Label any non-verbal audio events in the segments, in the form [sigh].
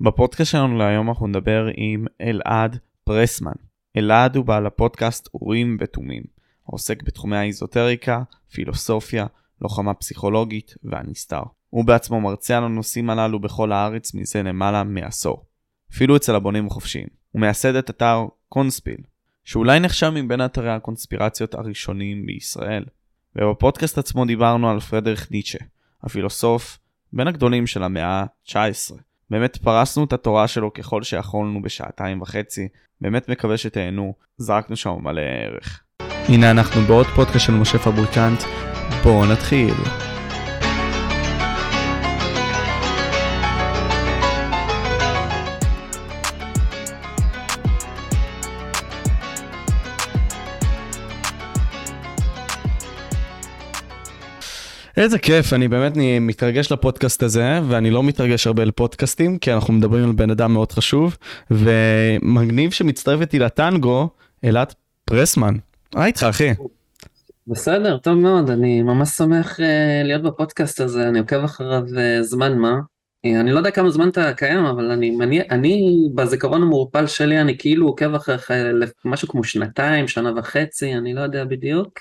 בפודקאסט שלנו להיום אנחנו נדבר עם אלעד פרסמן. אלעד הוא בעל הפודקאסט אורים ותומים, העוסק בתחומי האיזוטריקה, פילוסופיה, לוחמה פסיכולוגית והנסתר. הוא בעצמו מרצה על הנושאים הללו בכל הארץ מזה למעלה מעשור. אפילו אצל הבונים החופשיים. הוא מייסד את אתר קונספיל, שאולי נחשב מבין אתרי הקונספירציות הראשונים בישראל. ובפודקאסט עצמו דיברנו על פרדריך ניטשה, הפילוסוף בין הגדולים של המאה ה-19. באמת פרסנו את התורה שלו ככל שיכולנו בשעתיים וחצי, באמת מקווה שתהנו, זרקנו שם מלא ערך. הנה אנחנו בעוד פודקאסט של משה פבריקנט, בואו נתחיל. איזה כיף, אני באמת אני מתרגש לפודקאסט הזה, ואני לא מתרגש הרבה לפודקאסטים, כי אנחנו מדברים על בן אדם מאוד חשוב, ומגניב שמצטרף איתי לטנגו, אלעד פרסמן. מה איתך אחי? בסדר, טוב מאוד, אני ממש שמח uh, להיות בפודקאסט הזה, אני עוקב אחריו uh, זמן מה. Uh, אני לא יודע כמה זמן אתה קיים, אבל אני, אני, אני בזיכרון המעורפל שלי, אני כאילו עוקב אחריך משהו כמו שנתיים, שנה וחצי, אני לא יודע בדיוק.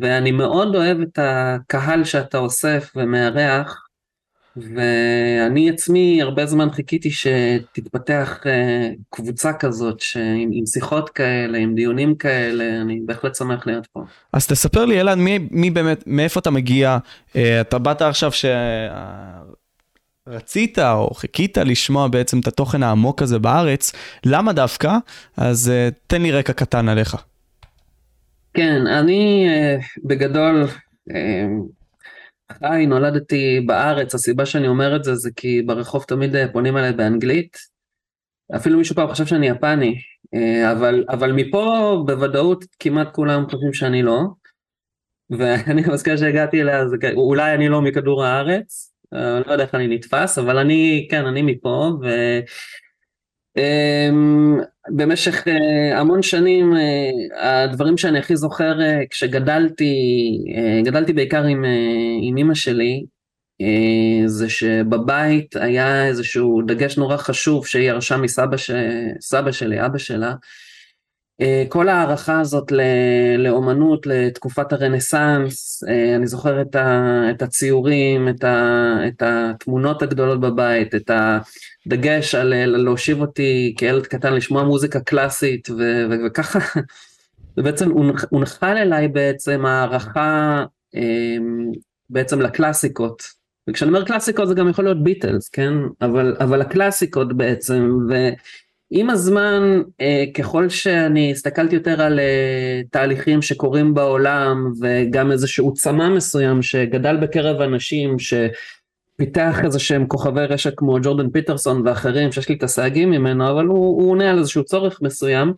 ואני מאוד אוהב את הקהל שאתה אוסף ומארח, ואני עצמי הרבה זמן חיכיתי שתתפתח אה, קבוצה כזאת, שעם, עם שיחות כאלה, עם דיונים כאלה, אני בהחלט שמח להיות פה. אז תספר לי, אלעד, מי, מי באמת, מאיפה אתה מגיע? אה, אתה באת עכשיו ש... רצית או חיכית לשמוע בעצם את התוכן העמוק הזה בארץ, למה דווקא? אז uh, תן לי רקע קטן עליך. כן, אני אה, בגדול אה, חי, נולדתי בארץ, הסיבה שאני אומר את זה זה כי ברחוב תמיד אה, פונים אליי באנגלית. אפילו מישהו פעם חשב שאני יפני, אבל, אבל מפה בוודאות כמעט כולם חושבים שאני לא. ואני [laughs] מזכיר שהגעתי אליה, אולי אני לא מכדור הארץ, לא יודע איך אני נתפס, אבל אני, כן, אני מפה, ו... אמ, במשך אה, המון שנים אה, הדברים שאני הכי זוכר אה, כשגדלתי, גדלתי בעיקר עם, עם אימא שלי, זה שבבית היה איזשהו דגש נורא חשוב שהיא ירשה מסבא ש... שלי, אבא שלה, כל ההערכה הזאת לאומנות, לתקופת הרנסאנס, אה, אני זוכר את, הציורים, את, התמונות הגדולות בבית, את הדגש על להושיב אותי כילד קטן לשמוע מוזיקה קלאסית, וככה, [laughs] ובעצם הונחל אליי בעצם הערכה אה, בעצם לקלאסיקות. וכשאני אומר קלאסיקות זה גם יכול להיות ביטלס, כן? אבל, אבל הקלאסיקות בעצם, ו... עם הזמן, אה, ככל שאני הסתכלתי יותר על אה, תהליכים שקורים בעולם וגם איזשהו צמא מסוים שגדל בקרב אנשים שפיתח איזה שהם כוכבי רשת כמו ג'ורדן פיטרסון ואחרים שיש לי את הסייגים ממנו, אבל הוא, הוא עונה על איזשהו צורך מסוים.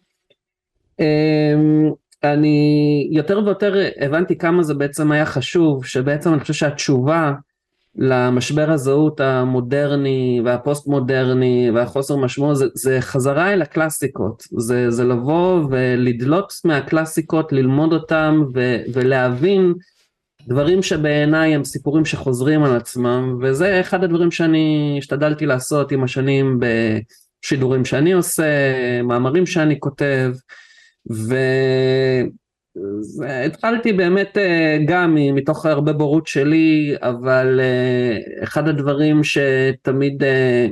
אמ, אני יותר ויותר הבנתי כמה זה בעצם היה חשוב, שבעצם אני חושב שהתשובה למשבר הזהות המודרני והפוסט מודרני והחוסר משמעות זה, זה חזרה אל הקלאסיקות, זה, זה לבוא ולדלות מהקלאסיקות, ללמוד אותם ו, ולהבין דברים שבעיניי הם סיפורים שחוזרים על עצמם וזה אחד הדברים שאני השתדלתי לעשות עם השנים בשידורים שאני עושה, מאמרים שאני כותב ו... התחלתי באמת אה, גם מתוך הרבה בורות שלי, אבל אה, אחד הדברים שתמיד אה,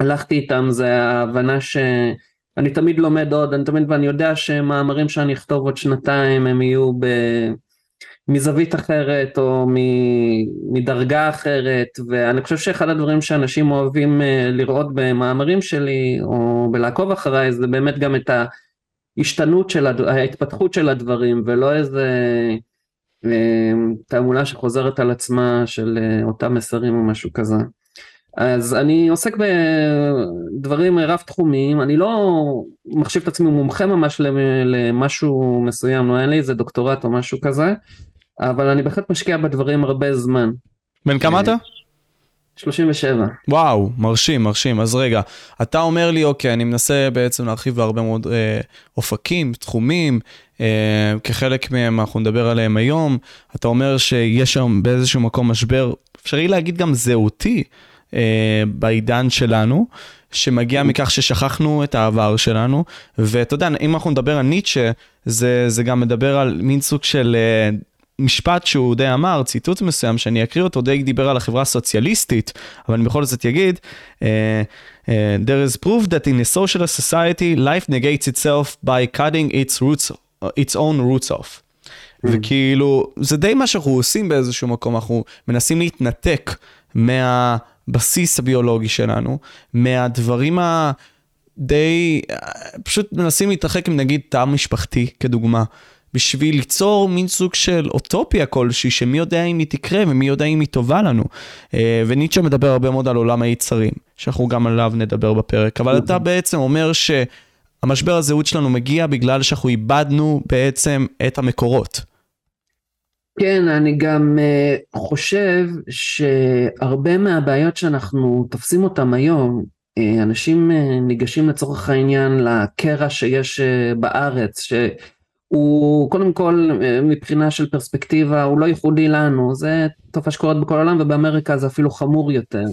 הלכתי איתם זה ההבנה שאני תמיד לומד עוד, אני תמיד ואני יודע שמאמרים שאני אכתוב עוד שנתיים הם יהיו ב... מזווית אחרת או מדרגה אחרת ואני חושב שאחד הדברים שאנשים אוהבים לראות במאמרים שלי או בלעקוב אחריי זה באמת גם את ה... ההשתנות של, הד... ההתפתחות של הדברים ולא איזה אה, תעמולה שחוזרת על עצמה של אה, אותם מסרים או משהו כזה. אז אני עוסק בדברים רב תחומיים, אני לא מחשיב את עצמי מומחה ממש למשהו מסוים, לא אין לי איזה דוקטורט או משהו כזה, אבל אני בהחלט משקיע בדברים הרבה זמן. בן כמה אתה? 37. וואו, מרשים, מרשים. אז רגע, אתה אומר לי, אוקיי, אני מנסה בעצם להרחיב בהרבה מאוד אה, אופקים, תחומים, אה, כחלק מהם אנחנו נדבר עליהם היום. אתה אומר שיש שם באיזשהו מקום משבר, אפשרי להגיד גם זהותי. אה, בעידן שלנו, שמגיע מכך ששכחנו את העבר שלנו, ואתה יודע, אם אנחנו נדבר על ניטשה, זה, זה גם מדבר על מין סוג של... אה, משפט שהוא די אמר, ציטוט מסוים שאני אקריא אותו, די דיבר על החברה הסוציאליסטית, אבל אני בכל זאת אגיד, uh, uh, there is proof that in a social society life negates itself by cutting its roots, its own roots off. Mm. וכאילו, זה די מה שאנחנו עושים באיזשהו מקום, אנחנו מנסים להתנתק מהבסיס הביולוגי שלנו, מהדברים ה... די, פשוט מנסים להתרחק עם נגיד תא משפחתי, כדוגמה. בשביל ליצור מין סוג של אוטופיה כלשהי, שמי יודע אם היא תקרה ומי יודע אם היא טובה לנו. אה, וניטשה מדבר הרבה מאוד על עולם היצרים, שאנחנו גם עליו נדבר בפרק, אבל אתה בעצם אומר שהמשבר הזהות שלנו מגיע בגלל שאנחנו איבדנו בעצם את המקורות. כן, אני גם uh, חושב שהרבה מהבעיות שאנחנו תופסים אותן היום, uh, אנשים uh, ניגשים לצורך העניין לקרע שיש בארץ, ש... הוא קודם כל אה, מבחינה של פרספקטיבה הוא לא ייחודי לנו, זה תופעה שקורית בכל העולם ובאמריקה זה אפילו חמור יותר.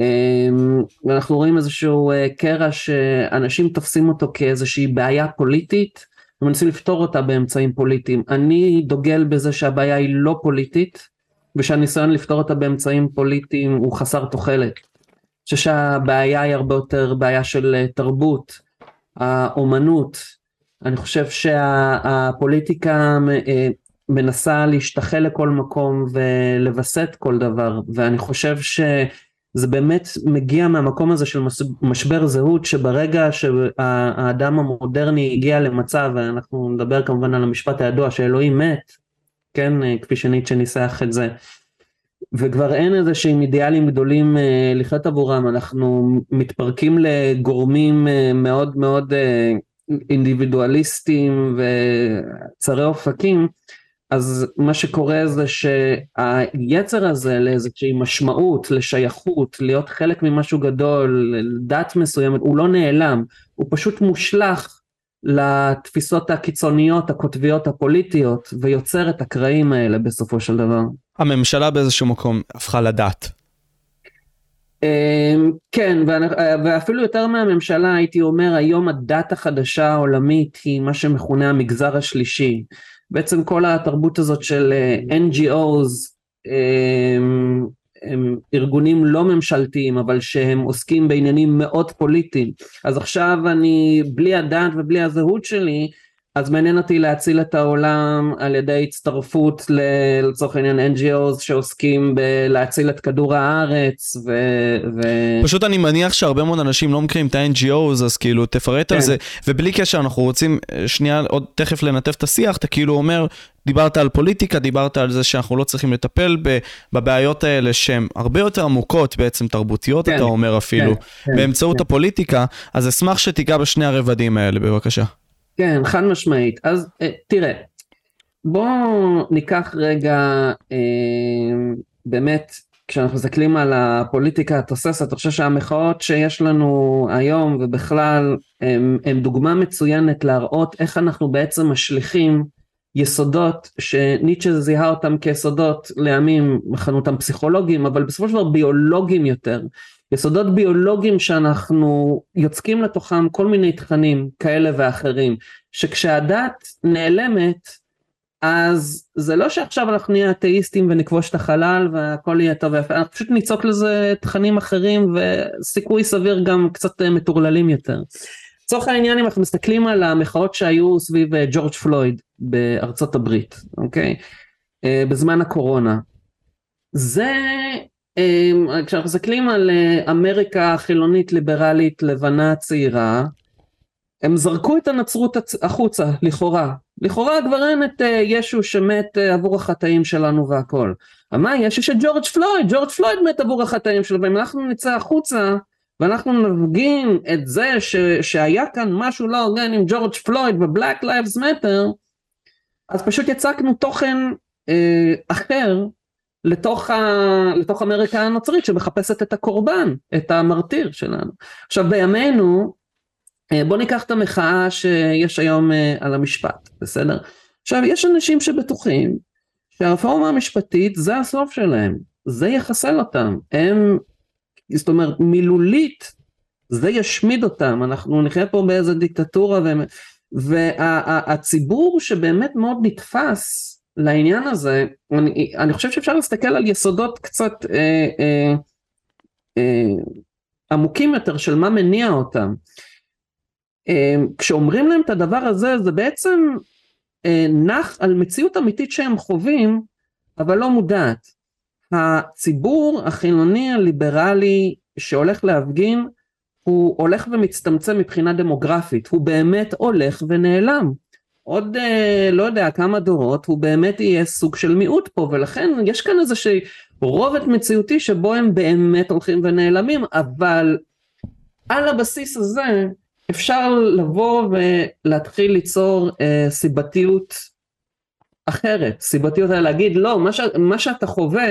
אמ, ואנחנו רואים איזשהו אה, קרע שאנשים תופסים אותו כאיזושהי בעיה פוליטית ומנסים לפתור אותה באמצעים פוליטיים. אני דוגל בזה שהבעיה היא לא פוליטית ושהניסיון לפתור אותה באמצעים פוליטיים הוא חסר תוחלת. אני חושב שהבעיה היא הרבה יותר בעיה של אה, תרבות, האומנות, אני חושב שהפוליטיקה אה, מנסה להשתחל לכל מקום ולווסת כל דבר, ואני חושב שזה באמת מגיע מהמקום הזה של משבר זהות, שברגע שהאדם המודרני הגיע למצב, ואנחנו נדבר כמובן על המשפט הידוע שאלוהים מת, כן, אה, כפי שניטשה ניסח את זה, וכבר אין איזה שהם אידיאלים גדולים אה, לחיות עבורם, אנחנו מתפרקים לגורמים מאוד מאוד אינדיבידואליסטים וצרי אופקים, אז מה שקורה זה שהיצר הזה לאיזושהי משמעות, לשייכות, להיות חלק ממשהו גדול, דת מסוימת, הוא לא נעלם, הוא פשוט מושלך לתפיסות הקיצוניות, הקוטביות, הפוליטיות, ויוצר את הקרעים האלה בסופו של דבר. הממשלה באיזשהו מקום הפכה לדת. אמ, כן, ואפילו יותר מהממשלה הייתי אומר היום הדת החדשה העולמית היא מה שמכונה המגזר השלישי. בעצם כל התרבות הזאת של אה, NGOs, הם, הם ארגונים לא ממשלתיים אבל שהם עוסקים בעניינים מאוד פוליטיים. אז עכשיו אני בלי הדת ובלי הזהות שלי אז מעניין אותי להציל את העולם על ידי הצטרפות לצורך העניין NGOs שעוסקים בלהציל את כדור הארץ ו... ו... פשוט אני מניח שהרבה מאוד אנשים לא מכירים את ה-NGOs אז כאילו תפרט כן. על זה ובלי קשר אנחנו רוצים אה, שנייה עוד תכף לנתב את השיח אתה כאילו אומר דיברת על פוליטיקה דיברת על זה שאנחנו לא צריכים לטפל בבעיות האלה שהן הרבה יותר עמוקות בעצם תרבותיות כן, אתה אומר אפילו כן, כן, באמצעות כן. הפוליטיקה אז אשמח שתיגע בשני הרבדים האלה בבקשה. כן, חד משמעית. אז אה, תראה, בואו ניקח רגע, אה, באמת, כשאנחנו מסתכלים על הפוליטיקה התוססת, אני חושב שהמחאות שיש לנו היום ובכלל, הם דוגמה מצוינת להראות איך אנחנו בעצם משליכים יסודות שניטשה זיהה אותם כיסודות לימים מכנו אותם פסיכולוגיים אבל בסופו של דבר ביולוגיים יותר יסודות ביולוגיים שאנחנו יוצקים לתוכם כל מיני תכנים כאלה ואחרים, שכשהדת נעלמת, אז זה לא שעכשיו אנחנו נהיה אתאיסטים ונכבוש את החלל והכל יהיה טוב ויפה, אנחנו פשוט ניצוק לזה תכנים אחרים וסיכוי סביר גם קצת מטורללים יותר. לצורך העניין אם אנחנו מסתכלים על המחאות שהיו סביב אה, ג'ורג' פלויד בארצות הברית, אוקיי? אה, בזמן הקורונה. זה כשאנחנו מסתכלים על אה, אמריקה חילונית ליברלית לבנה צעירה, הם זרקו את הנצרות החוצה, לכאורה. לכאורה כבר אין את אה, ישו שמת אה, עבור החטאים שלנו והכל. אבל מה? יש את ג'ורג' פלויד, ג'ורג' פלויד מת עבור החטאים שלו, ואם אנחנו נצא החוצה ואנחנו נפגין את זה ש, שהיה כאן משהו לא הוגן עם ג'ורג' פלויד ו-Black Lives Matter, אז פשוט יצקנו תוכן אה, אחר לתוך, ה... לתוך אמריקה הנוצרית שמחפשת את הקורבן, את המרטיר שלנו. עכשיו בימינו, אה, בוא ניקח את המחאה שיש היום אה, על המשפט, בסדר? עכשיו יש אנשים שבטוחים שהרפורמה המשפטית זה הסוף שלהם, זה יחסל אותם, הם זאת אומרת מילולית זה ישמיד אותם, אנחנו נחיה פה באיזה דיקטטורה והציבור וה, שבאמת מאוד נתפס לעניין הזה, אני, אני חושב שאפשר להסתכל על יסודות קצת אה, אה, אה, עמוקים יותר של מה מניע אותם. אה, כשאומרים להם את הדבר הזה זה בעצם אה, נח על מציאות אמיתית שהם חווים אבל לא מודעת. הציבור החילוני הליברלי שהולך להפגין הוא הולך ומצטמצם מבחינה דמוגרפית, הוא באמת הולך ונעלם. עוד אה, לא יודע כמה דורות הוא באמת יהיה סוג של מיעוט פה ולכן יש כאן איזושהי רובד מציאותי שבו הם באמת הולכים ונעלמים אבל על הבסיס הזה אפשר לבוא ולהתחיל ליצור אה, סיבתיות אחרת, סיבתיות על להגיד לא מה, ש, מה שאתה חווה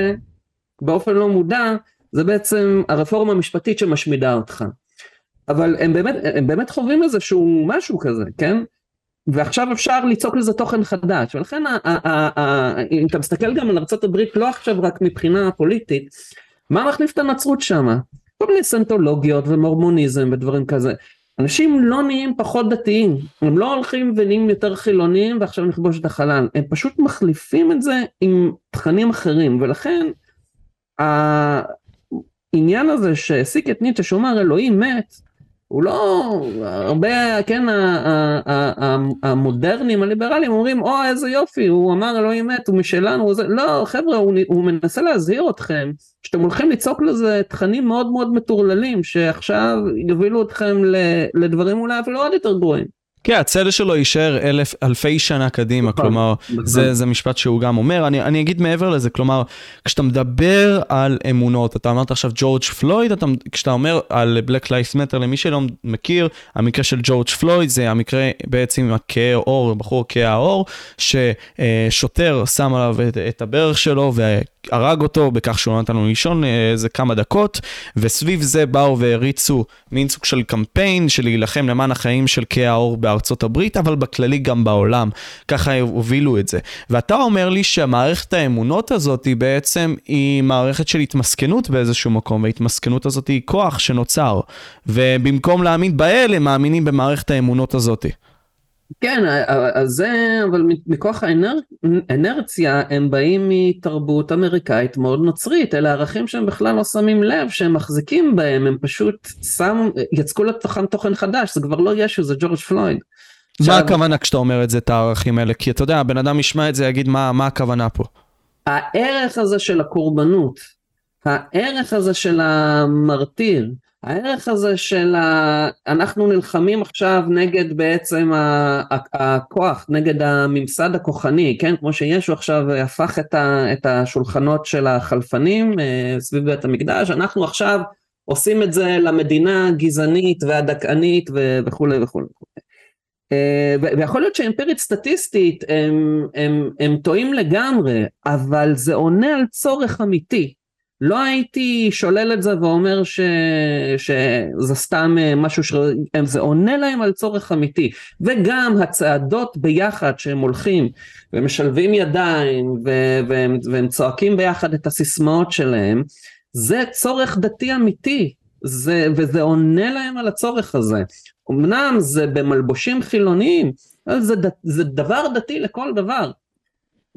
באופן לא מודע זה בעצם הרפורמה המשפטית שמשמידה אותך. אבל הם באמת, הם באמת חווים איזשהו משהו כזה כן ועכשיו אפשר ליצוק לזה תוכן חדש. ולכן ה, ה, ה, אם אתה מסתכל גם על ארה"ב לא עכשיו רק מבחינה פוליטית מה מחליף את הנצרות שמה כל מיני סנטולוגיות ומורמוניזם ודברים כזה. אנשים לא נהיים פחות דתיים. הם לא הולכים ונהיים יותר חילוניים ועכשיו נכבוש את החלל. הם פשוט מחליפים את זה עם תכנים אחרים. ולכן העניין הזה שהעסיק את ניטשה שאומר אלוהים מת הוא לא, הרבה, כן, המודרנים, הליברלים אומרים, או איזה יופי, הוא אמר אלוהים מת, הוא משלנו, הוא זה, לא, חבר'ה, הוא, הוא מנסה להזהיר אתכם, שאתם הולכים לצעוק לזה תכנים מאוד מאוד מטורללים, שעכשיו יובילו אתכם לדברים אולי אפילו עוד יותר גרועים. כן, הצדק שלו יישאר אלף, אלפי שנה קדימה, נכון, כלומר, נכון. זה, זה משפט שהוא גם אומר. אני, אני אגיד מעבר לזה, כלומר, כשאתה מדבר על אמונות, אתה אמרת עכשיו ג'ורג' פלויד, אתה, כשאתה אומר על Black Lives Matter, למי שלא מכיר, המקרה של ג'ורג' פלויד זה המקרה בעצם עם הכהה עור, בחור כהה העור, ששוטר שם עליו את, את הברך שלו, הרג אותו בכך שהוא נתן לו לישון אה, איזה כמה דקות, וסביב זה באו והריצו מין סוג של קמפיין של להילחם למען החיים של כהה העור בארצות הברית, אבל בכללי גם בעולם. ככה הובילו את זה. ואתה אומר לי שהמערכת האמונות הזאת היא בעצם היא מערכת של התמסכנות באיזשהו מקום, וההתמסכנות הזאת היא כוח שנוצר. ובמקום להאמין באל, הם מאמינים במערכת האמונות הזאת. כן, אז זה, אבל מכוח האנרציה הם באים מתרבות אמריקאית מאוד נוצרית, אלה ערכים שהם בכלל לא שמים לב שהם מחזיקים בהם, הם פשוט שמו, יצקו לתוכם תוכן חדש, זה כבר לא ישו, זה ג'ורג' פלויד. מה הכוונה כשאתה אומר את זה, את הערכים האלה? כי אתה יודע, הבן אדם ישמע את זה, יגיד מה, מה הכוונה פה. הערך הזה של הקורבנות, הערך הזה של המרתיר, הערך הזה של ה... אנחנו נלחמים עכשיו נגד בעצם הכוח, נגד הממסד הכוחני, כן? כמו שישו עכשיו הפך את, ה... את השולחנות של החלפנים אה, סביב בית המקדש, אנחנו עכשיו עושים את זה למדינה הגזענית והדכאנית ו... וכולי וכולי. אה, ויכול להיות שאמפירית סטטיסטית הם, הם, הם טועים לגמרי, אבל זה עונה על צורך אמיתי. לא הייתי שולל את זה ואומר ש... שזה סתם אה, משהו שזה עונה להם על צורך אמיתי. וגם הצעדות ביחד שהם הולכים ומשלבים ידיים ו... והם... והם צועקים ביחד את הסיסמאות שלהם זה צורך דתי אמיתי. זה... וזה עונה להם על הצורך הזה. אמנם זה במלבושים חילוניים זה, ד... זה דבר דתי לכל דבר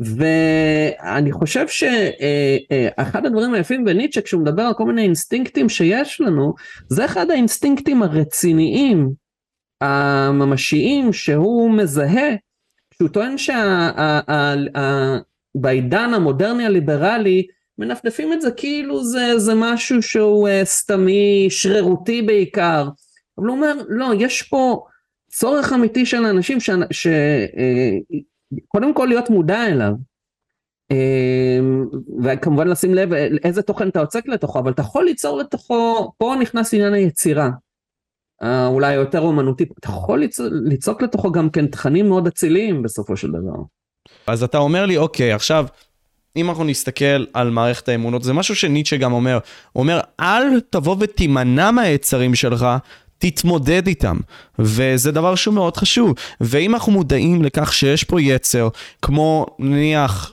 ואני חושב שאחד הדברים היפים בניטשה כשהוא מדבר על כל מיני אינסטינקטים שיש לנו זה אחד האינסטינקטים הרציניים הממשיים שהוא מזהה שהוא טוען שבעידן המודרני הליברלי מנפנפים את זה כאילו זה, זה משהו שהוא סתמי שרירותי בעיקר. אבל הוא אומר לא יש פה צורך אמיתי של אנשים ש... ש... קודם כל להיות מודע אליו. אמ, וכמובן לשים לב איזה תוכן אתה יוצק לתוכו, אבל אתה יכול ליצור לתוכו, פה נכנס עניין היצירה. אה, אולי יותר אומנותי, אתה יכול ליצוק לתוכו גם כן תכנים מאוד אציליים בסופו של דבר. אז אתה אומר לי, אוקיי, עכשיו, אם אנחנו נסתכל על מערכת האמונות, זה משהו שניטשה גם אומר, הוא אומר, אל תבוא ותימנע מהיצרים שלך, תתמודד איתם, וזה דבר שהוא מאוד חשוב. ואם אנחנו מודעים לכך שיש פה יצר, כמו נניח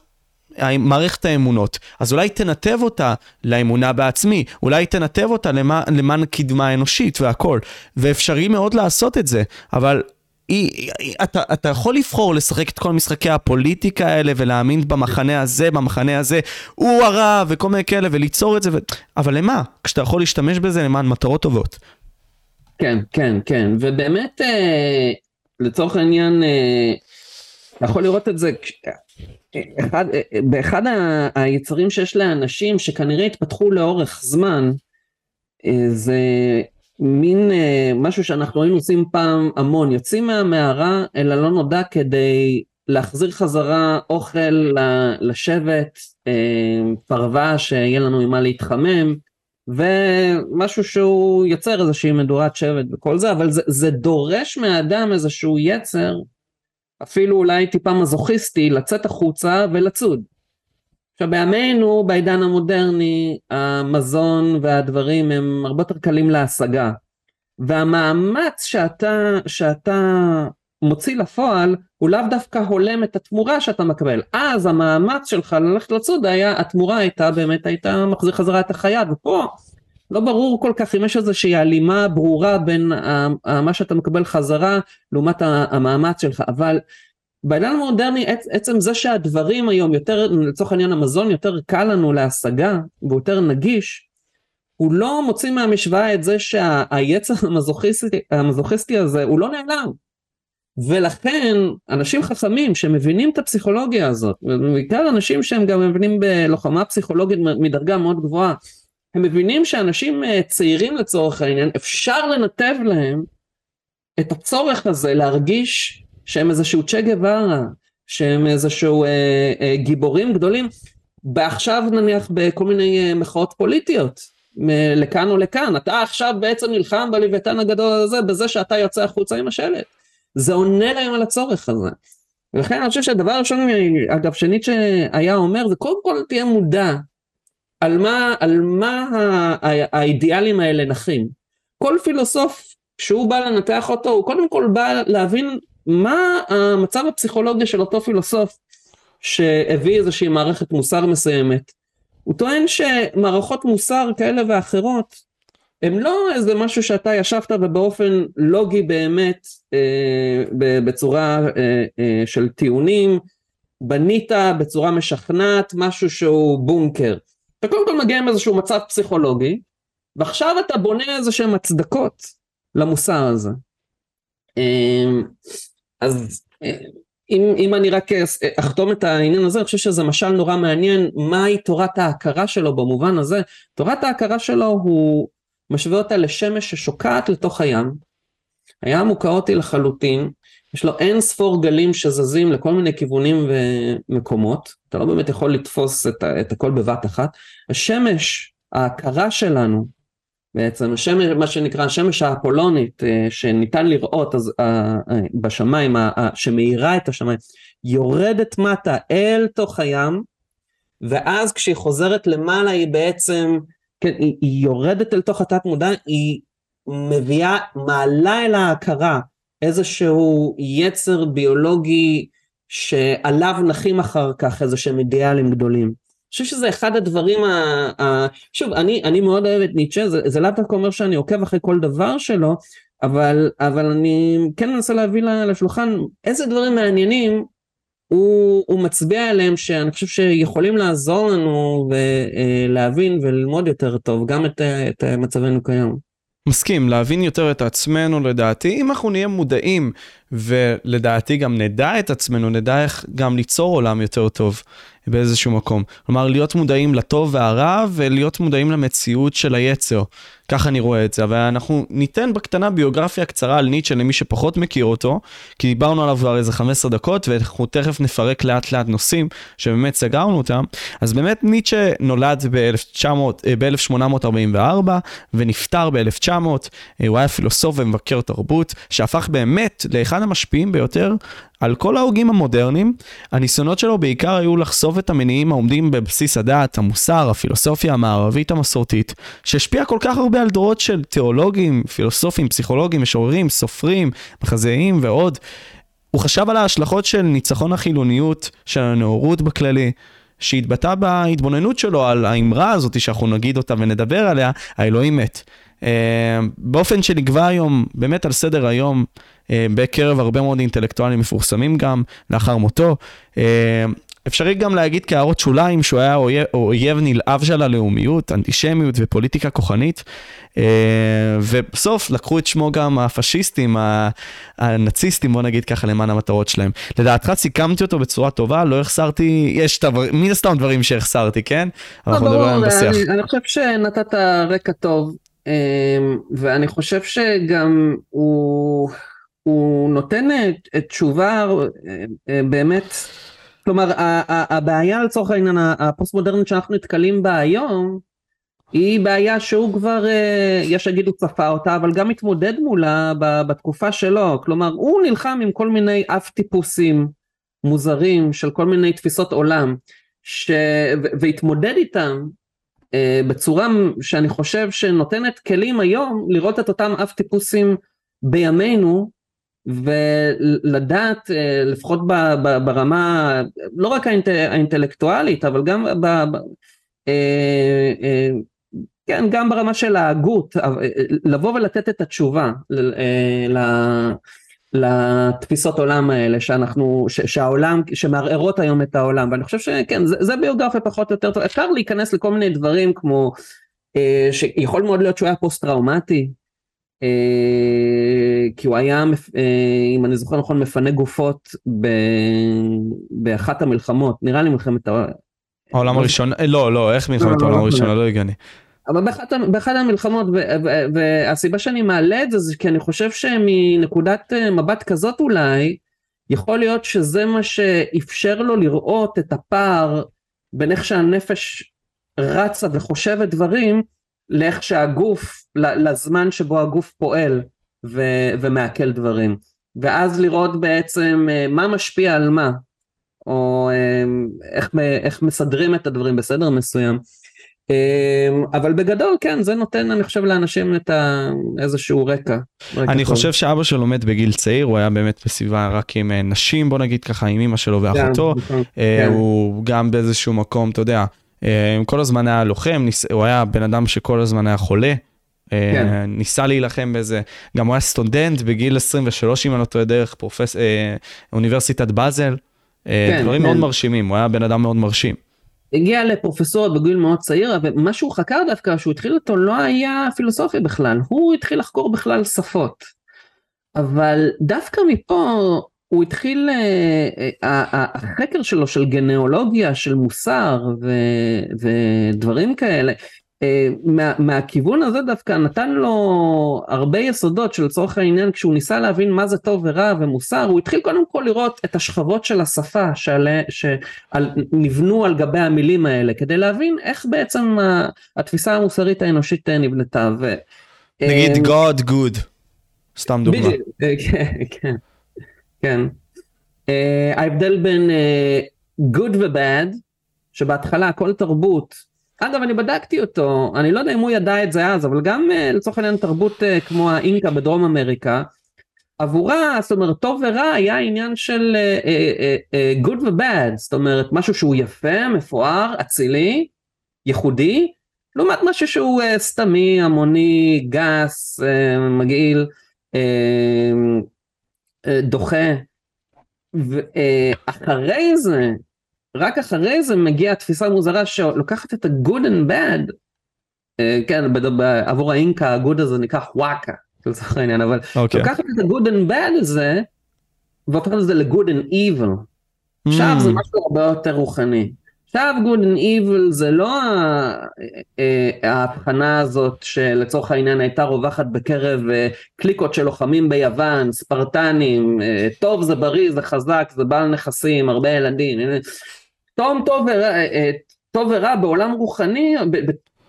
מערכת האמונות. אז אולי תנתב אותה לאמונה בעצמי, אולי תנתב אותה למען, למען קדמה האנושית והכל. ואפשרי מאוד לעשות את זה, אבל היא, היא, אתה, אתה יכול לבחור לשחק את כל משחקי הפוליטיקה האלה ולהאמין במחנה הזה, במחנה הזה, הוא הרע וכל מיני כאלה וליצור את זה, ו... אבל למה? כשאתה יכול להשתמש בזה למען מטרות טובות. כן, כן, כן, ובאמת אה, לצורך העניין אה, אתה יכול לראות את זה אחד, באחד היצרים שיש לאנשים שכנראה התפתחו לאורך זמן אה, זה מין אה, משהו שאנחנו היינו עושים פעם המון, יוצאים מהמערה אל הלא נודע כדי להחזיר חזרה אוכל לשבט, אה, פרווה שיהיה לנו עם מה להתחמם, ומשהו שהוא יוצר איזושהי מדורת שבט וכל זה, אבל זה, זה דורש מהאדם איזשהו יצר, אפילו אולי טיפה מזוכיסטי, לצאת החוצה ולצוד. עכשיו בימינו, בעידן המודרני, המזון והדברים הם הרבה יותר קלים להשגה. והמאמץ שאתה, שאתה מוציא לפועל, הוא לאו דווקא הולם את התמורה שאתה מקבל. אז המאמץ שלך ללכת לצוד היה, התמורה הייתה באמת, הייתה מחזיר חזרה את החיה, ופה לא ברור כל כך אם יש איזושהי הלימה ברורה בין מה שאתה מקבל חזרה לעומת המאמץ שלך, אבל בעידן המודרני עצם זה שהדברים היום יותר, לצורך העניין המזון יותר קל לנו להשגה ויותר נגיש, הוא לא מוציא מהמשוואה את זה שהיצר המזוכיסטי, המזוכיסטי הזה הוא לא נעלם. ולכן אנשים חכמים שמבינים את הפסיכולוגיה הזאת, ובעיקר אנשים שהם גם מבינים בלוחמה פסיכולוגית מדרגה מאוד גבוהה, הם מבינים שאנשים אה, צעירים לצורך העניין, אפשר לנתב להם את הצורך הזה להרגיש שהם איזשהו צ'ה גווארה, שהם איזשהו אה, אה, גיבורים גדולים, ועכשיו נניח בכל מיני אה, מחאות פוליטיות, לכאן או לכאן, אתה עכשיו בעצם נלחם בלוויתן הגדול הזה בזה שאתה יוצא החוצה עם השלט. זה עונה להם על הצורך הזה. ולכן אני חושב שהדבר הראשון, אגב, שניטשה היה אומר, זה קודם כל תהיה מודע על מה, על מה האידיאלים האלה נחים. כל פילוסוף, כשהוא בא לנתח אותו, הוא קודם כל בא להבין מה המצב הפסיכולוגי של אותו פילוסוף שהביא איזושהי מערכת מוסר מסוימת. הוא טוען שמערכות מוסר כאלה ואחרות הם לא איזה משהו שאתה ישבת ובאופן לוגי באמת אה, בצורה אה, אה, של טיעונים בנית בצורה משכנעת משהו שהוא בונקר. אתה קודם כל מגיע עם איזשהו מצב פסיכולוגי ועכשיו אתה בונה איזה שהם הצדקות למוסר הזה. אה, אז אה, אם, אם אני רק אחתום את העניין הזה, אני חושב שזה משל נורא מעניין, מהי תורת ההכרה שלו במובן הזה. תורת ההכרה שלו הוא משווה אותה לשמש ששוקעת לתוך הים. הים הוא כאוטי לחלוטין, יש לו אין ספור גלים שזזים לכל מיני כיוונים ומקומות, אתה לא באמת יכול לתפוס את, את הכל בבת אחת. השמש, ההכרה שלנו, בעצם השמש, מה שנקרא השמש האפולונית אה, שניתן לראות אז, uh, uh, בשמיים, שמאירה את השמיים, יורדת מטה אל תוך הים, ואז כשהיא חוזרת למעלה היא בעצם, כן, היא, היא יורדת אל תוך התת מודע, היא מביאה, מעלה אל ההכרה איזשהו יצר ביולוגי שעליו נחים אחר כך איזה שהם אידיאלים גדולים. חושב שזה אחד הדברים, ה, ה, שוב, אני, אני מאוד אוהב את ניטשה, זה, זה לאו דווקא אומר שאני עוקב אחרי כל דבר שלו, אבל, אבל אני כן מנסה להביא לשולחן איזה דברים מעניינים הוא, הוא מצביע עליהם שאני חושב שיכולים לעזור לנו ולהבין וללמוד יותר טוב גם את, את מצבנו כיום. מסכים, להבין יותר את עצמנו לדעתי, אם אנחנו נהיה מודעים ולדעתי גם נדע את עצמנו, נדע איך גם ליצור עולם יותר טוב. באיזשהו מקום. כלומר, להיות מודעים לטוב והרע ולהיות מודעים למציאות של היצר. ככה אני רואה את זה, אבל אנחנו ניתן בקטנה ביוגרפיה קצרה על ניטשה למי שפחות מכיר אותו, כי דיברנו עליו כבר איזה 15 דקות, ואנחנו תכף נפרק לאט לאט נושאים שבאמת סגרנו אותם. אז באמת ניטשה נולד ב-1844 אה, ונפטר ב-1900, אה, הוא היה פילוסוף ומבקר תרבות, שהפך באמת לאחד המשפיעים ביותר על כל ההוגים המודרניים, הניסיונות שלו בעיקר היו לחשוף את המניעים העומדים בבסיס הדעת, המוסר, הפילוסופיה המערבית המסורתית, שהשפיעה כל כך הרבה על דורות של תיאולוגים, פילוסופים, פסיכולוגים, משוררים, סופרים, מחזאיים ועוד. הוא חשב על ההשלכות של ניצחון החילוניות, של הנאורות בכללי, שהתבטא בהתבוננות שלו על האמרה הזאת שאנחנו נגיד אותה ונדבר עליה, האלוהים מת. אה, באופן שנקבע היום, באמת על סדר היום, בקרב הרבה מאוד אינטלקטואלים מפורסמים גם, לאחר מותו. אה, אפשרי גם להגיד כהערות שוליים שהוא היה אויב, אויב נלהב של הלאומיות, אנטישמיות ופוליטיקה כוחנית. ובסוף לקחו את שמו גם הפשיסטים, הנאציסטים, בוא נגיד ככה, למען המטרות שלהם. לדעתך סיכמתי אותו בצורה טובה, לא החסרתי, יש מן הסתם דברים שהחסרתי, כן? לא, ברור, אני, אני חושב שנתת רקע טוב. ואני חושב שגם הוא, הוא נותן תשובה אה, באמת, כלומר הבעיה לצורך העניין הפוסט מודרנית שאנחנו נתקלים בה היום היא בעיה שהוא כבר, אה, יש שיגידו צפה אותה, אבל גם מתמודד מולה בתקופה שלו, כלומר הוא נלחם עם כל מיני אף טיפוסים מוזרים של כל מיני תפיסות עולם, ש... והתמודד איתם אה, בצורה שאני חושב שנותנת כלים היום לראות את אותם אף טיפוסים בימינו ולדעת אה, לפחות ברמה לא רק האינטלקטואלית אבל גם ב, ב, אה, כן גם ברמה של ההגות לבוא ולתת את התשובה לתפיסות עולם האלה שאנחנו, שהעולם, שמערערות היום את העולם. ואני חושב שכן זה, זה ביוגרפיה פחות או יותר טוב, אפשר להיכנס לכל מיני דברים כמו אה, שיכול מאוד להיות שהוא היה פוסט טראומטי אה, כי הוא היה אה, אם אני זוכר נכון מפנה גופות ב, באחת המלחמות. נראה לי מלחמת העולם הראשון לא לא איך מלחמת העולם הראשונה לא הגעני אבל באחת, באחת המלחמות, והסיבה שאני מעלה את זה, זה כי אני חושב שמנקודת אה, מבט כזאת אולי, יכול להיות שזה מה שאפשר לו לראות את הפער בין איך שהנפש רצה וחושבת דברים, לאיך שהגוף, לזמן שבו הגוף פועל ו- ומעכל דברים. ואז לראות בעצם אה, מה משפיע על מה, או אה, איך, איך מסדרים את הדברים בסדר מסוים. אמ, אבל בגדול כן זה נותן אני חושב לאנשים את ה... איזשהו רקע. רקע אני טוב. חושב שאבא שלו מת בגיל צעיר הוא היה באמת בסביבה רק עם אה, נשים בוא נגיד ככה עם אמא שלו ואחותו כן, נכון. אה, כן. הוא גם באיזשהו מקום אתה יודע אה, כל הזמן היה לוחם הוא היה בן אדם שכל הזמן היה חולה. כן. ניסה להילחם בזה, גם הוא היה סטודנט בגיל 23 אם אני לא טועה דרך פרופס... אוניברסיטת באזל, כן, דברים כן. מאוד מרשימים, הוא היה בן אדם מאוד מרשים. הגיע לפרופסורות בגיל מאוד צעיר, ומה שהוא חקר דווקא, שהוא התחיל אותו, לא היה פילוסופיה בכלל, הוא התחיל לחקור בכלל שפות. אבל דווקא מפה הוא התחיל, אה, אה, החקר שלו של גנאולוגיה, של מוסר ו, ודברים כאלה, אה, מה, מהכיוון הזה דווקא נתן לו הרבה יסודות שלצורך העניין כשהוא ניסה להבין מה זה טוב ורע ומוסר הוא התחיל קודם כל לראות את השכבות של השפה שנבנו על גבי המילים האלה כדי להבין איך בעצם התפיסה המוסרית האנושית נבנתה. ו... נגיד אה, God good, סתם דוגמה. אה, כן, כן, כן. ההבדל בין good ו-bad שבהתחלה כל תרבות אגב, אני בדקתי אותו, אני לא יודע אם הוא ידע את זה אז, אבל גם uh, לצורך העניין תרבות uh, כמו האינקה בדרום אמריקה, עבורה, זאת אומרת, טוב ורע היה עניין של uh, uh, uh, good ו-bad, זאת אומרת, משהו שהוא יפה, מפואר, אצילי, ייחודי, לעומת משהו שהוא uh, סתמי, המוני, גס, uh, מגעיל, uh, uh, דוחה. ואחרי זה, רק אחרי זה מגיעה התפיסה המוזרה שלוקחת את ה-good and bad, uh, כן, עבור האינקה ה-good הזה נקרא וואקה, לצורך העניין, אבל okay. אוקיי. לוקחת את ה-good and bad הזה, והופכת את זה ל-good and evil. עכשיו mm. זה משהו הרבה יותר רוחני. עכשיו good and evil זה לא אה, ההבחנה הזאת שלצורך העניין הייתה רווחת בקרב אה, קליקות של לוחמים ביוון, ספרטנים, טוב זה בריא זה חזק זה בעל נכסים, הרבה ילדים, טוב, טוב ורע, אה, אה, טוב ורע בעולם רוחני,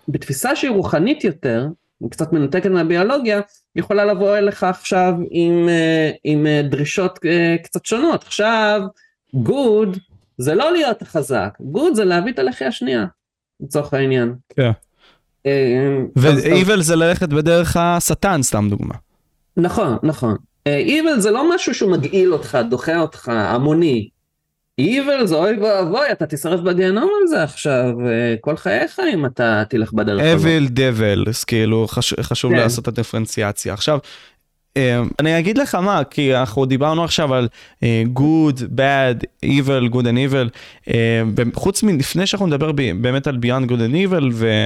בתפיסה שהיא רוחנית יותר, קצת מנותקת מהביולוגיה, יכולה לבוא אליך עכשיו עם, אה, עם דרישות קצת שונות. עכשיו, גוד זה לא להיות חזק, גוד זה להביא את הלחי השנייה, לצורך העניין. כן. ו-evil זה ללכת בדרך השטן, סתם דוגמה. נכון, נכון. evil זה לא משהו שהוא מגעיל אותך, דוחה אותך, המוני. Evil זה אוי ואבוי, אתה תשרף בגיהנום על זה עכשיו, כל חייך אם אתה תלך בדרך הזאת. Devil, אז כאילו חשוב, כן. לעשות את הדיפרנציאציה. עכשיו, אה, אני אגיד לך מה, כי אנחנו דיברנו עכשיו על uh, good, bad, evil, good and evil, uh, חוץ מלפני שאנחנו נדבר באמת על beyond good and evil, ו...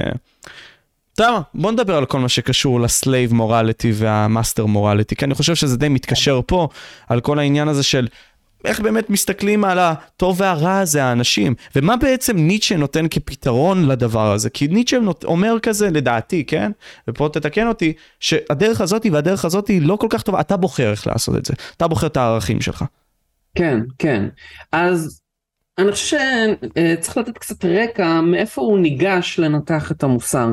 אתה מה, בוא נדבר על כל מה שקשור ל slave morality וה master morality, כי אני חושב שזה די מתקשר פה, על כל העניין הזה של איך באמת מסתכלים על הטוב והרע הזה, האנשים, ומה בעצם ניטשה נותן כפתרון לדבר הזה, כי ניטשה אומר כזה, לדעתי, כן? ופה תתקן אותי, שהדרך הזאת והדרך הזאת היא לא כל כך טובה, אתה בוחר איך לעשות את זה, אתה בוחר את הערכים שלך. כן, כן. אז אני חושב שצריך לתת קצת רקע מאיפה הוא ניגש לנתח את המוסר.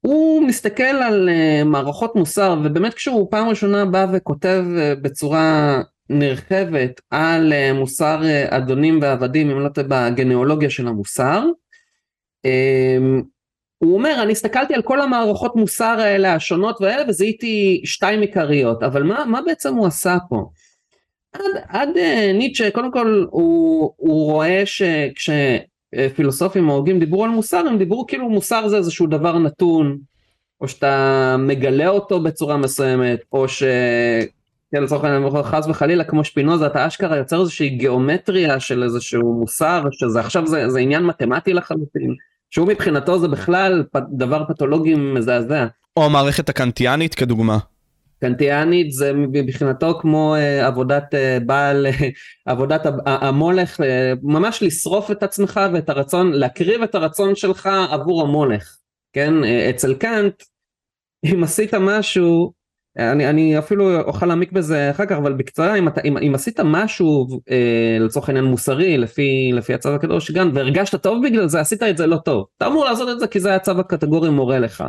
הוא מסתכל על uh, מערכות מוסר ובאמת כשהוא פעם ראשונה בא וכותב uh, בצורה נרחבת על uh, מוסר uh, אדונים ועבדים אם לא טועה בגניאולוגיה של המוסר. um, הוא אומר אני הסתכלתי על כל המערכות מוסר האלה השונות והאלה וזיהיתי שתיים עיקריות. אבל מה, מה בעצם הוא עשה פה? עד, עד uh, ניטשה קודם כל הוא, הוא רואה שכש פילוסופים או דיברו על מוסר הם דיברו כאילו מוסר זה איזשהו דבר נתון או שאתה מגלה אותו בצורה מסוימת או ש... כן, לצורך העניין חס וחלילה כמו שפינוזה אתה אשכרה יוצר איזושהי גיאומטריה של איזשהו מוסר שזה עכשיו זה, זה עניין מתמטי לחלוטין שהוא מבחינתו זה בכלל דבר פתולוגי מזעזע. או המערכת הקנטיאנית כדוגמה. קנטיאנית זה מבחינתו כמו uh, עבודת uh, בעל, uh, עבודת המולך, ממש לשרוף את עצמך ואת הרצון, להקריב את הרצון שלך עבור המולך, כן? אצל קאנט, אם עשית משהו, אני, אני אפילו אוכל להעמיק בזה אחר כך, אבל בקצרה, אם, אתה, אם, אם עשית משהו uh, לצורך העניין מוסרי לפי, לפי הצו הקדוש גם, והרגשת טוב בגלל זה, עשית את זה לא טוב. אתה אמור לעשות את זה כי זה הצו הקטגורי מורה לך.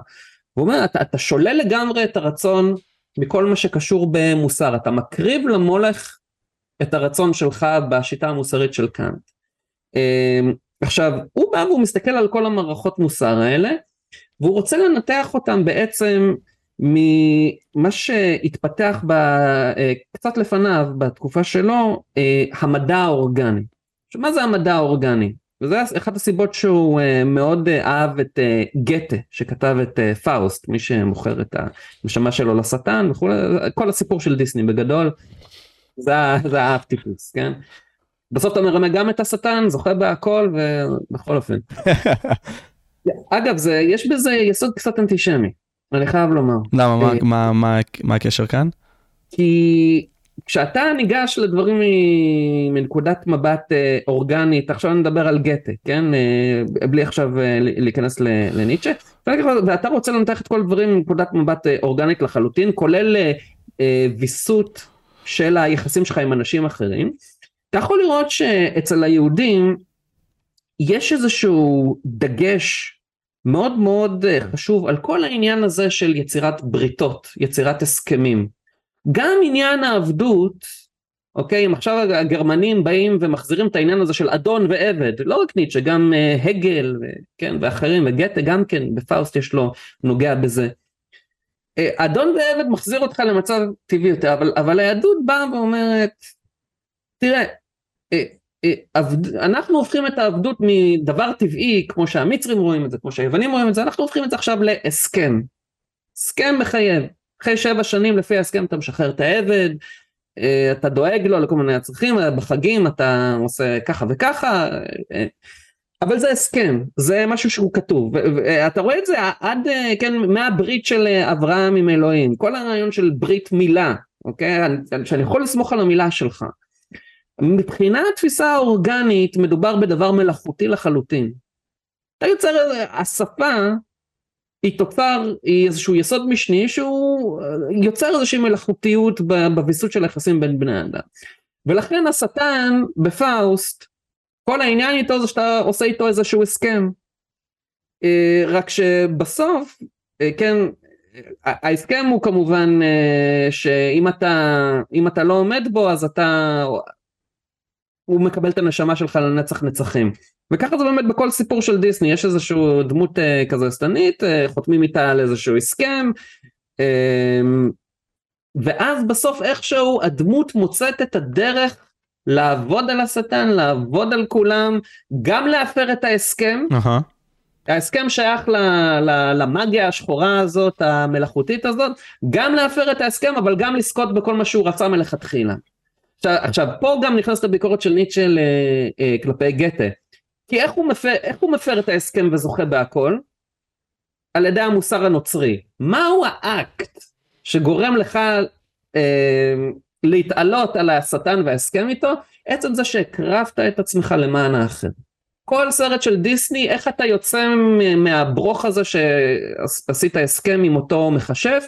הוא אומר, אתה, אתה שולל לגמרי את הרצון מכל מה שקשור במוסר, אתה מקריב למולך את הרצון שלך בשיטה המוסרית של קאנט. אמ, עכשיו, הוא בא והוא מסתכל על כל המערכות מוסר האלה, והוא רוצה לנתח אותם בעצם ממה שהתפתח ב, אה, קצת לפניו, בתקופה שלו, אה, המדע האורגני. עכשיו, מה זה המדע האורגני? וזה אחת הסיבות שהוא uh, מאוד אהב את גתה שכתב את פאוסט מי שמוכר את הנשמה שלו לשטן וכולי כל הסיפור של דיסני בגדול זה, זה האב טיפוס כן בסוף אתה מרמה גם את השטן זוכה בהכל ובכל אופן. [laughs] אגב זה יש בזה יסוד קצת אנטישמי אני חייב לומר. למה מה, מה, מה, מה הקשר כאן? כי כשאתה ניגש לדברים מנקודת מבט אה, אורגנית, עכשיו נדבר על גתה, כן? אה, בלי עכשיו אה, להיכנס לניטשה, ואתה רוצה לנתח את כל הדברים מנקודת מבט אורגנית לחלוטין, כולל ויסות של היחסים שלך עם אנשים אחרים. אתה יכול לראות שאצל היהודים יש איזשהו דגש מאוד מאוד חשוב על כל העניין הזה של יצירת בריתות, יצירת הסכמים. גם עניין העבדות, אוקיי, אם עכשיו הגרמנים באים ומחזירים את העניין הזה של אדון ועבד, לא רק ניטשה, גם uh, הגל, כן, ואחרים, וגתה גם כן, בפאוסט יש לו, נוגע בזה. Uh, אדון ועבד מחזיר אותך למצב טבעי יותר, אבל, אבל היהדות באה ואומרת, תראה, אנחנו הופכים את העבדות מדבר טבעי, כמו שהמצרים רואים את זה, כמו שהיוונים רואים את זה, אנחנו הופכים את זה עכשיו להסכם. הסכם מחייב. אחרי שבע שנים לפי ההסכם אתה משחרר את העבד, אה, אתה דואג לו לכל מיני הצרכים, בחגים אתה עושה ככה וככה, אה, אבל זה הסכם, זה משהו שהוא כתוב, ואתה רואה את זה עד, אה, כן, מהברית של אברהם עם אלוהים, כל הרעיון של ברית מילה, אוקיי, שאני יכול לסמוך על המילה שלך. מבחינה התפיסה האורגנית מדובר בדבר מלאכותי לחלוטין. אתה יוצר, השפה היא תוצר, היא איזשהו יסוד משני שהוא אה, יוצר איזושהי מלאכותיות בוויסות של היחסים בין בני אדם. ולכן השטן בפאוסט, כל העניין איתו זה שאתה עושה איתו איזשהו הסכם. אה, רק שבסוף, אה, כן, ההסכם הוא כמובן שאם אתה, אתה לא עומד בו אז אתה, הוא מקבל את הנשמה שלך לנצח נצחים. וככה זה באמת בכל סיפור של דיסני, יש איזשהו דמות uh, כזה שטנית, uh, חותמים איתה על איזשהו הסכם, uh, ואז בסוף איכשהו הדמות מוצאת את הדרך לעבוד על השטן, לעבוד על כולם, גם להפר את ההסכם. Uh-huh. ההסכם שייך ל, ל, למאגיה השחורה הזאת, המלאכותית הזאת, גם להפר את ההסכם, אבל גם לזכות בכל מה שהוא רצה מלכתחילה. עכשיו, עכשיו פה גם נכנסת הביקורת של ניטשה אה, כלפי גתה. כי איך הוא, מפר, איך הוא מפר את ההסכם וזוכה בהכל? על ידי המוסר הנוצרי. מהו האקט שגורם לך אה, להתעלות על השטן וההסכם איתו? עצם זה שהקרבת את עצמך למען האחר. כל סרט של דיסני, איך אתה יוצא מהברוך הזה שעשית הסכם עם אותו מכשף,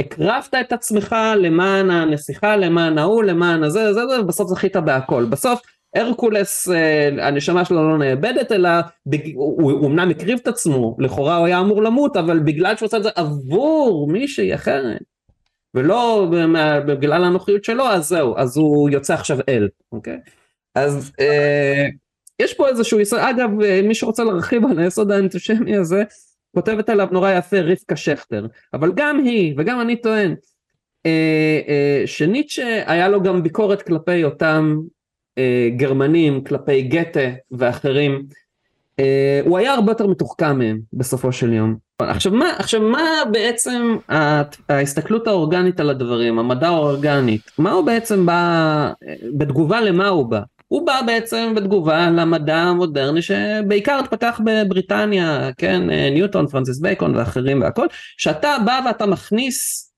הקרבת את עצמך למען הנסיכה, למען ההוא, למען הזה, זה, זה, ובסוף זכית בהכל. בסוף הרקולס, אה, הנשמה שלו לא נאבדת, אלא בג... הוא, הוא אמנם הקריב את עצמו, לכאורה הוא היה אמור למות, אבל בגלל שהוא עושה את זה עבור מישהי אחרת, ולא בגלל הנוחיות שלו, אז זהו, אז הוא יוצא עכשיו אל, אוקיי? אז אה, יש פה איזשהו יסוד, אגב, אה, מי שרוצה להרחיב על היסוד האנטישמי הזה, כותבת עליו נורא יפה רבקה שכטר, אבל גם היא, וגם אני טוען, אה, אה, שניטשה היה לו גם ביקורת כלפי אותם אה, גרמנים, כלפי גתה ואחרים, אה, הוא היה הרבה יותר מתוחכם מהם בסופו של יום. עכשיו מה, עכשיו מה בעצם ההסתכלות האורגנית על הדברים, המדע האורגנית, מה הוא בעצם בא, בתגובה למה הוא בא? הוא בא בעצם בתגובה למדע המודרני שבעיקר התפתח בבריטניה, כן, אה, ניוטון, פרנסיס בייקון ואחרים והכל, שאתה בא ואתה מכניס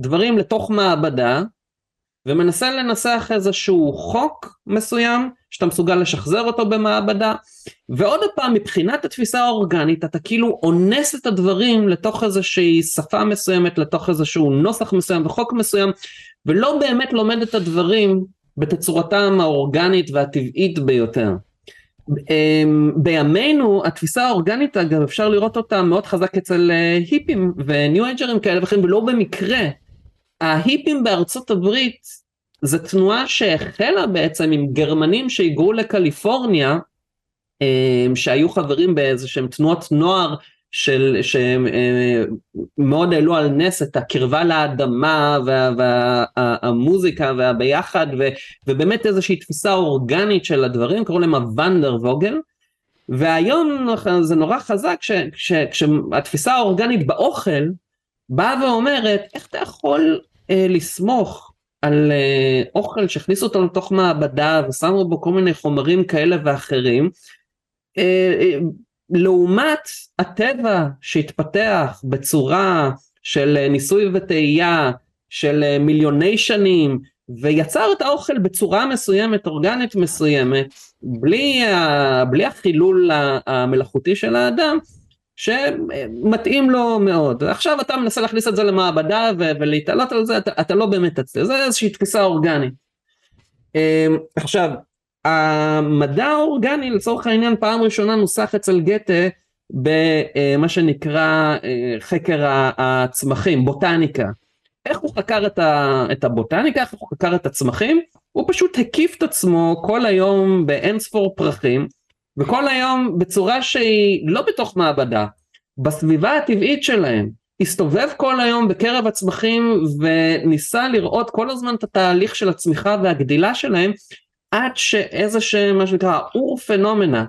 דברים לתוך מעבדה ומנסה לנסח איזשהו חוק מסוים שאתה מסוגל לשחזר אותו במעבדה ועוד פעם מבחינת התפיסה האורגנית אתה כאילו אונס את הדברים לתוך איזושהי שפה מסוימת לתוך איזשהו נוסח מסוים וחוק מסוים ולא באמת לומד את הדברים בתצורתם האורגנית והטבעית ביותר. אמ, בימינו התפיסה האורגנית אגב אפשר לראות אותה מאוד חזק אצל אה, היפים וניו אייג'רים כאלה ואחרים ולא במקרה ההיפים בארצות הברית זה תנועה שהחלה בעצם עם גרמנים שהיגרו לקליפורניה אמ, שהיו חברים באיזה שהם תנועות נוער של, שהם אה, העלו על נס את הקרבה לאדמה והמוזיקה וה, והביחד ו, ובאמת איזושהי תפיסה אורגנית של הדברים, קראו להם הוונדר ווגל. והיום זה נורא חזק כשהתפיסה האורגנית באוכל באה ואומרת איך אתה יכול אה, לסמוך על אה, אוכל שהכניסו אותו לתוך מעבדה ושמו בו כל מיני חומרים כאלה ואחרים אה, אה, לעומת הטבע שהתפתח בצורה של ניסוי וטעייה של מיליוני שנים ויצר את האוכל בצורה מסוימת, אורגנית מסוימת, בלי, בלי החילול המלאכותי של האדם, שמתאים לו מאוד. עכשיו אתה מנסה להכניס את זה למעבדה ולהתעלות על זה, אתה, אתה לא באמת תצליח, זה איזושהי תפיסה אורגנית. אמ, עכשיו, המדע האורגני לצורך העניין פעם ראשונה נוסח אצל גתה במה שנקרא אה, חקר הצמחים, בוטניקה. איך הוא חקר את הבוטניקה, איך הוא חקר את הצמחים? הוא פשוט הקיף את עצמו כל היום באין ספור פרחים, וכל היום בצורה שהיא לא בתוך מעבדה, בסביבה הטבעית שלהם. הסתובב כל היום בקרב הצמחים וניסה לראות כל הזמן את התהליך של הצמיחה והגדילה שלהם עד שאיזה שהם מה שנקרא Ur-phenomena,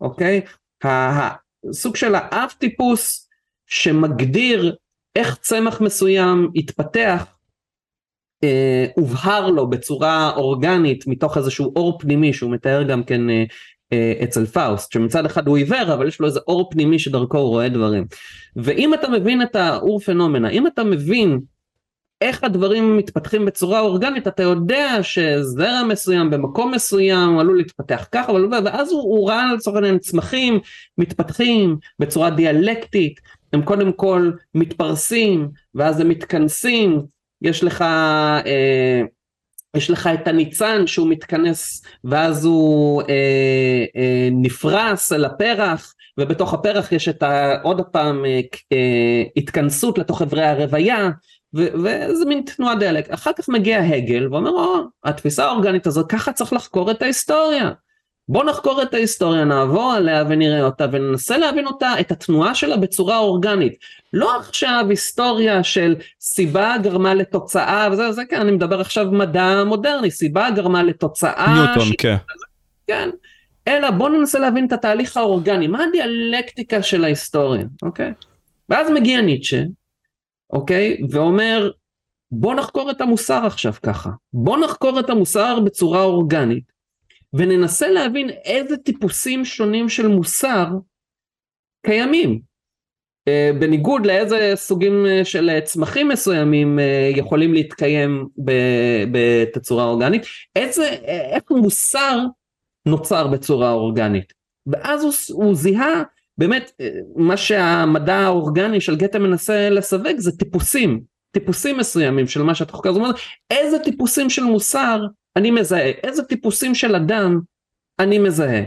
אוקיי? הסוג של האב טיפוס שמגדיר איך צמח מסוים התפתח אה, הובהר לו בצורה אורגנית מתוך איזשהו אור פנימי שהוא מתאר גם כן אה, אה, אצל פאוסט שמצד אחד הוא עיוור אבל יש לו איזה אור פנימי שדרכו הוא רואה דברים ואם אתה מבין את ה Ur-phenomena אם אתה מבין איך הדברים מתפתחים בצורה אורגנית אתה יודע שזרע מסוים במקום מסוים עלול להתפתח ככה אבל ואז הוא, הוא ראה לצורך העניין צמחים מתפתחים בצורה דיאלקטית הם קודם כל מתפרסים ואז הם מתכנסים. יש לך אה, יש לך את הניצן שהוא מתכנס ואז הוא אה, אה, נפרס על הפרח ובתוך הפרח יש את ה, עוד פעם אה, אה, התכנסות לתוך אברי הרוויה וזה מין תנועה דלק. אחר כך מגיע הגל ואומר, או, התפיסה האורגנית הזאת, ככה צריך לחקור את ההיסטוריה. בוא נחקור את ההיסטוריה, נעבור עליה ונראה אותה וננסה להבין אותה, את התנועה שלה בצורה אורגנית. לא עכשיו היסטוריה של סיבה גרמה לתוצאה, וזה, זה כן, אני מדבר עכשיו מדע מודרני, סיבה גרמה לתוצאה. ניוטון, ש... כן. כן. אלא בוא ננסה להבין את התהליך האורגני, מה הדיאלקטיקה של ההיסטוריה, אוקיי? ואז מגיע ניטשה, אוקיי? ואומר, בוא נחקור את המוסר עכשיו ככה. בוא נחקור את המוסר בצורה אורגנית, וננסה להבין איזה טיפוסים שונים של מוסר קיימים. Uh, בניגוד לאיזה סוגים uh, של צמחים מסוימים uh, יכולים להתקיים בתצורה אורגנית, איזה, איך מוסר נוצר בצורה אורגנית. ואז הוא, הוא זיהה באמת מה שהמדע האורגני של גתה מנסה לסווג זה טיפוסים, טיפוסים מסוימים של מה שאתה חוקר, זאת אומרת איזה טיפוסים של מוסר אני מזהה, איזה טיפוסים של אדם אני מזהה.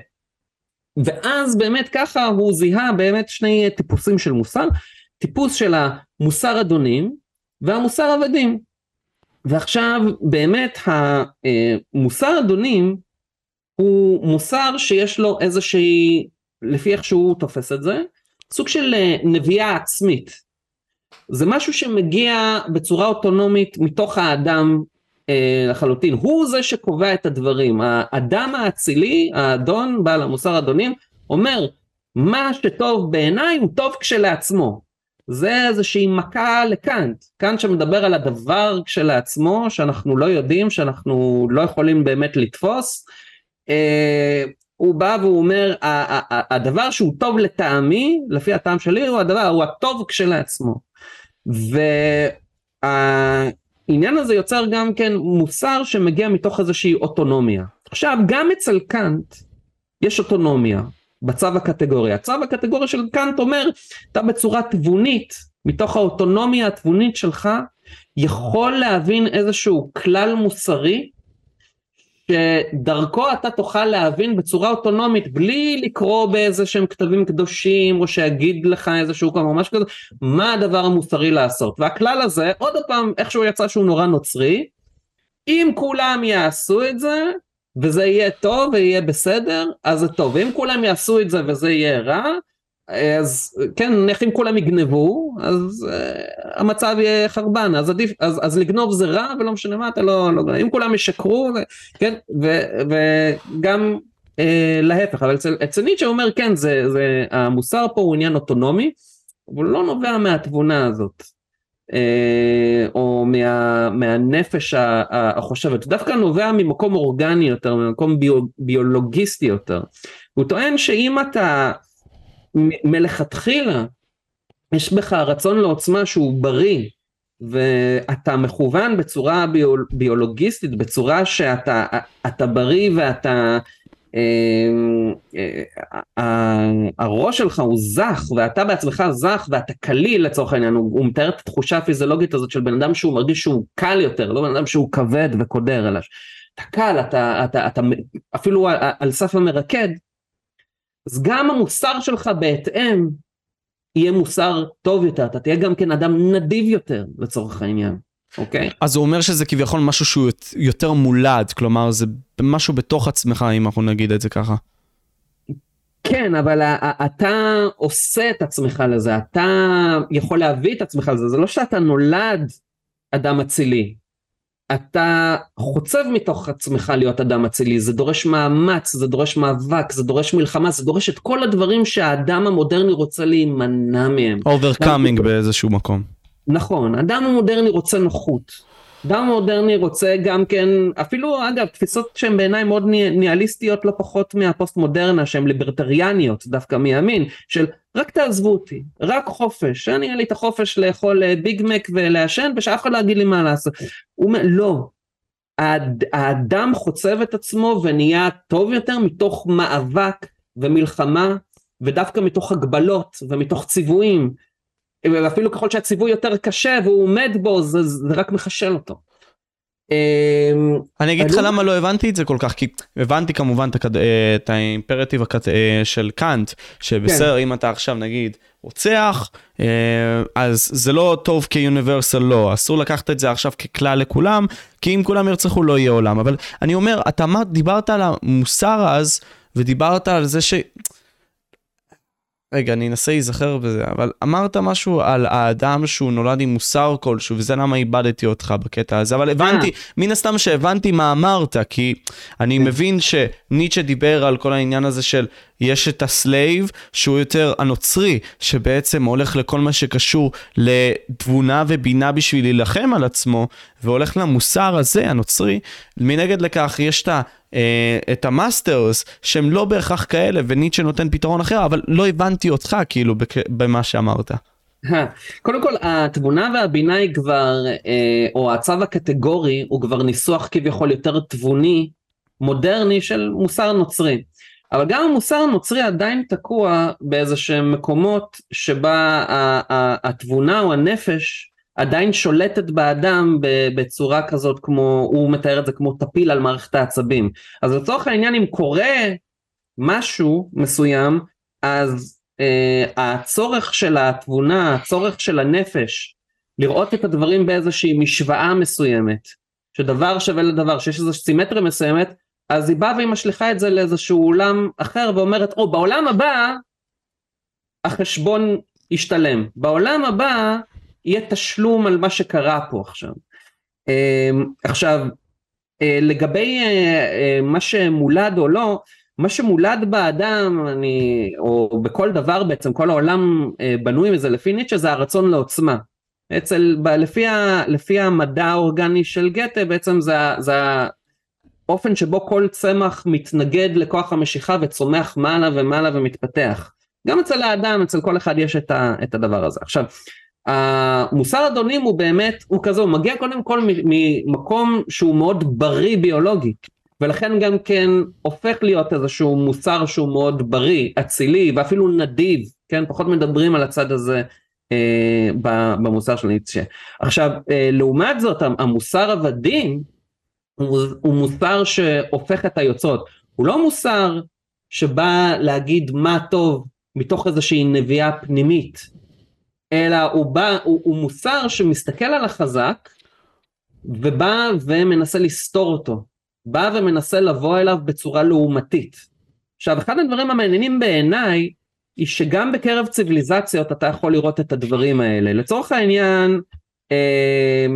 ואז באמת ככה הוא זיהה באמת שני טיפוסים של מוסר, טיפוס של המוסר אדונים והמוסר עבדים. ועכשיו באמת המוסר אדונים הוא מוסר שיש לו איזושהי, לפי איך שהוא תופס את זה, סוג של נביאה עצמית. זה משהו שמגיע בצורה אוטונומית מתוך האדם אה, לחלוטין, הוא זה שקובע את הדברים, האדם האצילי, האדון, בעל המוסר אדונים, אומר מה שטוב בעיניי הוא טוב כשלעצמו. זה איזושהי מכה לקאנט, קאנט שמדבר על הדבר כשלעצמו שאנחנו לא יודעים, שאנחנו לא יכולים באמת לתפוס. אה, הוא בא והוא אומר הדבר שהוא טוב לטעמי, לפי הטעם שלי, הוא הדבר, הוא הטוב כשלעצמו. וה... העניין הזה יוצר גם כן מוסר שמגיע מתוך איזושהי אוטונומיה. עכשיו גם אצל קאנט יש אוטונומיה בצו הקטגוריה. הצו הקטגוריה של קאנט אומר אתה בצורה תבונית מתוך האוטונומיה התבונית שלך יכול להבין איזשהו כלל מוסרי שדרכו אתה תוכל להבין בצורה אוטונומית בלי לקרוא באיזה שהם כתבים קדושים או שיגיד לך איזשהו כמה ממש כזה מה הדבר המוסרי לעשות. והכלל הזה עוד פעם איכשהו יצא שהוא נורא נוצרי. אם כולם יעשו את זה וזה יהיה טוב ויהיה בסדר אז זה טוב. ואם כולם יעשו את זה וזה יהיה רע אז כן נניח אם כולם יגנבו אז uh, המצב יהיה חרבן אז עדיף אז, אז לגנוב זה רע ולא משנה מה אתה לא, לא אם כולם ישקרו כן ו, וגם uh, להפך אבל אצל, אצל ניטשה הוא אומר כן זה, זה המוסר פה הוא עניין אוטונומי אבל לא נובע מהתבונה הזאת uh, או מה, מהנפש החושבת. דווקא נובע ממקום אורגני יותר ממקום ביו, ביולוגיסטי יותר. הוא טוען שאם אתה מלכתחילה יש בך רצון לעוצמה שהוא בריא ואתה מכוון בצורה ביול, ביולוגיסטית בצורה שאתה בריא ואתה אה, אה, הראש שלך הוא זך ואתה בעצמך זך ואתה קליל לצורך העניין הוא, הוא מתאר את התחושה הפיזיולוגית הזאת של בן אדם שהוא מרגיש שהוא קל יותר לא בן אדם שהוא כבד וקודר אלא אתה קל אתה, אתה, אתה אפילו על, על סף המרקד אז גם המוסר שלך בהתאם יהיה מוסר טוב יותר, אתה תהיה גם כן אדם נדיב יותר לצורך העניין, אוקיי? אז הוא אומר שזה כביכול משהו שהוא יותר מולד, כלומר זה משהו בתוך עצמך אם אנחנו נגיד את זה ככה. כן, אבל אתה עושה את עצמך לזה, אתה יכול להביא את עצמך לזה, זה לא שאתה נולד אדם אצילי, אתה חוצב מתוך עצמך להיות אדם אצילי, זה דורש מאמץ, זה דורש מאבק, זה דורש מלחמה, זה דורש את כל הדברים שהאדם המודרני רוצה להימנע מהם. overcoming באיזשהו מקום. נכון, אדם המודרני רוצה נוחות. אדם מודרני רוצה גם כן, אפילו אגב תפיסות שהן בעיניי מאוד ניהליסטיות לא פחות מהפוסט מודרנה שהן ליברטריאניות דווקא מימין של רק תעזבו אותי, רק חופש, שאני אהיה לי את החופש לאכול אה, ביג מק ולעשן ושאף אחד לא יגיד לי מה לעשות. הוא אומר לא, האד, האדם חוצב את עצמו ונהיה טוב יותר מתוך מאבק ומלחמה ודווקא מתוך הגבלות ומתוך ציוויים ואפילו ככל שהציווי יותר קשה והוא עומד בו זה, זה רק מחשל אותו. אמ, אני אגיד לך למה לא הבנתי את זה כל כך, כי הבנתי כמובן את האימפרטיב אה, של קאנט, שבסדר, כן. אם אתה עכשיו נגיד רוצח, אה, אז זה לא טוב כיוניברסל לא, אסור לקחת את זה עכשיו ככלל לכולם, כי אם כולם ירצחו לא יהיה עולם. אבל אני אומר, אתה דיברת על המוסר אז, ודיברת על זה ש... רגע, אני אנסה להיזכר בזה, אבל אמרת משהו על האדם שהוא נולד עם מוסר כלשהו, וזה למה איבדתי אותך בקטע הזה, אבל הבנתי, מן הסתם שהבנתי מה אמרת, כי אני כן. מבין שניטשה דיבר על כל העניין הזה של יש את ה slave, שהוא יותר הנוצרי, שבעצם הולך לכל מה שקשור לתבונה ובינה בשביל להילחם על עצמו, והולך למוסר הזה, הנוצרי. מנגד לכך יש את ה... אה, את המאסטרס שהם לא בהכרח כאלה וניטשה נותן פתרון אחר אבל לא הבנתי אותך כאילו במה שאמרת. [laughs] קודם כל התבונה והבינה היא כבר, אה, או הצו הקטגורי הוא כבר ניסוח כביכול יותר תבוני, מודרני של מוסר נוצרי. אבל גם המוסר הנוצרי עדיין תקוע באיזה שהם מקומות שבה התבונה או הנפש עדיין שולטת באדם בצורה כזאת כמו, הוא מתאר את זה כמו טפיל על מערכת העצבים. אז לצורך העניין אם קורה משהו מסוים, אז uh, הצורך של התבונה, הצורך של הנפש, לראות את הדברים באיזושהי משוואה מסוימת, שדבר שווה לדבר, שיש איזושהי סימטריה מסוימת, אז היא באה והיא משליכה את זה לאיזשהו עולם אחר ואומרת, או בעולם הבא החשבון ישתלם, בעולם הבא יהיה תשלום על מה שקרה פה עכשיו. Uh, עכשיו, uh, לגבי uh, uh, מה שמולד או לא, מה שמולד באדם, אני, או בכל דבר בעצם, כל העולם אה, בנוי מזה, לפי ניטשה זה הרצון לעוצמה. אצל, ב, לפי, ה, לפי המדע האורגני של גתה, בעצם זה, זה האופן שבו כל צמח מתנגד לכוח המשיכה וצומח מעלה ומעלה ומתפתח. גם אצל האדם, אצל כל אחד יש את, ה, את הדבר הזה. עכשיו, המוסר אדונים הוא באמת, הוא כזה, הוא מגיע קודם כל ממקום שהוא מאוד בריא ביולוגית. ולכן גם כן הופך להיות איזשהו מוסר שהוא מאוד בריא, אצילי ואפילו נדיב, כן, פחות מדברים על הצד הזה אה, במוסר של ניטשה. עכשיו, אה, לעומת זאת, המוסר עבדים הוא, הוא מוסר שהופך את היוצרות, הוא לא מוסר שבא להגיד מה טוב מתוך איזושהי נביאה פנימית, אלא הוא, בא, הוא, הוא מוסר שמסתכל על החזק ובא ומנסה לסתור אותו. בא ומנסה לבוא אליו בצורה לעומתית. עכשיו אחד הדברים המעניינים בעיניי היא שגם בקרב ציוויליזציות אתה יכול לראות את הדברים האלה. לצורך העניין אה,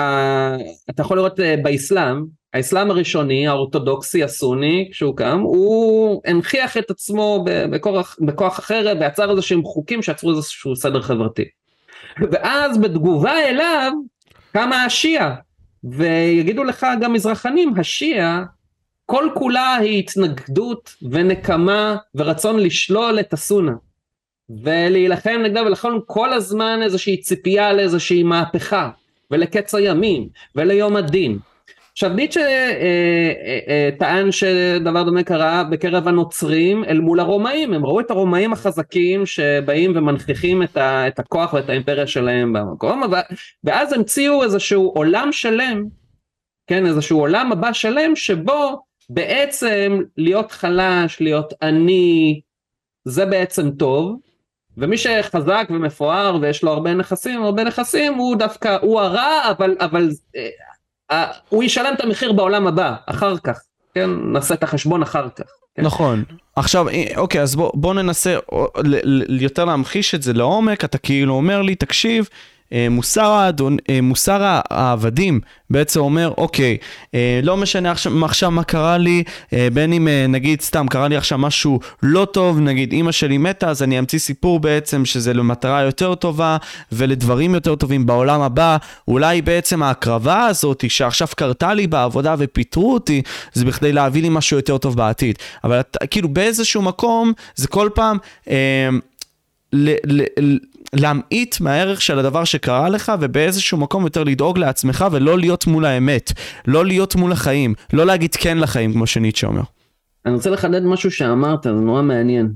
אה, אתה יכול לראות אה, באסלאם, האסלאם הראשוני האורתודוקסי הסוני כשהוא קם הוא הנכיח את עצמו בכוח, בכוח אחר ויצר איזה שהם חוקים שיצרו איזשהו סדר חברתי. ואז בתגובה אליו קמה השיעה ויגידו לך גם מזרחנים, השיעה כל כולה היא התנגדות ונקמה ורצון לשלול את הסונה ולהילחם נגדה ולכן כל הזמן איזושהי ציפייה לאיזושהי מהפכה ולקץ הימים וליום הדין. עכשיו ניטשה אה, אה, אה, טען שדבר דומה קרה בקרב הנוצרים אל מול הרומאים, הם ראו את הרומאים החזקים שבאים ומנכיחים את, ה, את הכוח ואת האימפריה שלהם במקום, ואז המציאו איזשהו עולם שלם, כן, איזשהו עולם הבא שלם שבו בעצם להיות חלש, להיות עני, זה בעצם טוב, ומי שחזק ומפואר ויש לו הרבה נכסים, הרבה נכסים, הוא דווקא, הוא הרע, אבל, אבל הוא ישלם את המחיר בעולם הבא, אחר כך, כן? נעשה את החשבון אחר כך. כן? נכון. עכשיו, אוקיי, אז בוא, בוא ננסה יותר להמחיש את זה לעומק, אתה כאילו אומר לי, תקשיב, מוסר, האדון, מוסר העבדים בעצם אומר, אוקיי, לא משנה עכשיו, עכשיו מה קרה לי, בין אם נגיד סתם קרה לי עכשיו משהו לא טוב, נגיד אימא שלי מתה, אז אני אמציא סיפור בעצם שזה למטרה יותר טובה ולדברים יותר טובים בעולם הבא, אולי בעצם ההקרבה הזאת שעכשיו קרתה לי בעבודה ופיטרו אותי, זה בכדי להביא לי משהו יותר טוב בעתיד. אבל כאילו באיזשהו מקום זה כל פעם... אה, ל- ל- להמעיט מהערך של הדבר שקרה לך ובאיזשהו מקום יותר לדאוג לעצמך ולא להיות מול האמת, לא להיות מול החיים, לא להגיד כן לחיים כמו שניטשה אומר. אני רוצה לחדד משהו שאמרת, זה נורא מעניין.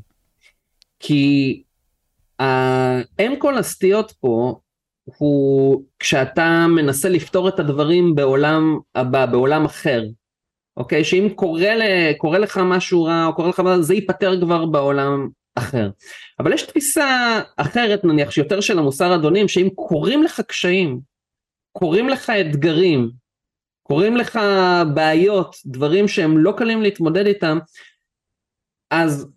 כי אין כל הסטיות פה הוא כשאתה מנסה לפתור את הדברים בעולם הבא, בעולם אחר. אוקיי? שאם קורה, ל, קורה לך משהו רע או קורה לך משהו, זה ייפתר כבר בעולם אחר. אבל יש תפיסה אחרת נניח שיותר של המוסר אדונים שאם קוראים לך קשיים, קוראים לך אתגרים, קוראים לך בעיות, דברים שהם לא קלים להתמודד איתם, אז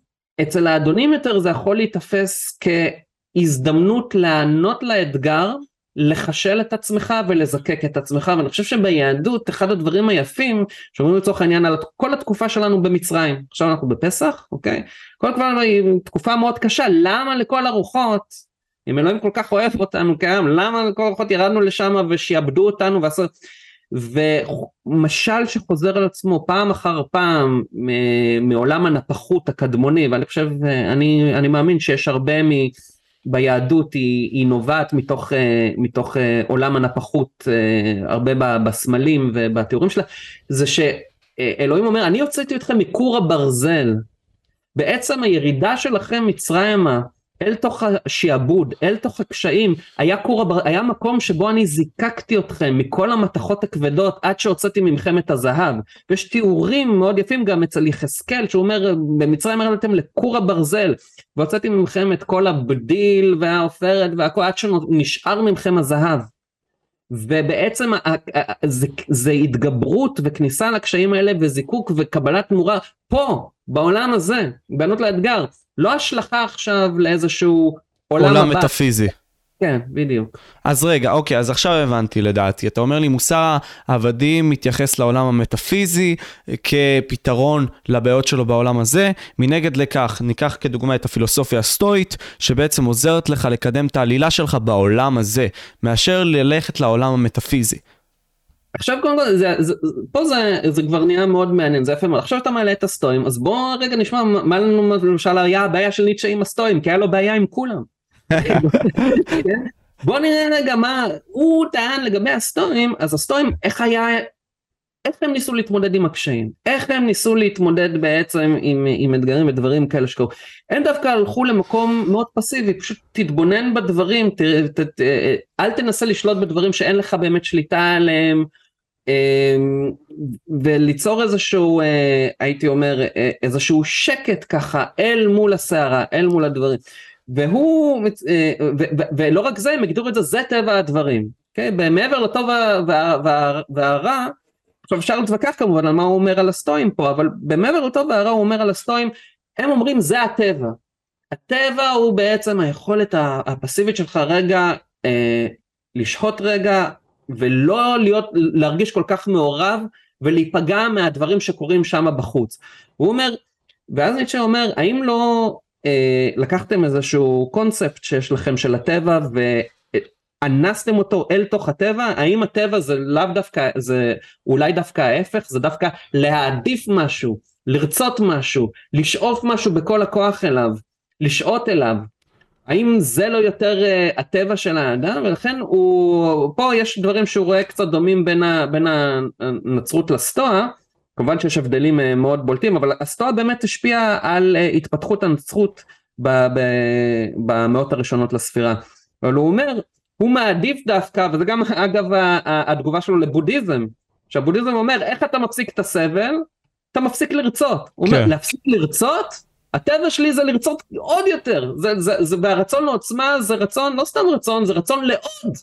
אצל האדונים יותר זה יכול להיתפס כהזדמנות לענות לאתגר, לחשל את עצמך ולזקק את עצמך, ואני חושב שביהדות אחד הדברים היפים, שאומרים לצורך העניין על כל התקופה שלנו במצרים, עכשיו אנחנו בפסח, אוקיי? כל היא תקופה מאוד קשה, למה לכל הרוחות, אם אלוהים כל כך אוהב אותנו קיים, למה לכל הרוחות ירדנו לשם ושיעבדו אותנו ועשו... ומשל שחוזר על עצמו פעם אחר פעם מעולם הנפחות הקדמוני ואני חושב אני אני מאמין שיש הרבה מ... ביהדות היא, היא נובעת מתוך, מתוך עולם הנפחות הרבה בסמלים ובתיאורים שלה זה שאלוהים אומר אני הוצאתי אתכם מכור הברזל. בעצם הירידה שלכם מצרימה אל תוך השעבוד, אל תוך הקשיים, היה, קור הבר... היה מקום שבו אני זיקקתי אתכם מכל המתכות הכבדות עד שהוצאתי ממכם את הזהב. ויש תיאורים מאוד יפים גם אצל יחזקאל שהוא אומר במצרים ירדתם לכור הברזל והוצאתי ממכם את כל הבדיל והעופרת והכל עד שנשאר ממכם הזהב. ובעצם זה, זה התגברות וכניסה לקשיים האלה וזיקוק וקבלת תמורה פה בעולם הזה בענות לאתגר לא השלכה עכשיו לאיזשהו עולם, עולם הבא. מטאפיזי. כן, בדיוק. אז רגע, אוקיי, אז עכשיו הבנתי לדעתי. אתה אומר לי, מוסר העבדים מתייחס לעולם המטאפיזי כפתרון לבעיות שלו בעולם הזה. מנגד לכך, ניקח כדוגמה את הפילוסופיה הסטואית, שבעצם עוזרת לך לקדם את העלילה שלך בעולם הזה, מאשר ללכת לעולם המטאפיזי. עכשיו קודם כל, זה, זה, פה זה, זה כבר נהיה מאוד מעניין, זה יפה מאוד. עכשיו אתה מעלה את הסטואים, אז בוא רגע נשמע מה לנו למשל היה הבעיה של ניטשה עם הסטואים, כי היה לו בעיה עם כולם. [laughs] בוא נראה רגע מה הוא טען לגבי הסטואים, אז הסטואים, איך היה, איך הם ניסו להתמודד עם הקשיים, איך הם ניסו להתמודד בעצם עם, עם אתגרים ודברים כאלה שקרו. הם דווקא הלכו למקום מאוד פסיבי, פשוט תתבונן בדברים, ת, ת, ת, אל תנסה לשלוט בדברים שאין לך באמת שליטה עליהם. אמ, וליצור איזשהו אה, הייתי אומר אה, איזשהו שקט ככה אל מול הסערה אל מול הדברים והוא אה, ולא רק זה הם הגדירו את זה זה טבע הדברים okay? אוקיי? מעבר לטוב והרע עכשיו אפשר להתווכח כמובן על מה הוא אומר על הסטואים פה אבל במעבר לטוב והרע הוא אומר על הסטואים הם אומרים זה הטבע הטבע הוא בעצם היכולת הפסיבית שלך רגע לשהות רגע ולא להיות, להרגיש כל כך מעורב ולהיפגע מהדברים שקורים שם בחוץ. הוא אומר, ואז ניטשה אומר, האם לא אה, לקחתם איזשהו קונספט שיש לכם של הטבע ואנסתם אותו אל תוך הטבע? האם הטבע זה לאו דווקא, זה אולי דווקא ההפך? זה דווקא להעדיף משהו, לרצות משהו, לשאוף משהו בכל הכוח אליו, לשהות אליו. האם זה לא יותר uh, הטבע של האדם? ולכן הוא פה יש דברים שהוא רואה קצת דומים בין, ה, בין הנצרות לסטואה. כמובן שיש הבדלים uh, מאוד בולטים אבל הסטואה באמת השפיעה על uh, התפתחות הנצרות ב, ב, במאות הראשונות לספירה. אבל הוא אומר הוא מעדיף דווקא וזה גם אגב התגובה שלו לבודהיזם. שהבודהיזם אומר איך אתה מפסיק את הסבל? אתה מפסיק לרצות. הוא כן. אומר להפסיק לרצות הטבע שלי זה לרצות עוד יותר, זה, זה, זה, והרצון לעוצמה זה רצון, לא סתם רצון, זה רצון לעוד.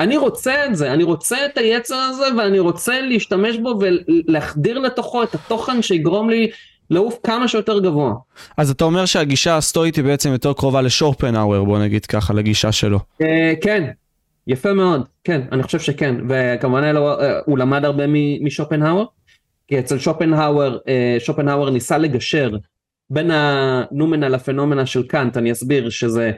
אני רוצה את זה, אני רוצה את היצר הזה ואני רוצה להשתמש בו ולהחדיר לתוכו את התוכן שיגרום לי לעוף כמה שיותר גבוה. אז אתה אומר שהגישה הסטואית היא בעצם יותר קרובה לשורפנאוור, בוא נגיד ככה, לגישה שלו. Uh, כן, יפה מאוד, כן, אני חושב שכן, וכמובן אה, הוא למד הרבה משופנהאואר, כי אצל שופנהאואר, אה, שופנהאואר ניסה לגשר בין הנומנה לפנומנה של קאנט אני אסביר שזה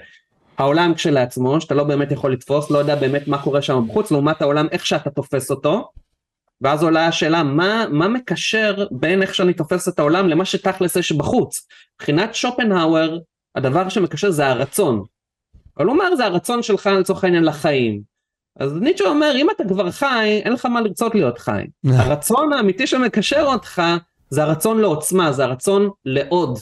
העולם כשלעצמו שאתה לא באמת יכול לתפוס לא יודע באמת מה קורה שם בחוץ לעומת העולם איך שאתה תופס אותו. ואז עולה השאלה מה, מה מקשר בין איך שאני תופס את העולם למה שתכלס יש בחוץ? מבחינת שופנהאואר הדבר שמקשר זה הרצון. אומר זה הרצון שלך לצורך העניין לחיים. אז ניטשה אומר אם אתה כבר חי אין לך מה לרצות להיות חי. [laughs] הרצון האמיתי שמקשר אותך זה הרצון לעוצמה, זה הרצון לעוד,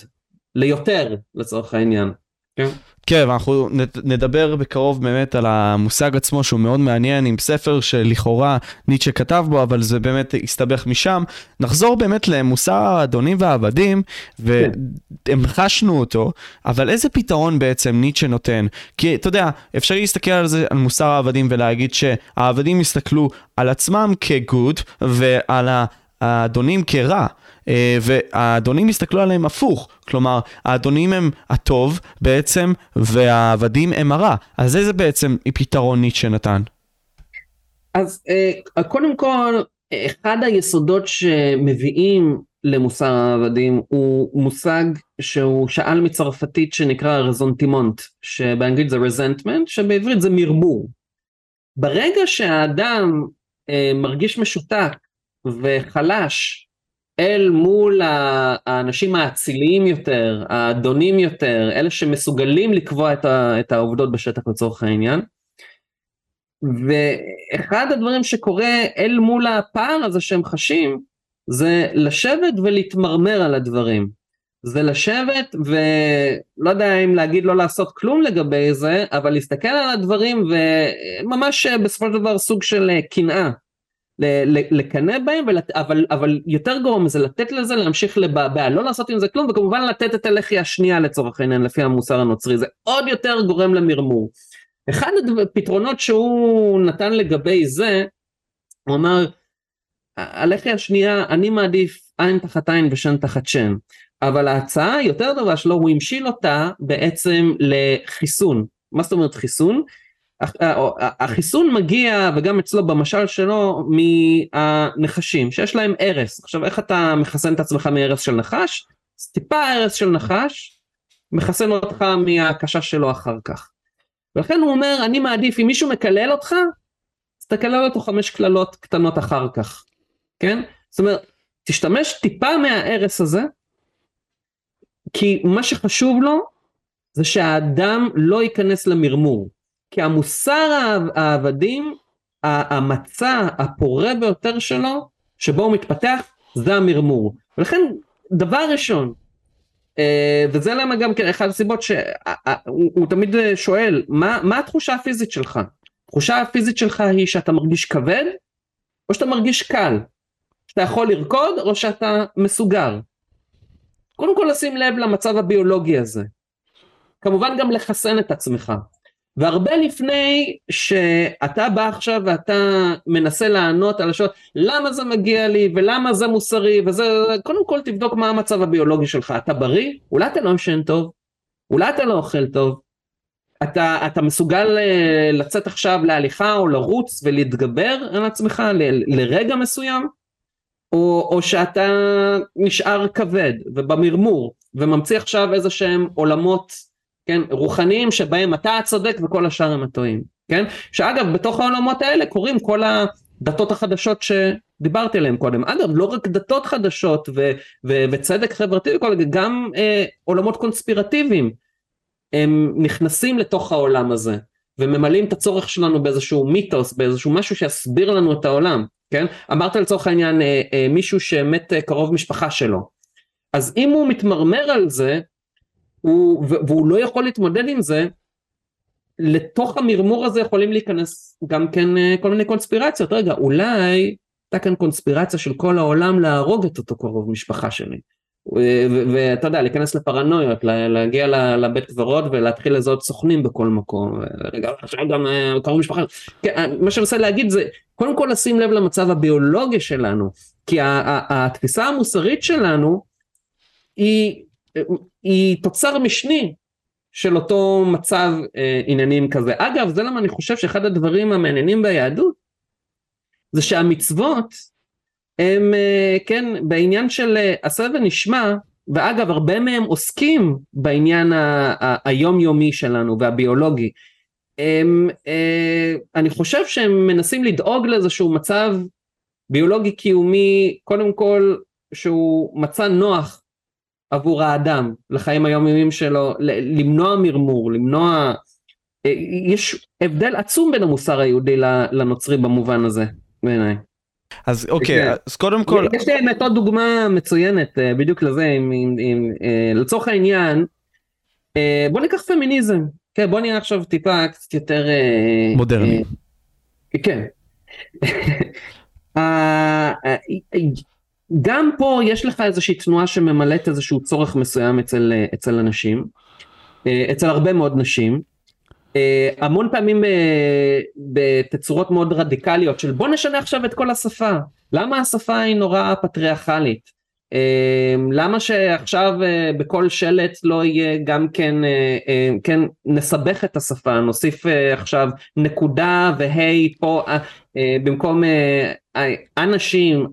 ליותר לצורך העניין. כן? כן, ואנחנו נדבר בקרוב באמת על המושג עצמו שהוא מאוד מעניין עם ספר שלכאורה ניטשה כתב בו, אבל זה באמת הסתבך משם. נחזור באמת למוסר האדונים והעבדים, והמחשנו אותו, אבל איזה פתרון בעצם ניטשה נותן? כי אתה יודע, אפשר להסתכל על זה, על מוסר העבדים ולהגיד שהעבדים הסתכלו על עצמם כגוד ועל ה... האדונים כרע, והאדונים הסתכלו עליהם הפוך, כלומר, האדונים הם הטוב בעצם, והעבדים הם הרע. אז איזה בעצם פתרון ניטשה נתן? אז אה, קודם כל, אחד היסודות שמביאים למוסר העבדים הוא מושג שהוא שאל מצרפתית שנקרא רזונטימונט, שבאנגלית זה רזנטמנט, שבעברית זה מרמור. ברגע שהאדם אה, מרגיש משותק וחלש אל מול האנשים האציליים יותר, האדונים יותר, אלה שמסוגלים לקבוע את העובדות בשטח לצורך העניין, ואחד הדברים שקורה אל מול הפער הזה שהם חשים, זה לשבת ולהתמרמר על הדברים. זה לשבת ולא יודע אם להגיד לא לעשות כלום לגבי זה, אבל להסתכל על הדברים וממש בסופו של דבר סוג של קנאה. לקנא בהם, ולת... אבל, אבל יותר גרוע מזה לתת לזה להמשיך לבעבע, לא לעשות עם זה כלום, וכמובן לתת את הלחי השנייה לצורך העניין לפי המוסר הנוצרי, זה עוד יותר גורם למרמור. אחד הפתרונות שהוא נתן לגבי זה, הוא אמר, הלחי השנייה, אני מעדיף עין תחת עין ושן תחת שן, אבל ההצעה היותר טובה שלו, הוא המשיל אותה בעצם לחיסון. מה זאת אומרת חיסון? החיסון מגיע, וגם אצלו במשל שלו, מהנחשים, שיש להם הרס. עכשיו, איך אתה מחסן את עצמך מהרס של נחש? אז טיפה הרס של נחש, מחסן אותך מהקשה שלו אחר כך. ולכן הוא אומר, אני מעדיף, אם מישהו מקלל אותך, אז תקלל אותו חמש קללות קטנות אחר כך, כן? זאת אומרת, תשתמש טיפה מההרס הזה, כי מה שחשוב לו, זה שהאדם לא ייכנס למרמור. כי המוסר העבדים, המצע הפורה ביותר שלו, שבו הוא מתפתח, זה המרמור. ולכן, דבר ראשון, אה, וזה למה גם כן אחת הסיבות שהוא תמיד שואל, מה, מה התחושה הפיזית שלך? התחושה הפיזית שלך היא שאתה מרגיש כבד, או שאתה מרגיש קל? שאתה יכול לרקוד, או שאתה מסוגר? קודם כל לשים לב למצב הביולוגי הזה. כמובן גם לחסן את עצמך. והרבה לפני שאתה בא עכשיו ואתה מנסה לענות על השאלות למה זה מגיע לי ולמה זה מוסרי וזה קודם כל תבדוק מה המצב הביולוגי שלך. אתה בריא? אולי אתה לא ישן טוב? אולי אתה לא אוכל טוב? אתה, אתה מסוגל אה, לצאת עכשיו להליכה או לרוץ ולהתגבר על עצמך ל, לרגע מסוים? או, או שאתה נשאר כבד ובמרמור וממציא עכשיו איזה שהם עולמות כן, רוחניים שבהם אתה הצודק וכל השאר הם הטועים, כן? שאגב, בתוך העולמות האלה קורים כל הדתות החדשות שדיברתי עליהן קודם. אגב, לא רק דתות חדשות ו- ו- וצדק חברתי וכל, גם אה, עולמות קונספירטיביים, הם נכנסים לתוך העולם הזה, וממלאים את הצורך שלנו באיזשהו מיתוס, באיזשהו משהו שיסביר לנו את העולם, כן? אמרת לצורך העניין אה, אה, מישהו שמת אה, קרוב משפחה שלו. אז אם הוא מתמרמר על זה, הוא, והוא לא יכול להתמודד עם זה, לתוך המרמור הזה יכולים להיכנס גם כן אה, כל מיני קונספירציות, רגע אולי הייתה כאן קונספירציה של כל העולם להרוג את אותו קרוב משפחה שלי. ואתה יודע, להיכנס לפרנויות, להגיע לבית קברות ולהתחיל לזהות סוכנים בכל מקום. רגע, עכשיו גם אה, קרוב משפחה. כן, אה, מה שאני מנסה להגיד זה, קודם כל לשים לב למצב הביולוגי שלנו, כי התפיסה המוסרית שלנו היא היא תוצר משני של אותו מצב אה, עניינים כזה. אגב, זה למה אני חושב שאחד הדברים המעניינים ביהדות, זה שהמצוות הם, אה, כן, בעניין של אה, עשה ונשמע, ואגב, הרבה מהם עוסקים בעניין ה- ה- היומיומי שלנו והביולוגי. הם, אה, אני חושב שהם מנסים לדאוג לאיזשהו מצב ביולוגי קיומי, קודם כל שהוא מצע נוח עבור האדם לחיים היומיומיים שלו, למנוע מרמור, למנוע... אה, יש הבדל עצום בין המוסר היהודי לנוצרי במובן הזה, בעיניי. אז אוקיי. אז קודם כל... יש לי האמת עוד דוגמה מצוינת אה, בדיוק לזה, עם, עם, עם, אה, לצורך העניין, בוא ניקח פמיניזם, כן, בוא נהיה עכשיו טיפה קצת יותר... מודרני. כן. [laughs] גם פה יש לך איזושהי תנועה שממלאת איזשהו צורך מסוים אצל, אצל אנשים, אה, אצל הרבה מאוד נשים, המון פעמים בתצורות מאוד רדיקליות של בוא נשנה עכשיו את כל השפה, למה השפה היא נורא פטריארכלית? למה שעכשיו בכל שלט לא יהיה גם כן, כן נסבך את השפה, נוסיף עכשיו נקודה והי פה במקום אנשים,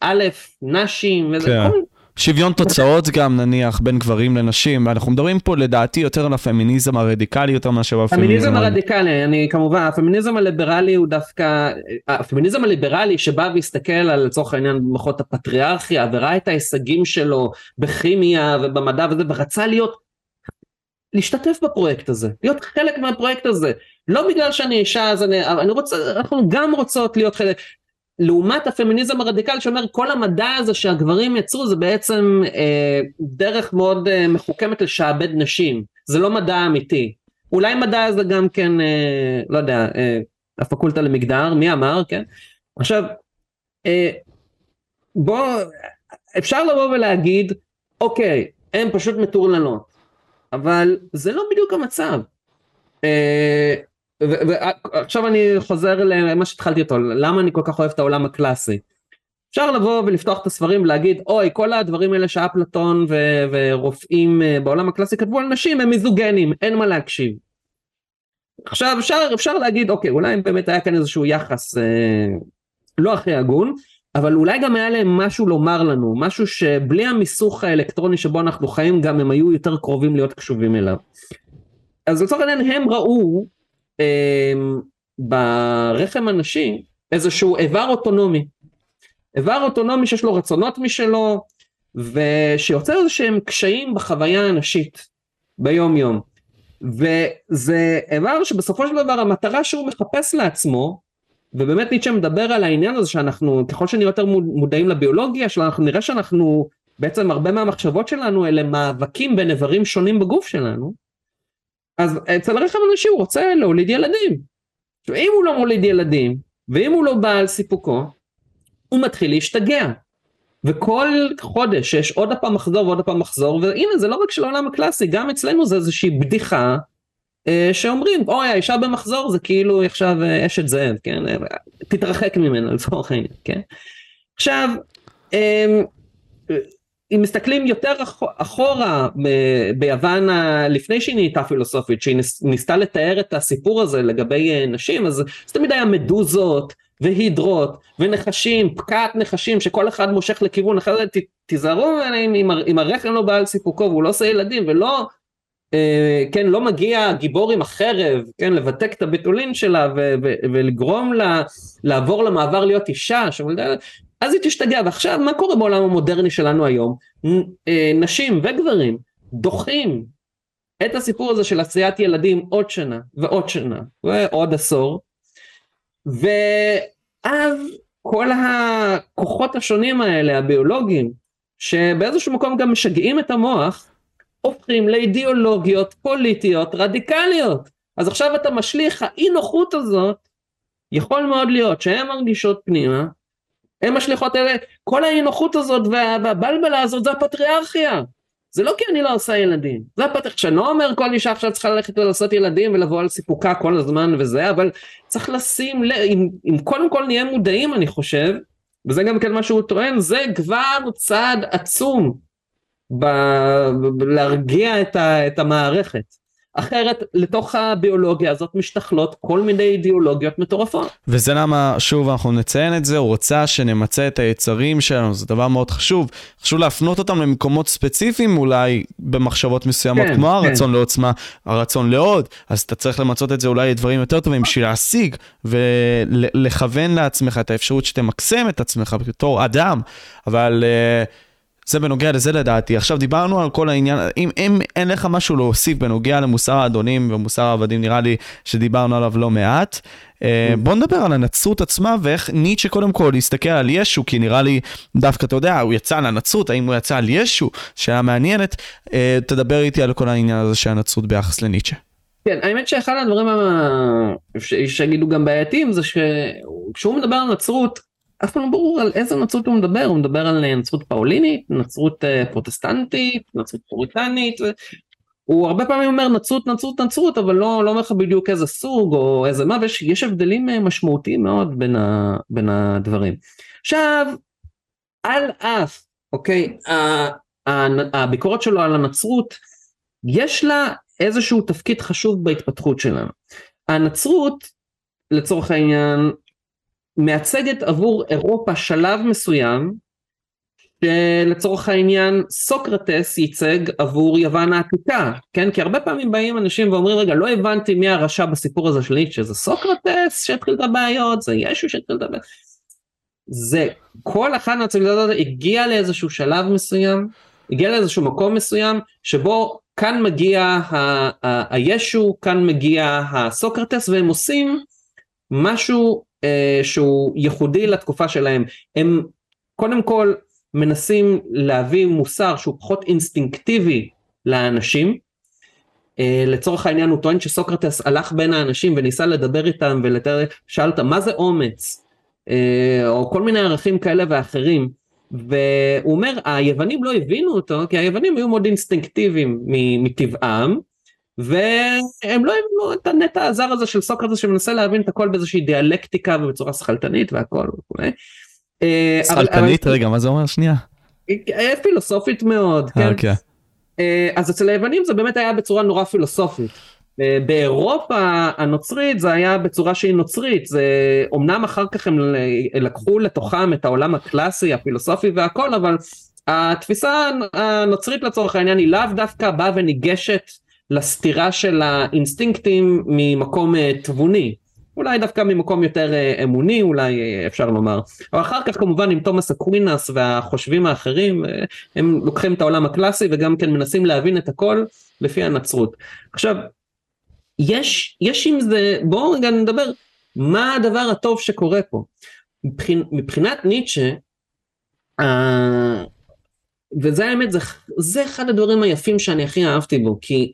א', נשים, וזה כן. כל שוויון תוצאות גם נניח בין גברים לנשים, אנחנו מדברים פה לדעתי יותר על הפמיניזם הרדיקלי יותר מאשר הפמיניזם הפמיניזם הרדיקלי, אני כמובן, הפמיניזם הליברלי הוא דווקא, הפמיניזם הליברלי שבא והסתכל על לצורך העניין במוחות הפטריארכיה וראה את ההישגים שלו בכימיה ובמדע וזה ורצה להיות, להשתתף בפרויקט הזה, להיות חלק מהפרויקט הזה, לא בגלל שאני אישה אז אני, אני רוצה, אנחנו גם רוצות להיות חלק, לעומת הפמיניזם הרדיקלי שאומר כל המדע הזה שהגברים יצרו זה בעצם אה, דרך מאוד אה, מחוכמת לשעבד נשים, זה לא מדע אמיתי. אולי מדע זה גם כן, אה, לא יודע, אה, הפקולטה למגדר, מי אמר, כן? עכשיו, אה, בוא, אפשר לבוא ולהגיד, אוקיי, הן פשוט מטורלנות, אבל זה לא בדיוק המצב. אה, ועכשיו אני חוזר למה שהתחלתי אותו, למה אני כל כך אוהב את העולם הקלאסי. אפשר לבוא ולפתוח את הספרים ולהגיד אוי כל הדברים האלה שאפלטון ו- ורופאים אה, בעולם הקלאסי כתבו על נשים הם מיזוגנים אין מה להקשיב. עכשיו אפשר, אפשר להגיד אוקיי אולי באמת היה כאן איזשהו יחס אה, לא הכי הגון אבל אולי גם היה להם משהו לומר לנו משהו שבלי המיסוך האלקטרוני שבו אנחנו חיים גם הם היו יותר קרובים להיות קשובים אליו. אז לצורך העניין הם ראו ברחם הנשי איזשהו איבר אוטונומי. איבר אוטונומי שיש לו רצונות משלו ושיוצר איזה שהם קשיים בחוויה הנשית ביום יום. וזה איבר שבסופו של דבר המטרה שהוא מחפש לעצמו ובאמת ניטשה מדבר על העניין הזה שאנחנו ככל שנהיה יותר מודעים לביולוגיה שלנו אנחנו נראה שאנחנו בעצם הרבה מהמחשבות שלנו אלה מאבקים בין איברים שונים בגוף שלנו אז אצל הרכב הנשי הוא רוצה להוליד ילדים. אם הוא לא מוליד ילדים, ואם הוא לא בעל סיפוקו, הוא מתחיל להשתגע. וכל חודש יש עוד הפעם מחזור ועוד הפעם מחזור, והנה זה לא רק של העולם הקלאסי, גם אצלנו זה איזושהי בדיחה אה, שאומרים, אוי האישה במחזור זה כאילו עכשיו אה, אשת זאב, כן? אה, תתרחק ממנה לצורך העניין, כן? עכשיו, אה, אם מסתכלים יותר אחורה ביוון לפני שהיא נהייתה פילוסופית שהיא ניסתה לתאר את הסיפור הזה לגבי אה, נשים אז זה תמיד היה מדוזות והידרות ונחשים פקעת נחשים שכל אחד מושך לכיוון אחר תיזהרו אם הרחם לא בעל סיפוקו והוא לא עושה ילדים ולא אה, כן לא מגיע גיבור עם החרב כן לבתק את הביטולין שלה ולגרום לה לעבור למעבר להיות אישה אז היא תשתגע, ועכשיו מה קורה בעולם המודרני שלנו היום? אה, נשים וגברים דוחים את הסיפור הזה של עשיית ילדים עוד שנה ועוד שנה ועוד עשור, ואז כל הכוחות השונים האלה, הביולוגיים, שבאיזשהו מקום גם משגעים את המוח, הופכים לאידיאולוגיות פוליטיות רדיקליות. אז עכשיו אתה משליך, האי נוחות הזאת, יכול מאוד להיות שהן מרגישות פנימה, הן משליכות אלה, כל האי נוחות הזאת והבלבלה הזאת זה הפטריארכיה. זה לא כי אני לא עושה ילדים, זה הפטריארכיה, שאני לא אומר כל אישה עכשיו צריכה ללכת ולעשות ילדים ולבוא על סיפוקה כל הזמן וזה, אבל צריך לשים לב, אם, אם קודם כל נהיה מודעים אני חושב, וזה גם כן מה שהוא טוען, זה כבר צעד עצום ב, ב, להרגיע את, ה, את המערכת. אחרת לתוך הביולוגיה הזאת משתכלות כל מיני אידיאולוגיות מטורפות. וזה למה, שוב, אנחנו נציין את זה, הוא רוצה שנמצה את היצרים שלנו, זה דבר מאוד חשוב. חשוב להפנות אותם למקומות ספציפיים אולי במחשבות מסוימות, כן, כמו כן. הרצון לעוצמה, הרצון לעוד, אז אתה צריך למצות את זה אולי לדברים יותר טובים בשביל להשיג ולכוון לעצמך את האפשרות שתמקסם את עצמך בתור אדם, אבל... Uh, זה בנוגע לזה לדעתי. עכשיו דיברנו על כל העניין, אם, אם אין לך משהו להוסיף בנוגע למוסר האדונים ומוסר העבדים, נראה לי שדיברנו עליו לא מעט. אה, בוא נדבר על הנצרות עצמה ואיך ניטשה קודם כל להסתכל על ישו, כי נראה לי דווקא, אתה יודע, הוא יצא על הנצרות, האם הוא יצא על ישו, שאלה מעניינת. אה, תדבר איתי על כל העניין הזה של הנצרות ביחס לניטשה. כן, האמת שאחד הדברים שיגידו גם בעייתיים זה שכשהוא מדבר על נצרות, אף פעם לא ברור על איזה נצרות הוא מדבר, הוא מדבר על נצרות פאולינית, נצרות אה, פרוטסטנטית, נצרות פוריטנית, הוא הרבה פעמים אומר נצרות נצרות נצרות אבל לא לא אומר לך בדיוק איזה סוג או איזה מה ויש יש הבדלים אה, משמעותיים מאוד בין, ה, בין הדברים. עכשיו על אף אוקיי הביקורת שלו על הנצרות יש לה איזשהו תפקיד חשוב בהתפתחות שלנו. הנצרות לצורך העניין מייצגת עבור אירופה שלב מסוים שלצורך העניין סוקרטס ייצג עבור יוון העתיקה, כן? כי הרבה פעמים באים אנשים ואומרים רגע לא הבנתי מי הרשע בסיפור הזה של ניטשה, זה סוקרטס שהתחיל את הבעיות, זה ישו שהתחיל את הבעיות. זה כל אחת מהציוויליזציות הגיע לאיזשהו שלב מסוים, הגיע לאיזשהו מקום מסוים שבו כאן מגיע הישו, כאן מגיע הסוקרטס והם עושים משהו שהוא ייחודי לתקופה שלהם. הם קודם כל מנסים להביא מוסר שהוא פחות אינסטינקטיבי לאנשים. Uh, לצורך העניין הוא טוען שסוקרטס הלך בין האנשים וניסה לדבר איתם ולתאר, שאלת מה זה אומץ, uh, או כל מיני ערכים כאלה ואחרים, והוא אומר היוונים לא הבינו אותו כי היוונים היו מאוד אינסטינקטיביים מטבעם, והם לא הבינו את הנטע הזר הזה של סוקרטס שמנסה להבין את הכל באיזושהי דיאלקטיקה ובצורה שכלתנית והכל וכולי. אה, שכלתנית רגע מה זה אומר שנייה? אה, פילוסופית מאוד כן. אוקיי. אה, אז אצל היוונים זה באמת היה בצורה נורא פילוסופית. באירופה הנוצרית זה היה בצורה שהיא נוצרית זה אמנם אחר כך הם לקחו לתוכם את העולם הקלאסי הפילוסופי והכל אבל התפיסה הנוצרית לצורך העניין היא לאו דווקא באה וניגשת לסתירה של האינסטינקטים ממקום תבוני אולי דווקא ממקום יותר אה, אמוני אולי אה, אפשר לומר. אבל אחר כך כמובן עם תומאס אקווינס והחושבים האחרים אה, הם לוקחים את העולם הקלאסי וגם כן מנסים להבין את הכל לפי הנצרות. עכשיו יש יש עם זה בואו רגע נדבר מה הדבר הטוב שקורה פה. מבחינ, מבחינת ניטשה אה, וזה האמת זה, זה אחד הדברים היפים שאני הכי אהבתי בו כי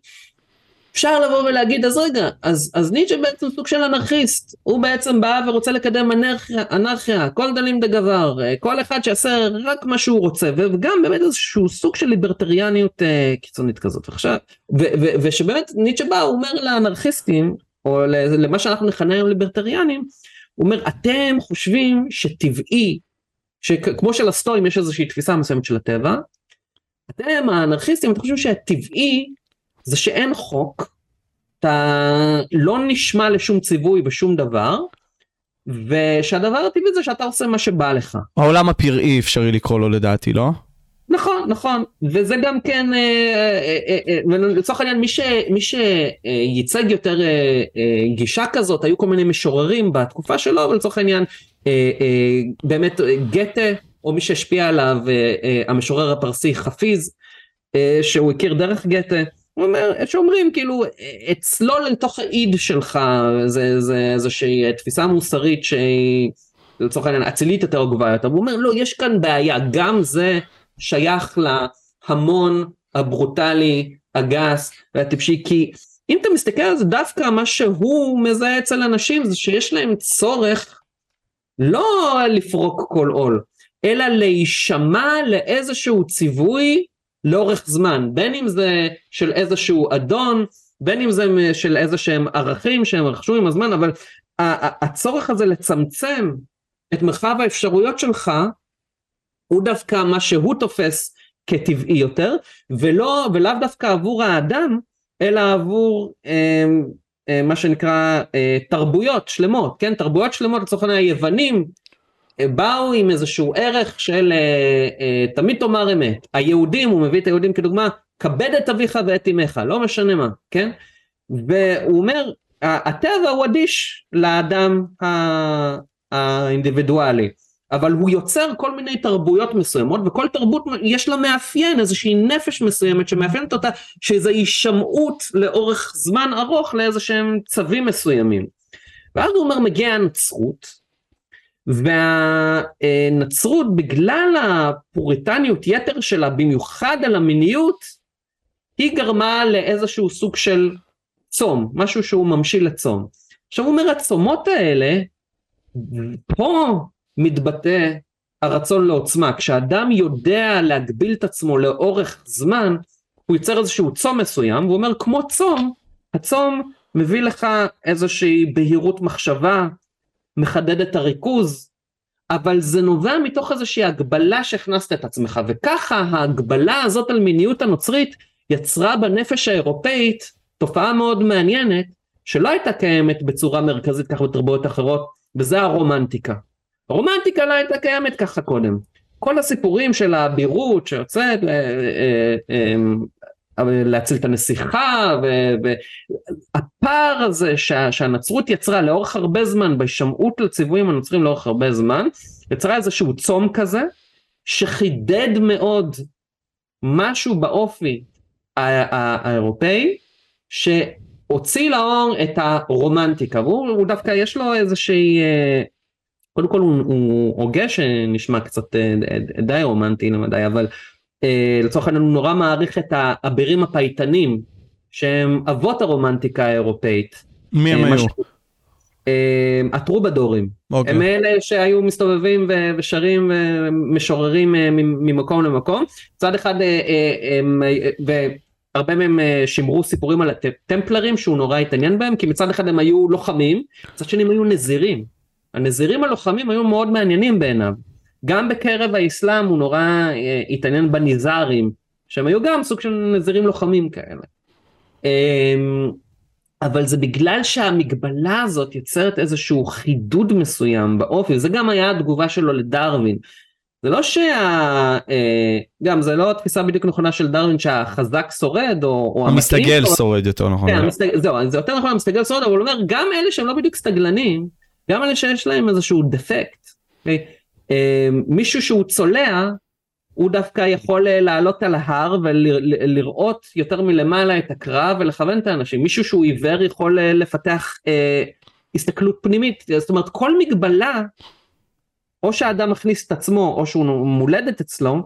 אפשר לבוא ולהגיד אז רגע אז אז ניטשה בעצם סוג של אנרכיסט. הוא בעצם בא ורוצה לקדם אנרכיה אנרכיה כל דלים דגבר כל אחד שיעשה רק מה שהוא רוצה. וגם באמת איזשהו סוג של ליברטריאניות אה, קיצונית כזאת. עכשיו ושבאמת ניטשה בא הוא אומר לאנרכיסטים או למה שאנחנו נכנה היום ליברטריאנים הוא אומר אתם חושבים שטבעי שכמו שלסטואים יש איזושהי תפיסה מסוימת של הטבע אתם האנרכיסטים אתם חושבים שהטבעי זה שאין חוק, אתה לא נשמע לשום ציווי בשום דבר, ושהדבר הטבעי זה שאתה עושה מה שבא לך. העולם הפראי אפשרי לקרוא לו לדעתי, לא? נכון, נכון, וזה גם כן, אה, אה, אה, לצורך העניין מי, ש, מי שייצג יותר גישה כזאת, היו כל מיני משוררים בתקופה שלו, אבל לצורך העניין באמת גתה, או מי שהשפיע עליו, המשורר הפרסי חפיז, שהוא הכיר דרך גתה, הוא אומר, שאומרים כאילו, אצלול לתוך האיד שלך, זה, זה איזושהי תפיסה מוסרית שהיא לצורך העניין אצילית יותר או גבוהה יותר, הוא אומר לא, יש כאן בעיה, גם זה שייך להמון הברוטלי, הגס והטיפשי, כי אם אתה מסתכל על זה דווקא מה שהוא מזהה אצל אנשים זה שיש להם צורך לא לפרוק כל עול, אלא להישמע לאיזשהו ציווי לאורך זמן, בין אם זה של איזשהו אדון, בין אם זה של איזה שהם ערכים שהם רכשו עם הזמן, אבל הצורך הזה לצמצם את מרחב האפשרויות שלך, הוא דווקא מה שהוא תופס כטבעי יותר, ולא, ולאו דווקא עבור האדם, אלא עבור אה, אה, מה שנקרא אה, תרבויות שלמות, כן? תרבויות שלמות לצורך העניין היוונים באו עם איזשהו ערך של אה, אה, תמיד תאמר אמת. היהודים, הוא מביא את היהודים כדוגמה, כבד את אביך ואת אמך, לא משנה מה, כן? והוא אומר, הטבע הוא אדיש לאדם האינדיבידואלי, אבל הוא יוצר כל מיני תרבויות מסוימות, וכל תרבות יש לה מאפיין, איזושהי נפש מסוימת שמאפיינת אותה, שזה הישמעות לאורך זמן ארוך לאיזה שהם צווים מסוימים. ואז הוא אומר, מגיעה הנצרות, והנצרות בגלל הפוריטניות יתר שלה במיוחד על המיניות היא גרמה לאיזשהו סוג של צום משהו שהוא ממשיל לצום. עכשיו הוא אומר הצומות האלה פה מתבטא הרצון לעוצמה כשאדם יודע להגביל את עצמו לאורך זמן הוא יוצר איזשהו צום מסוים, והוא אומר כמו צום, הצום מביא לך איזושהי בהירות מחשבה, מחדד את הריכוז, אבל זה נובע מתוך איזושהי הגבלה שהכנסת את עצמך, וככה ההגבלה הזאת על מיניות הנוצרית יצרה בנפש האירופאית תופעה מאוד מעניינת, שלא הייתה קיימת בצורה מרכזית ככה בתרבויות אחרות, וזה הרומנטיקה. הרומנטיקה לא הייתה קיימת ככה קודם. כל הסיפורים של האבירות שיוצאת אה, אה, אה, להציל את הנסיכה והפער הזה שה, שהנצרות יצרה לאורך הרבה זמן בהישמעות לציוויים הנוצרים לאורך הרבה זמן יצרה איזשהו צום כזה שחידד מאוד משהו באופי האירופאי שהוציא לאור את הרומנטיקה. והוא דווקא יש לו איזושהי קודם כל הוא, הוא הוגה שנשמע קצת אה, די רומנטי למדי אבל אה, לצורך העניין הוא נורא מעריך את האבירים הפייטנים שהם אבות הרומנטיקה האירופאית. מי הם אה, היו? הטרובדורים. Okay. הם אלה שהיו מסתובבים ושרים ומשוררים ממקום למקום. מצד אחד הם, והרבה מהם שימרו סיפורים על הטמפלרים שהוא נורא התעניין בהם כי מצד אחד הם היו לוחמים, מצד שני הם היו נזירים. הנזירים הלוחמים היו מאוד מעניינים בעיניו. גם בקרב האסלאם הוא נורא אה, התעניין בניזארים, שהם היו גם סוג של נזירים לוחמים כאלה. אה, אבל זה בגלל שהמגבלה הזאת יוצרת איזשהו חידוד מסוים באופי, זה גם היה התגובה שלו לדרווין. זה לא שה... אה, גם זה לא התפיסה בדיוק נכונה של דרווין שהחזק שורד או, או המסתגל שורד יותר נכון. כן, המסתגל, זהו, זה יותר נכון המסתגל שורד, אבל הוא אומר גם אלה שהם לא בדיוק סטגלנים, גם אלה שיש להם איזשהו דפקט. Okay? אה, מישהו שהוא צולע, הוא דווקא יכול אה, לעלות על ההר ולראות יותר מלמעלה את הקרב ולכוון את האנשים. מישהו שהוא עיוור יכול אה, לפתח אה, הסתכלות פנימית. זאת אומרת, כל מגבלה, או שהאדם מכניס את עצמו או שהוא מולדת אצלו,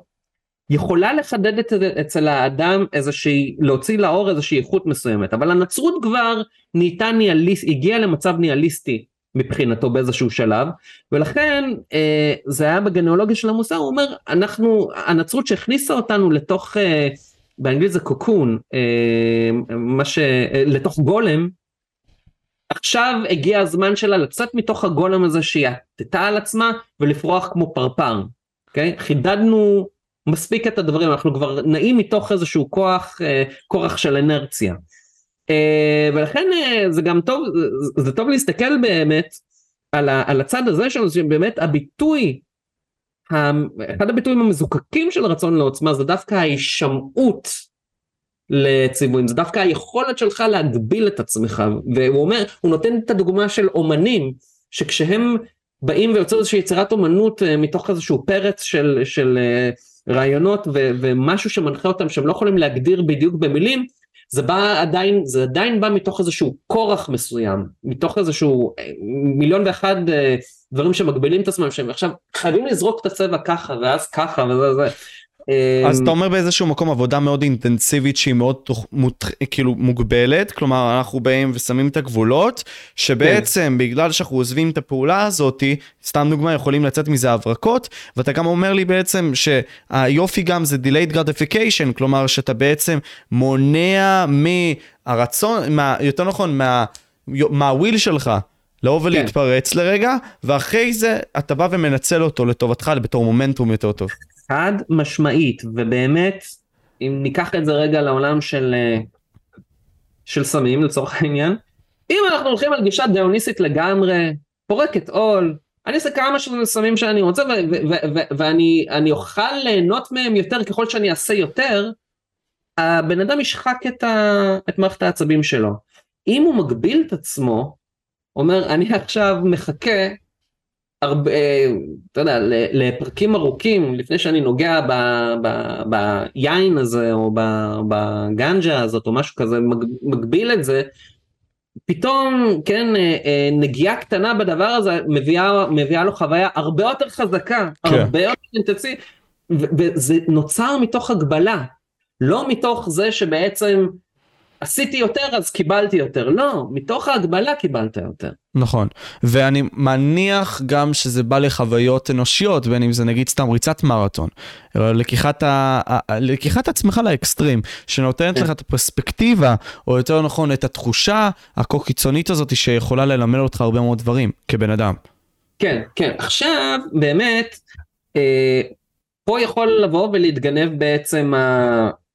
יכולה לחדד את, אצל האדם איזושהי, להוציא לאור איזושהי איכות מסוימת, אבל הנצרות כבר נהייתה ניאליסט, הגיעה למצב ניאליסטי מבחינתו באיזשהו שלב ולכן אה, זה היה בגניאולוגיה של המוסר הוא אומר אנחנו הנצרות שהכניסה אותנו לתוך אה, באנגלית זה קוקון אה, מה ש... אה, לתוך גולם עכשיו הגיע הזמן שלה לצאת מתוך הגולם הזה שהיא עטתה על עצמה ולפרוח כמו פרפר. Okay? אוקיי? חידדנו מספיק את הדברים אנחנו כבר נעים מתוך איזשהו כוח אה, כורח של אנרציה. Uh, ולכן uh, זה גם טוב, זה טוב להסתכל באמת על, ה, על הצד הזה שלנו, שבאמת הביטוי, אחד הביטויים המזוקקים של רצון לעוצמה זה דווקא ההישמעות לציוויים, זה דווקא היכולת שלך להגביל את עצמך, והוא אומר, הוא נותן את הדוגמה של אומנים, שכשהם באים ויוצרים איזושהי יצירת אומנות uh, מתוך איזשהו פרץ של, של רעיונות ו, ומשהו שמנחה אותם שהם לא יכולים להגדיר בדיוק במילים, זה בא עדיין, זה עדיין בא מתוך איזשהו כורח מסוים, מתוך איזשהו אה, מיליון ואחד אה, דברים שמגבילים את עצמם, שהם עכשיו חייבים לזרוק את הצבע ככה ואז ככה וזה זה. אז אמ, אתה אומר באיזשהו מקום עבודה מאוד אינטנסיבית שהיא מאוד מות, כאילו מוגבלת, כלומר אנחנו באים ושמים את הגבולות, שבעצם כן. בגלל שאנחנו עוזבים את הפעולה הזאתי, סתם דוגמה יכולים לצאת מזה הברקות, ואתה גם אומר לי בעצם שהיופי גם זה delayed gratification, כלומר שאתה בעצם מונע מהרצון, מה, יותר נכון, מה, מהוויל שלך. לבוא ולהתפרץ כן. לרגע, ואחרי זה אתה בא ומנצל אותו לטובתך בתור מומנטום יותר טוב. חד משמעית, ובאמת, אם ניקח את זה רגע לעולם של, אה, של סמים לצורך העניין, אם אנחנו הולכים על גישה דיאוניסית לגמרי, פורקת עול, אני אעשה כמה סמים שאני רוצה ואני אוכל ליהנות מהם יותר ככל שאני אעשה יותר, הבן אדם ישחק את, את מערכת העצבים שלו. אם הוא מגביל את עצמו, אומר אני עכשיו מחכה הרבה, אתה יודע, לפרקים ארוכים לפני שאני נוגע ב, ב, ביין הזה או בגנג'ה הזאת או משהו כזה, מגביל את זה, פתאום, כן, אה, אה, נגיעה קטנה בדבר הזה מביאה, מביאה לו חוויה הרבה יותר חזקה, כן. הרבה יותר אינטנסיבית, וזה נוצר מתוך הגבלה, לא מתוך זה שבעצם עשיתי יותר אז קיבלתי יותר, לא, מתוך ההגבלה קיבלת יותר. נכון, ואני מניח גם שזה בא לחוויות אנושיות, בין אם זה נגיד סתם ריצת מרתון, לקיחת, ה... לקיחת עצמך לאקסטרים, שנותנת כן. לך את הפרספקטיבה, או יותר נכון את התחושה הכה קיצונית הזאת שיכולה ללמד אותך הרבה מאוד דברים כבן אדם. כן, כן, עכשיו באמת, אה, פה יכול לבוא ולהתגנב בעצם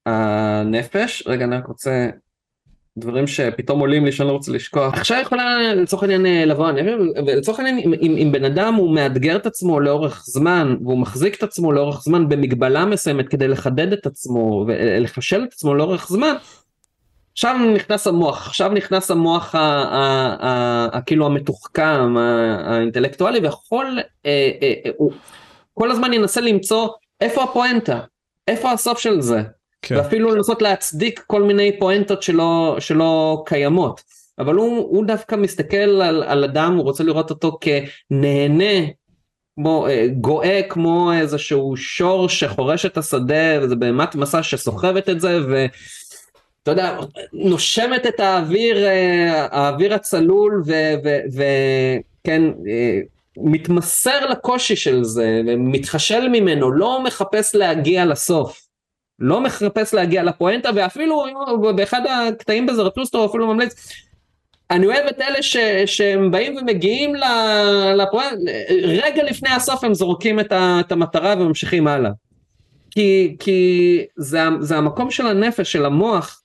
הנפש, רגע אני רק רוצה דברים שפתאום עולים לי שאני לא רוצה לשכוח. עכשיו יכולה לצורך העניין אה, לבוא לצורך העניין אם, אם, בן אדם הוא מאתגר את עצמו לאורך זמן והוא מחזיק את עצמו לאורך זמן במגבלה מסוימת כדי לחדד את עצמו ולחשל את עצמו לאורך זמן. עכשיו נכנס המוח עכשיו נכנס המוח הכאילו המתוחכם האינטלקטואלי ויכול אה, אה, הוא כל הזמן ינסה למצוא איפה הפואנטה איפה הסוף של זה כן. ואפילו לנסות להצדיק כל מיני פואנטות שלא, שלא קיימות. אבל הוא, הוא דווקא מסתכל על, על אדם, הוא רוצה לראות אותו כנהנה, כמו, אה, גואה כמו איזשהו שור שחורש את השדה, וזה באמת מסע שסוחבת את זה, ואתה יודע, נושמת את האוויר, אה, האוויר הצלול, וכן, אה, מתמסר לקושי של זה, ומתחשל ממנו, לא מחפש להגיע לסוף. לא מחפש להגיע לפואנטה ואפילו באחד הקטעים בזרטוסטרו אפילו ממליץ אני אוהב את אלה ש, שהם באים ומגיעים לפואנטה רגע לפני הסוף הם זורקים את, ה, את המטרה וממשיכים הלאה. כי, כי זה, זה המקום של הנפש של המוח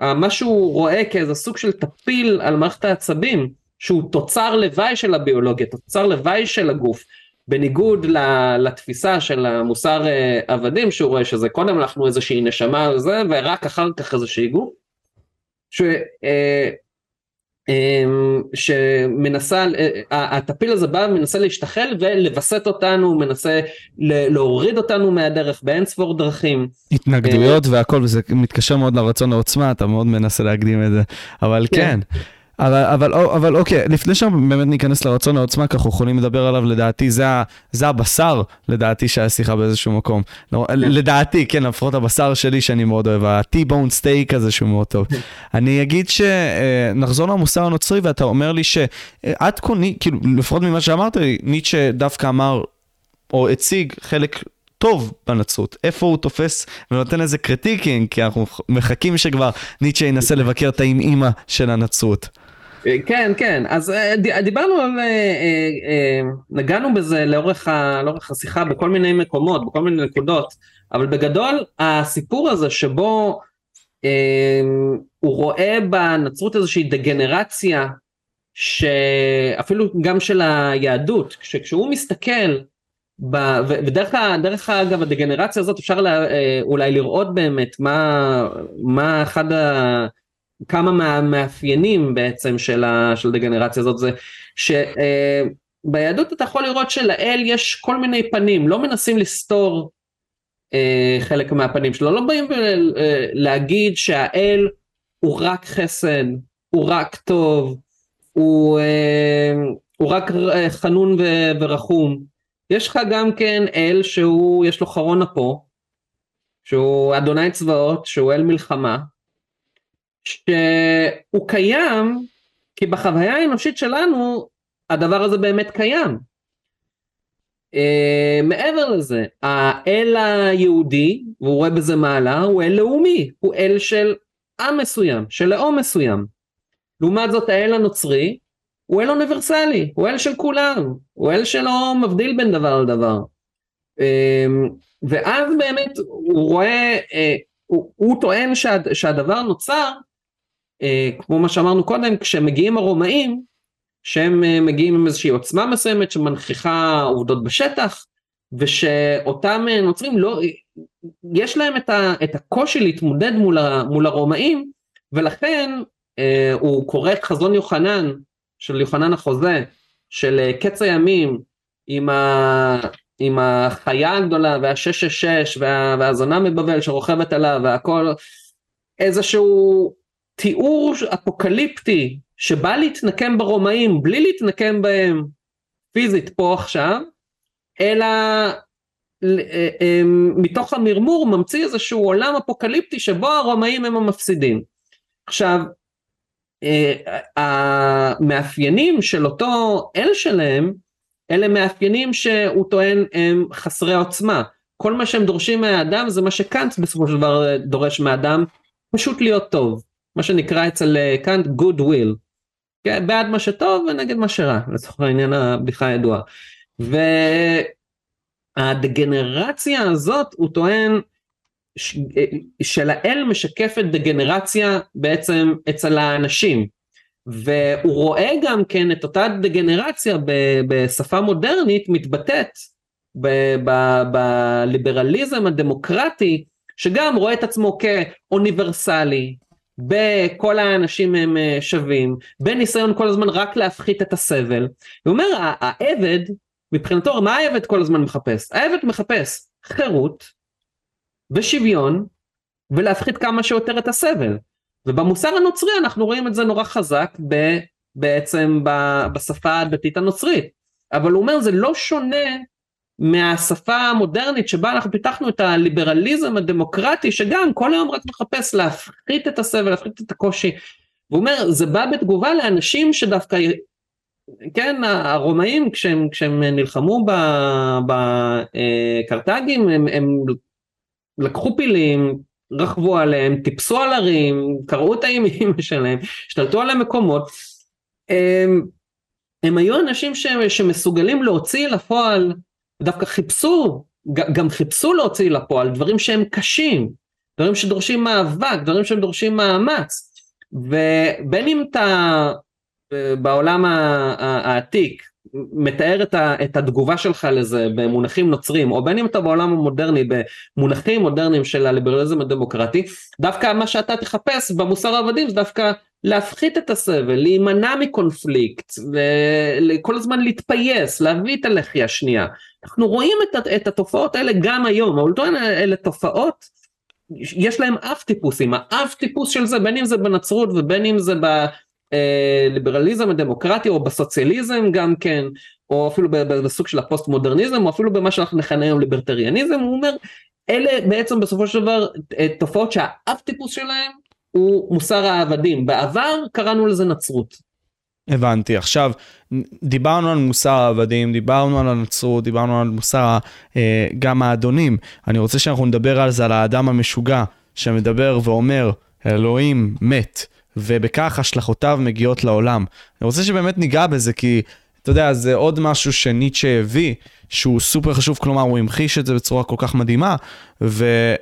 מה שהוא רואה כאיזה סוג של טפיל על מערכת העצבים שהוא תוצר לוואי של הביולוגיה תוצר לוואי של הגוף בניגוד לתפיסה של המוסר אה, עבדים שהוא רואה שזה קודם אנחנו איזושהי נשמה על זה ורק אחר כך איזושהי גוף. ש, אה, אמ, שמנסה, אה, הטפיל הזה בא ומנסה להשתחל ולווסת אותנו, מנסה להוריד אותנו מהדרך באין ספור דרכים. התנגדויות והכל, וזה מתקשר מאוד לרצון העוצמה, אתה מאוד מנסה להקדים את זה, אבל כן. כן. אבל, אבל, אבל אוקיי, לפני שבאמת ניכנס לרצון העוצמה, ככה אנחנו יכולים לדבר עליו, לדעתי, זה, זה הבשר, לדעתי, שהיה שיחה באיזשהו מקום. לא, לדעתי, כן, לפחות הבשר שלי שאני מאוד אוהב, ה-T-bone steak הזה שהוא מאוד טוב. [laughs] אני אגיד שנחזור למוסר הנוצרי, ואתה אומר לי שעד כה, כאילו, לפחות ממה שאמרת לי, ניטשה דווקא אמר, או הציג חלק טוב בנצרות, איפה הוא תופס ונותן איזה critiquing, כי אנחנו מחכים שכבר ניטשה ינסה לבקר את האם אימא של הנצרות. כן, כן, אז אה, דיברנו על, אה, אה, נגענו בזה לאורך, ה, לאורך השיחה בכל מיני מקומות, בכל מיני נקודות, אבל בגדול הסיפור הזה שבו הוא רואה בנצרות איזושהי דגנרציה, שאפילו גם של היהדות, כשהוא מסתכל, ב, ודרך אגב הדגנרציה הזאת אפשר לה, אולי לראות באמת מה, מה אחד ה... כמה מהמאפיינים בעצם של, ה, של הדגנרציה הזאת זה שביהדות אה, אתה יכול לראות שלאל יש כל מיני פנים, לא מנסים לסתור אה, חלק מהפנים שלו, לא באים אה, להגיד שהאל הוא רק חסד, הוא רק טוב, הוא, הוא רק חנון ורחום. יש לך גם כן אל שהוא, יש לו חרון אפו, שהוא אדוני צבאות, שהוא אל מלחמה, שהוא קיים כי בחוויה האנושית שלנו הדבר הזה באמת קיים. Uh, מעבר לזה, האל היהודי, והוא רואה בזה מעלה, הוא אל לאומי, הוא אל של עם מסוים, של לאום מסוים. לעומת זאת האל הנוצרי הוא אל אוניברסלי, הוא אל של כולם, הוא אל שלא מבדיל בין דבר לדבר. Uh, ואז באמת הוא רואה, uh, הוא, הוא טוען שה, שהדבר נוצר כמו מה שאמרנו קודם, כשמגיעים הרומאים, שהם אה, מגיעים עם איזושהי עוצמה מסוימת שמנכיחה עובדות בשטח, ושאותם אה, נוצרים לא, יש להם את, ה, את הקושי להתמודד מול, ה, מול הרומאים, ולכן אה, הוא קורא את חזון יוחנן, של יוחנן החוזה, של אה, קץ הימים, עם, ה, עם החיה הגדולה והשש שש שש וה, והזונה מבבל שרוכבת עליו והכל, איזשהו תיאור אפוקליפטי שבא להתנקם ברומאים בלי להתנקם בהם פיזית פה עכשיו, אלא אה, אה, מתוך המרמור ממציא איזשהו עולם אפוקליפטי שבו הרומאים הם המפסידים. עכשיו, אה, המאפיינים של אותו אל שלהם, אלה מאפיינים שהוא טוען הם חסרי עוצמה. כל מה שהם דורשים מהאדם זה מה שקאנט בסופו של דבר דורש מהאדם, פשוט להיות טוב. מה שנקרא אצל אה, קאנט good will. כן, בעד מה שטוב ונגד מה שרע, לצורך העניין הבדיחה הידועה. והדגנרציה הזאת, הוא טוען, של האל משקפת דגנרציה בעצם אצל האנשים. והוא רואה גם כן את אותה דגנרציה בשפה מודרנית מתבטאת בליברליזם הדמוקרטי, שגם רואה את עצמו כאוניברסלי, בכל האנשים הם אה, שווים, בניסיון כל הזמן רק להפחית את הסבל. הוא אומר, העבד, מבחינתו, מה העבד כל הזמן מחפש? העבד מחפש חירות ושוויון ולהפחית כמה שיותר את הסבל. ובמוסר הנוצרי אנחנו רואים את זה נורא חזק ב, בעצם ב, בשפה הדתית הנוצרית. אבל הוא אומר זה לא שונה מהשפה המודרנית שבה אנחנו פיתחנו את הליברליזם הדמוקרטי שגם כל היום רק מחפש להפחית את הסבל, להפחית את הקושי. והוא אומר זה בא בתגובה לאנשים שדווקא כן הרומאים כשהם, כשהם נלחמו בקרתגים הם, הם לקחו פילים, רכבו עליהם, טיפסו על הרים, קראו את האימים [laughs] שלהם, השתלטו על המקומות. הם, הם היו אנשים ש, שמסוגלים להוציא לפועל דווקא חיפשו, גם חיפשו להוציא לפועל דברים שהם קשים, דברים שדורשים מאבק, דברים שדורשים מאמץ, ובין אם אתה בעולם העתיק מתאר את התגובה שלך לזה במונחים נוצרים, או בין אם אתה בעולם המודרני במונחים מודרניים של הליברליזם הדמוקרטי, דווקא מה שאתה תחפש במוסר העבדים זה דווקא להפחית את הסבל, להימנע מקונפליקט, וכל הזמן להתפייס, להביא את הלחי השנייה. אנחנו רואים את, את התופעות האלה גם היום, אבל טוען אלה תופעות, יש להם אף טיפוסים, האף טיפוס של זה בין אם זה בנצרות ובין אם זה בליברליזם הדמוקרטי או בסוציאליזם גם כן, או אפילו בסוג של הפוסט מודרניזם, או אפילו במה שאנחנו נכנה היום ליברטריאניזם, הוא אומר, אלה בעצם בסופו של דבר תופעות שהאף טיפוס שלהם הוא מוסר העבדים, בעבר קראנו לזה נצרות. הבנתי. עכשיו, דיברנו על מוסר העבדים, דיברנו על הנצרות, דיברנו על מוסר אה, גם האדונים. אני רוצה שאנחנו נדבר על זה, על האדם המשוגע, שמדבר ואומר, אלוהים מת, ובכך השלכותיו מגיעות לעולם. אני רוצה שבאמת ניגע בזה, כי אתה יודע, זה עוד משהו שניטשה הביא, שהוא סופר חשוב, כלומר, הוא המחיש את זה בצורה כל כך מדהימה, ו...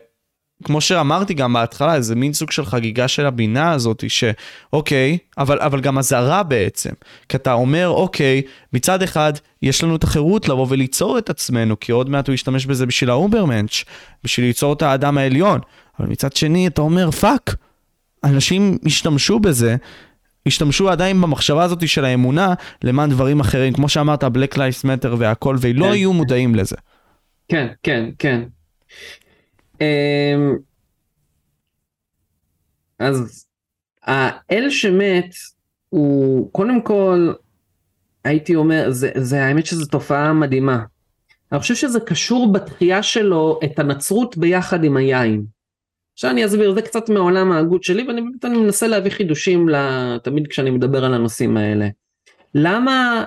כמו שאמרתי גם בהתחלה, זה מין סוג של חגיגה של הבינה הזאת, שאוקיי, אבל, אבל גם אזהרה בעצם. כי אתה אומר, אוקיי, מצד אחד, יש לנו את החירות לבוא וליצור את עצמנו, כי עוד מעט הוא ישתמש בזה בשביל ה Übermensch, בשביל ליצור את האדם העליון. אבל מצד שני, אתה אומר, fuck, אנשים השתמשו בזה, השתמשו עדיין במחשבה הזאת של האמונה למען דברים אחרים, כמו שאמרת, Black Lives Matter והכל, ולא כן. היו מודעים לזה. כן, כן, כן. אמ, אז האל שמת הוא קודם כל הייתי אומר זה, זה האמת שזו תופעה מדהימה. אני חושב שזה קשור בתחייה שלו את הנצרות ביחד עם היין. עכשיו אני אסביר זה קצת מעולם ההגות שלי ואני באמת מנסה להביא חידושים תמיד כשאני מדבר על הנושאים האלה. למה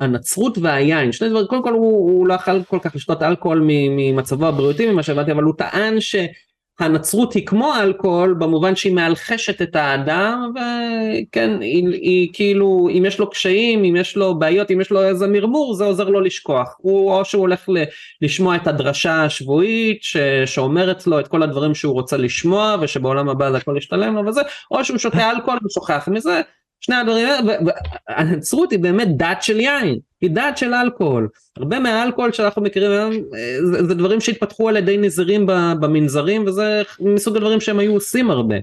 הנצרות והיין, שני דברים, קודם כל הוא, הוא לא יכול כל כך לשתות אלכוהול ממצבו הבריאותי ממה שהבנתי, אבל הוא טען שהנצרות היא כמו אלכוהול במובן שהיא מאלחשת את האדם, וכן, היא, היא כאילו, אם יש לו קשיים, אם יש לו בעיות, אם יש לו איזה מרמור, זה עוזר לו לשכוח. הוא, או שהוא הולך ל, לשמוע את הדרשה השבועית ש, שאומרת לו את כל הדברים שהוא רוצה לשמוע, ושבעולם הבא זה הכל ישתלם לו וזה, או שהוא שותה אלכוהול ושוכח מזה. שני הדברים האלה, והנצרות היא באמת דת של יין, היא דת של אלכוהול. הרבה מהאלכוהול שאנחנו מכירים היום, אה, זה, זה דברים שהתפתחו על ידי נזירים במנזרים, וזה מסוג הדברים שהם היו עושים הרבה.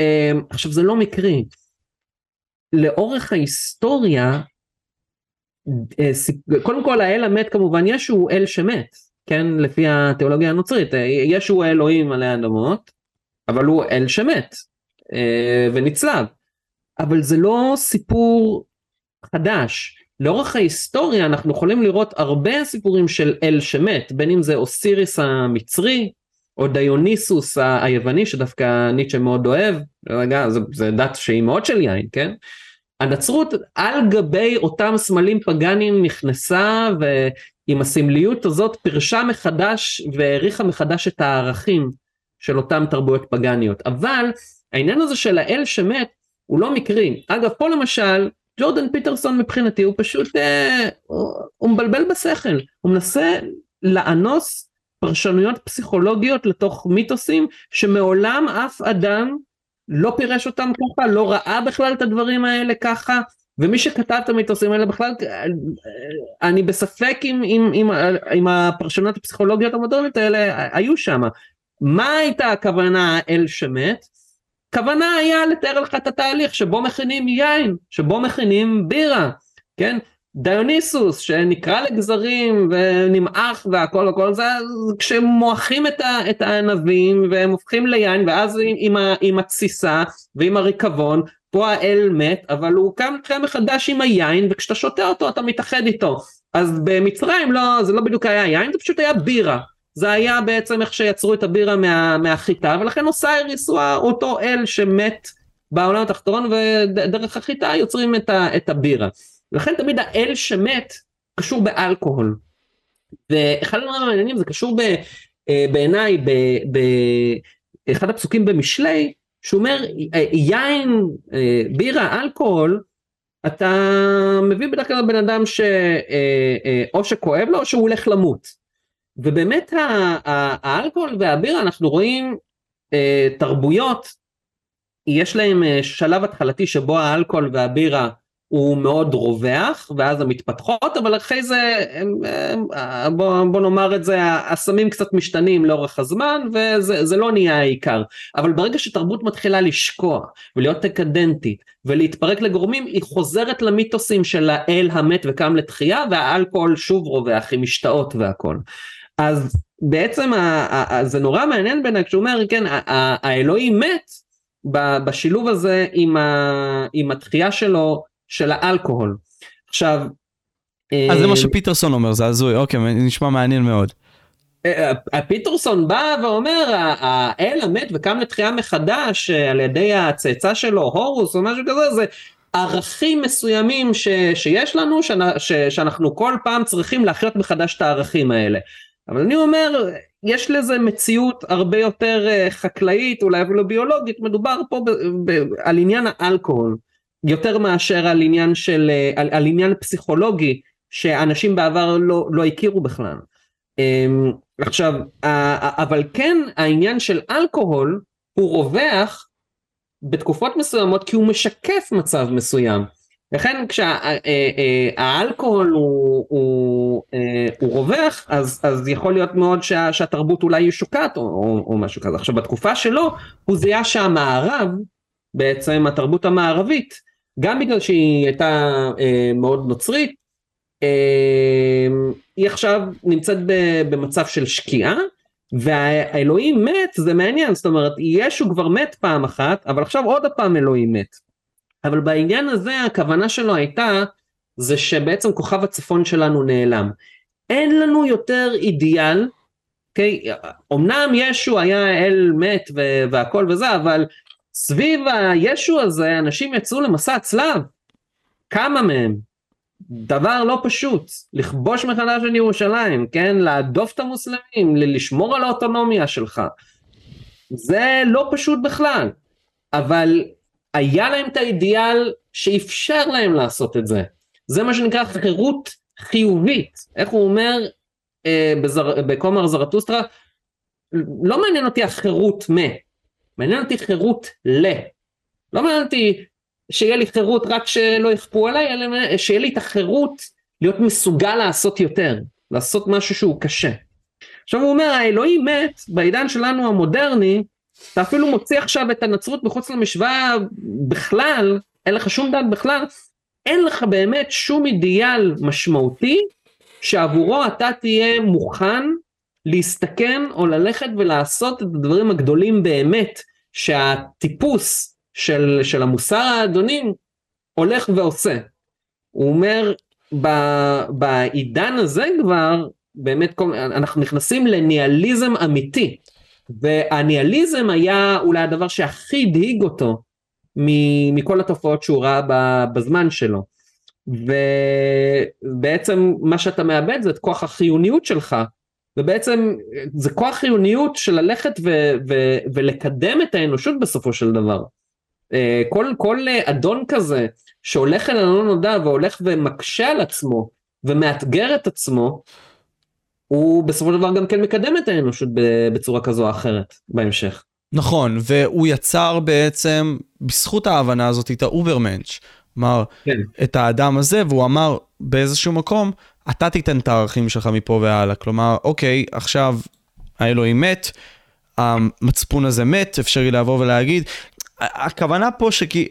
אה, עכשיו זה לא מקרי. לאורך ההיסטוריה, אה, קודם כל האל המת כמובן ישו הוא אל שמת, כן, לפי התיאולוגיה הנוצרית, ישו הוא האלוהים עלי אדמות, אבל הוא אל שמת ונצלב. אבל זה לא סיפור חדש. לאורך ההיסטוריה אנחנו יכולים לראות הרבה סיפורים של אל שמת, בין אם זה אוסיריס המצרי, או דיוניסוס היווני שדווקא ניטשה מאוד אוהב, רגע, זה דת שהיא מאוד של יין, כן? הנצרות על גבי אותם סמלים פגאנים נכנסה ועם הסמליות הזאת פירשה מחדש והעריכה מחדש את הערכים של אותם תרבויות פגאניות. אבל העניין הזה של האל שמת הוא לא מקרי. אגב, פה למשל, ג'ורדן פיטרסון מבחינתי הוא פשוט, אה, הוא, הוא מבלבל בשכל, הוא מנסה לאנוס פרשנויות פסיכולוגיות לתוך מיתוסים שמעולם אף אדם לא פירש אותם ככה, לא ראה בכלל את הדברים האלה ככה, ומי שכתב את המיתוסים האלה בכלל, אני בספק אם, אם, אם, אם הפרשנויות הפסיכולוגיות המודרניות האלה היו שם. מה הייתה הכוונה האל שמת? כוונה היה לתאר לך את התהליך שבו מכינים יין, שבו מכינים בירה, כן? דיוניסוס שנקרע לגזרים ונמעך והכל הכל זה כשמועכים את, ה, את הענבים והם הופכים ליין ואז עם, עם, עם התסיסה ועם הריקבון פה האל מת אבל הוא קם קם מחדש עם היין וכשאתה שותה אותו אתה מתאחד איתו אז במצרים לא זה לא בדיוק היה יין זה פשוט היה בירה זה היה בעצם איך שיצרו את הבירה מה, מהחיטה ולכן אוסייריס הוא אותו אל שמת בעולם התחתון ודרך החיטה יוצרים את, ה, את הבירה. לכן תמיד האל שמת קשור באלכוהול. ואחד הדברים המעניינים זה קשור אה, בעיניי באחד הפסוקים במשלי שהוא אומר יין אה, בירה אלכוהול אתה מביא בדרך כלל בן אדם שאו אה, שכואב לו או שהוא הולך למות. ובאמת האלכוהול והבירה אנחנו רואים תרבויות. יש להם שלב התחלתי שבו האלכוהול והבירה הוא מאוד רווח ואז הן מתפתחות אבל אחרי זה הם, בוא, בוא נאמר את זה הסמים קצת משתנים לאורך הזמן וזה לא נהיה העיקר. אבל ברגע שתרבות מתחילה לשקוע ולהיות דקדנטית ולהתפרק לגורמים היא חוזרת למיתוסים של האל המת וקם לתחייה והאלכוהול שוב רווח עם משתאות והכל אז בעצם זה נורא מעניין בעיניי כשהוא אומר כן האלוהים מת בשילוב הזה עם, עם התחייה שלו של האלכוהול. עכשיו... אז זה מה אה, שפיטרסון אומר, זה הזוי, אוקיי, נשמע מעניין מאוד. אה, אה, פיטרסון בא ואומר האל המת וקם לתחייה מחדש על ידי הצאצא שלו הורוס או משהו כזה זה ערכים מסוימים ש, שיש לנו ש, ש, שאנחנו כל פעם צריכים להחיות מחדש את הערכים האלה. אבל אני אומר יש לזה מציאות הרבה יותר חקלאית אולי אפילו ביולוגית מדובר פה ב, ב, על עניין האלכוהול. יותר מאשר על עניין של, על, על עניין פסיכולוגי שאנשים בעבר לא, לא הכירו בכלל. אמ, עכשיו, אבל כן העניין של אלכוהול הוא רווח בתקופות מסוימות כי הוא משקף מצב מסוים. לכן כשהאלכוהול אה, אה, הוא, הוא, אה, הוא רווח אז, אז יכול להיות מאוד שה, שהתרבות אולי היא שוקעת או, או, או משהו כזה. עכשיו בתקופה שלו הוא זיהה שהמערב בעצם התרבות המערבית גם בגלל שהיא הייתה אה, מאוד נוצרית, אה, היא עכשיו נמצאת ב, במצב של שקיעה, והאלוהים מת, זה מעניין, זאת אומרת, ישו כבר מת פעם אחת, אבל עכשיו עוד הפעם אלוהים מת. אבל בעניין הזה הכוונה שלו הייתה, זה שבעצם כוכב הצפון שלנו נעלם. אין לנו יותר אידיאל, אוקיי? Okay? אמנם ישו היה אל מת והכל וזה, אבל סביב הישו הזה אנשים יצאו למסע צלב, כמה מהם, דבר לא פשוט, לכבוש מחדש את ירושלים, כן, להדוף את המוסלמים, לשמור על האוטונומיה שלך, זה לא פשוט בכלל, אבל היה להם את האידיאל שאפשר להם לעשות את זה, זה מה שנקרא חירות חיובית, איך הוא אומר אה, בזר, בקומר זרטוסטרה, לא מעניין אותי החירות מה, מעניין אותי חירות ל. לא מעניין אותי שיהיה לי חירות רק שלא יכפו עליי, אלא שיהיה לי את החירות להיות מסוגל לעשות יותר, לעשות משהו שהוא קשה. עכשיו הוא אומר האלוהים מת בעידן שלנו המודרני, אתה אפילו מוציא עכשיו את הנצרות מחוץ למשוואה בכלל, אין לך שום דת בכלל, אין לך באמת שום אידיאל משמעותי שעבורו אתה תהיה מוכן להסתכן או ללכת ולעשות את הדברים הגדולים באמת שהטיפוס של, של המוסר האדונים הולך ועושה. הוא אומר ב, בעידן הזה כבר באמת אנחנו נכנסים לניאליזם אמיתי. והניאליזם היה אולי הדבר שהכי הדאיג אותו מכל התופעות שהוא ראה בזמן שלו. ובעצם מה שאתה מאבד זה את כוח החיוניות שלך, ובעצם זה כוח חיוניות של ללכת ו- ו- ולקדם את האנושות בסופו של דבר. אה, כל, כל אדון כזה שהולך אל הלא נודע והולך ומקשה על עצמו ומאתגר את עצמו, הוא בסופו של דבר גם כן מקדם את האנושות בצורה כזו או אחרת בהמשך. נכון, והוא יצר בעצם, בזכות ההבנה הזאת, את ה Übermensch. כלומר, כן. את האדם הזה, והוא אמר באיזשהו מקום, אתה תיתן את הערכים שלך מפה והלאה. כלומר, אוקיי, עכשיו האלוהים מת, המצפון הזה מת, אפשר לבוא ולהגיד, הכוונה פה שכי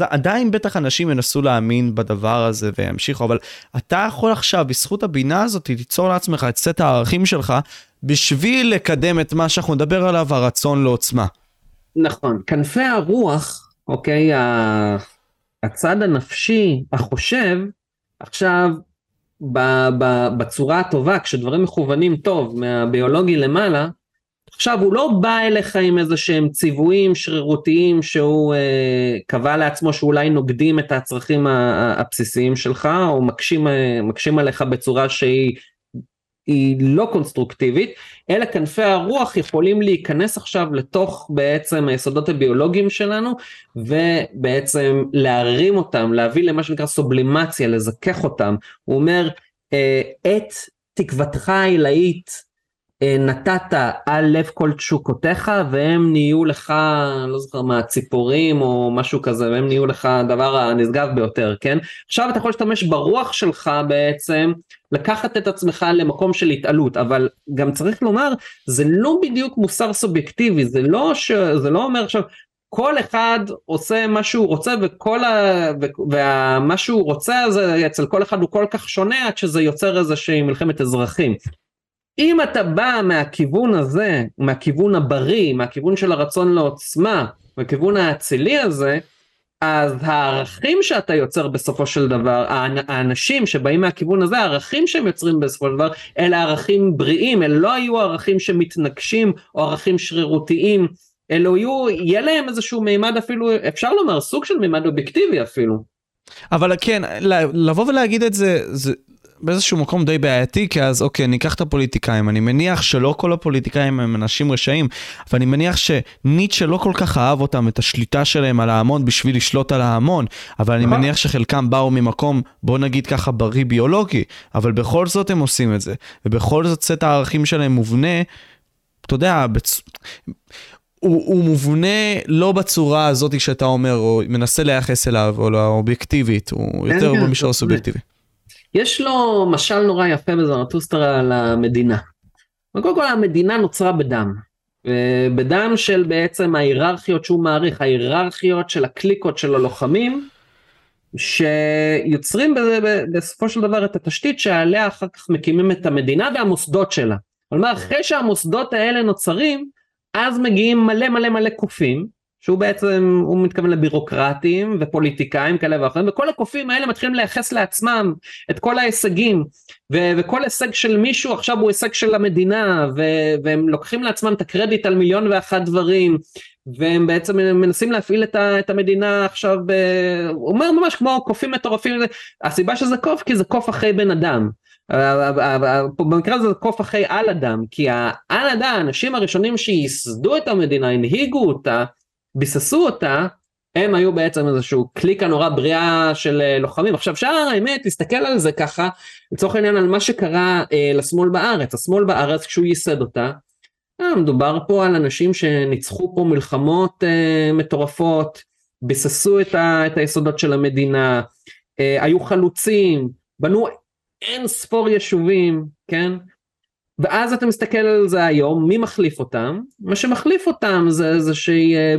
עדיין בטח אנשים ינסו להאמין בדבר הזה וימשיכו, אבל אתה יכול עכשיו בזכות הבינה הזאת ליצור לעצמך את סט הערכים שלך בשביל לקדם את מה שאנחנו נדבר עליו, הרצון לעוצמה. נכון, כנפי הרוח, אוקיי, הצד הנפשי, החושב, עכשיו בצורה הטובה, כשדברים מכוונים טוב מהביולוגי למעלה, עכשיו הוא לא בא אליך עם איזה שהם ציוויים שרירותיים שהוא אה, קבע לעצמו שאולי נוגדים את הצרכים הבסיסיים שלך או מקשים, אה, מקשים עליך בצורה שהיא היא לא קונסטרוקטיבית, אלא כנפי הרוח יכולים להיכנס עכשיו לתוך בעצם היסודות הביולוגיים שלנו ובעצם להרים אותם, להביא למה שנקרא סובלימציה, לזכך אותם. הוא אומר, אה, את תקוותך העילאית נתת על לב כל תשוקותיך והם נהיו לך, לא זוכר מה, ציפורים או משהו כזה, והם נהיו לך הדבר הנשגב ביותר, כן? עכשיו אתה יכול להשתמש ברוח שלך בעצם, לקחת את עצמך למקום של התעלות, אבל גם צריך לומר, זה לא בדיוק מוסר סובייקטיבי, זה לא, ש... זה לא אומר עכשיו, כל אחד עושה מה שהוא רוצה וכל ה... ומה שהוא רוצה זה אצל כל אחד הוא כל כך שונה עד שזה יוצר איזושהי מלחמת אזרחים. אם אתה בא מהכיוון הזה, מהכיוון הבריא, מהכיוון של הרצון לעוצמה, מהכיוון האצילי הזה, אז הערכים שאתה יוצר בסופו של דבר, האנשים שבאים מהכיוון הזה, הערכים שהם יוצרים בסופו של דבר, אלה ערכים בריאים, אלה לא היו ערכים שמתנגשים או ערכים שרירותיים, אלו יהיו, יהיה להם איזשהו מימד אפילו, אפשר לומר, סוג של מימד אובייקטיבי אפילו. אבל כן, לבוא ולהגיד את זה, זה, באיזשהו מקום די בעייתי, כי אז אוקיי, ניקח את הפוליטיקאים, אני מניח שלא כל הפוליטיקאים הם אנשים רשעים, אבל אני מניח שניטשה לא כל כך אהב אותם, את השליטה שלהם על ההמון בשביל לשלוט על ההמון, אבל אני מניח שחלקם באו ממקום, בוא נגיד ככה, בריא ביולוגי, אבל בכל זאת הם עושים את זה, ובכל זאת סט הערכים שלהם מובנה, אתה יודע, בצ... הוא, הוא מובנה לא בצורה הזאת שאתה אומר, או מנסה לייחס אליו, או לא אובייקטיבית, הוא יותר במישור הסובייקטיבי. יש לו משל נורא יפה בזרטוסטרה על המדינה. קודם כל המדינה נוצרה בדם. בדם של בעצם ההיררכיות שהוא מעריך, ההיררכיות של הקליקות של הלוחמים, שיוצרים בסופו של דבר את התשתית שעליה אחר כך מקימים את המדינה והמוסדות שלה. כלומר אחרי שהמוסדות האלה נוצרים, אז מגיעים מלא מלא מלא קופים, שהוא בעצם, הוא מתכוון לבירוקרטים ופוליטיקאים כאלה ואחרים, וכל הקופים האלה מתחילים לייחס לעצמם את כל ההישגים, ו- וכל הישג של מישהו עכשיו הוא הישג של המדינה, ו- והם לוקחים לעצמם את הקרדיט על מיליון ואחת דברים, והם בעצם מנסים להפעיל את, ה- את המדינה עכשיו, ב- הוא אומר ממש כמו קופים מטורפים, הסיבה שזה קוף כי זה קוף אחרי בן אדם. במקרה הזה זה קוף אחרי על אדם, כי העל אדם, האנשים הראשונים שייסדו את המדינה, הנהיגו אותה, ביססו אותה, הם היו בעצם איזשהו קליקה נורא בריאה של אה, לוחמים. עכשיו שאר האמת, תסתכל על זה ככה, לצורך העניין על מה שקרה אה, לשמאל בארץ. השמאל בארץ כשהוא ייסד אותה, אה, מדובר פה על אנשים שניצחו פה מלחמות אה, מטורפות, ביססו את, ה, את היסודות של המדינה, אה, היו חלוצים, בנו אין ספור יישובים, כן? ואז אתה מסתכל על זה היום, מי מחליף אותם? מה שמחליף אותם זה איזושהי אה,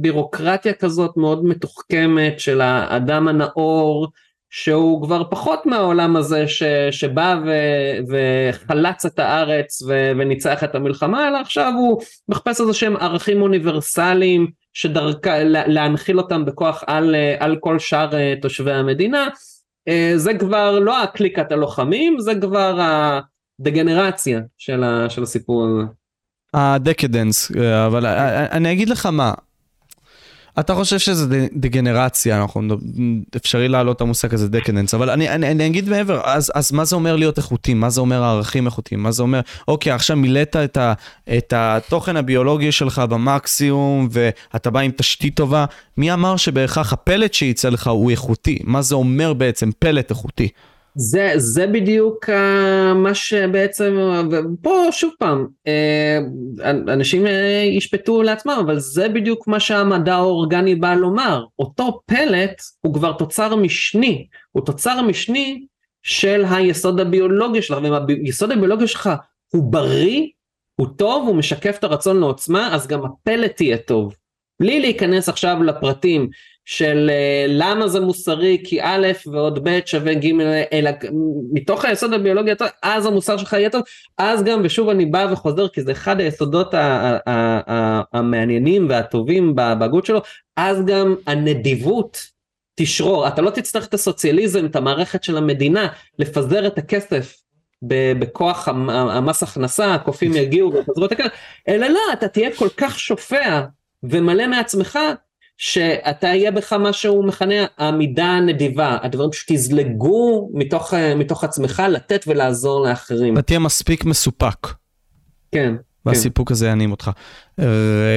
בירוקרטיה כזאת מאוד מתוחכמת של האדם הנאור, שהוא כבר פחות מהעולם הזה ש, שבא ו, וחלץ את הארץ ו, וניצח את המלחמה, אלא עכשיו הוא מחפש איזה שהם ערכים אוניברסליים שדרכה, להנחיל אותם בכוח על, אה, על כל שאר אה, תושבי המדינה. זה כבר לא הקליקת הלוחמים, זה כבר ה... דגנרציה של, ה, של הסיפור הזה. הדקדנס, אבל אני אגיד לך מה, אתה חושב שזה דגנרציה, אנחנו אפשרי להעלות את המושג הזה דקדנס, אבל אני, אני, אני אגיד מעבר, אז, אז מה זה אומר להיות איכותי? מה זה אומר ערכים איכותיים? מה זה אומר, אוקיי, עכשיו מילאת את, ה, את התוכן הביולוגי שלך במקסימום, ואתה בא עם תשתית טובה, מי אמר שבהכרח הפלט שייצא לך הוא איכותי? מה זה אומר בעצם פלט איכותי? זה, זה בדיוק uh, מה שבעצם, ופה שוב פעם, uh, אנשים uh, ישפטו לעצמם, אבל זה בדיוק מה שהמדע האורגני בא לומר. אותו פלט הוא כבר תוצר משני, הוא תוצר משני של היסוד הביולוגי שלך, ואם היסוד הביולוגי שלך הוא בריא, הוא טוב, הוא משקף את הרצון לעוצמה, אז גם הפלט יהיה טוב. בלי להיכנס עכשיו לפרטים של uh, למה זה מוסרי כי א' ועוד ב' שווה ג' אלא מתוך היסוד הביולוגי הטוב אז המוסר שלך יהיה טוב. אז גם ושוב אני בא וחוזר כי זה אחד היסודות המעניינים והטובים בהגות שלו אז גם הנדיבות תשרור. אתה לא תצטרך את הסוציאליזם את המערכת של המדינה לפזר את הכסף בכוח המס הכנסה הקופים יגיעו ויפזרו את הכסף אלא לא אתה תהיה כל כך שופע ומלא מעצמך שאתה יהיה בך מה שהוא מכנה העמידה הנדיבה, הדברים פשוט יזלגו מתוך, מתוך עצמך לתת ולעזור לאחרים. אתה תהיה מספיק מסופק. כן. והסיפוק כן. הזה יענים אותך.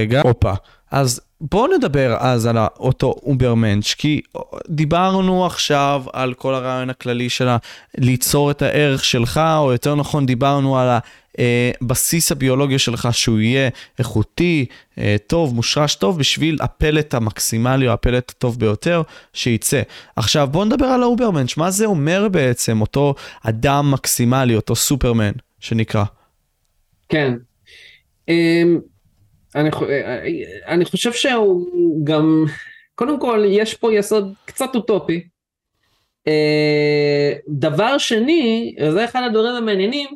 רגע, הופה. אז בואו נדבר אז על אותו Übermensch, כי דיברנו עכשיו על כל הרעיון הכללי של ליצור את הערך שלך, או יותר נכון דיברנו על הבסיס הביולוגי שלך שהוא יהיה איכותי, אה, טוב, מושרש טוב, בשביל הפלט המקסימלי או הפלט הטוב ביותר שייצא. עכשיו בואו נדבר על ה Übermensch, מה זה אומר בעצם אותו אדם מקסימלי, אותו סופרמן שנקרא? כן. אמ, אני, אני חושב שהוא גם, קודם כל יש פה יסוד קצת אוטופי. אה, דבר שני, וזה אחד הדברים המעניינים,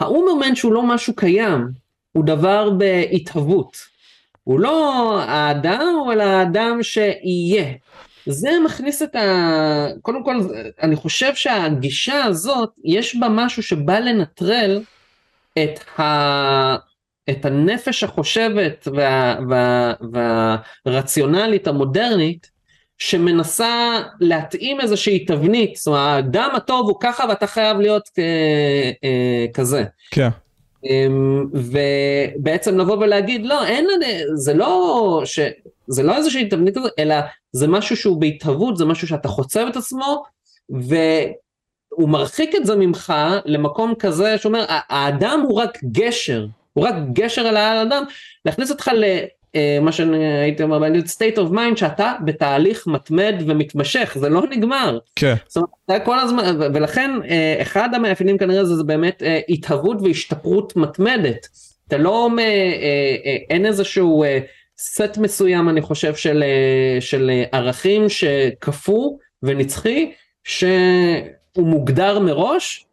האומרמן שהוא לא משהו קיים, הוא דבר בהתהוות. הוא לא האדם, אלא האדם שיהיה. זה מכניס את ה... קודם כל, אני חושב שהגישה הזאת, יש בה משהו שבא לנטרל את ה... את הנפש החושבת וה, וה, והרציונלית המודרנית שמנסה להתאים איזושהי תבנית, זאת אומרת האדם הטוב הוא ככה ואתה חייב להיות אה, כזה. כן. אמ, ובעצם לבוא ולהגיד לא אין זה לא ש... זה לא איזושהי תבנית כזאת אלא זה משהו שהוא בהתהוות זה משהו שאתה חוצב את עצמו והוא מרחיק את זה ממך למקום כזה שאומר האדם הוא רק גשר הוא רק גשר על האדם, להכניס אותך אה, שאני הייתי אומר באנגלית state of mind שאתה בתהליך מתמד ומתמשך זה לא נגמר. כן. זאת אומרת, כל הזמן ולכן אה, אחד המאפיינים כנראה זה, זה באמת אה, התהוות והשתפרות מתמדת. אתה לא אין איזשהו סט מסוים אני חושב של, של ערכים שקפוא ונצחי שהוא מוגדר מראש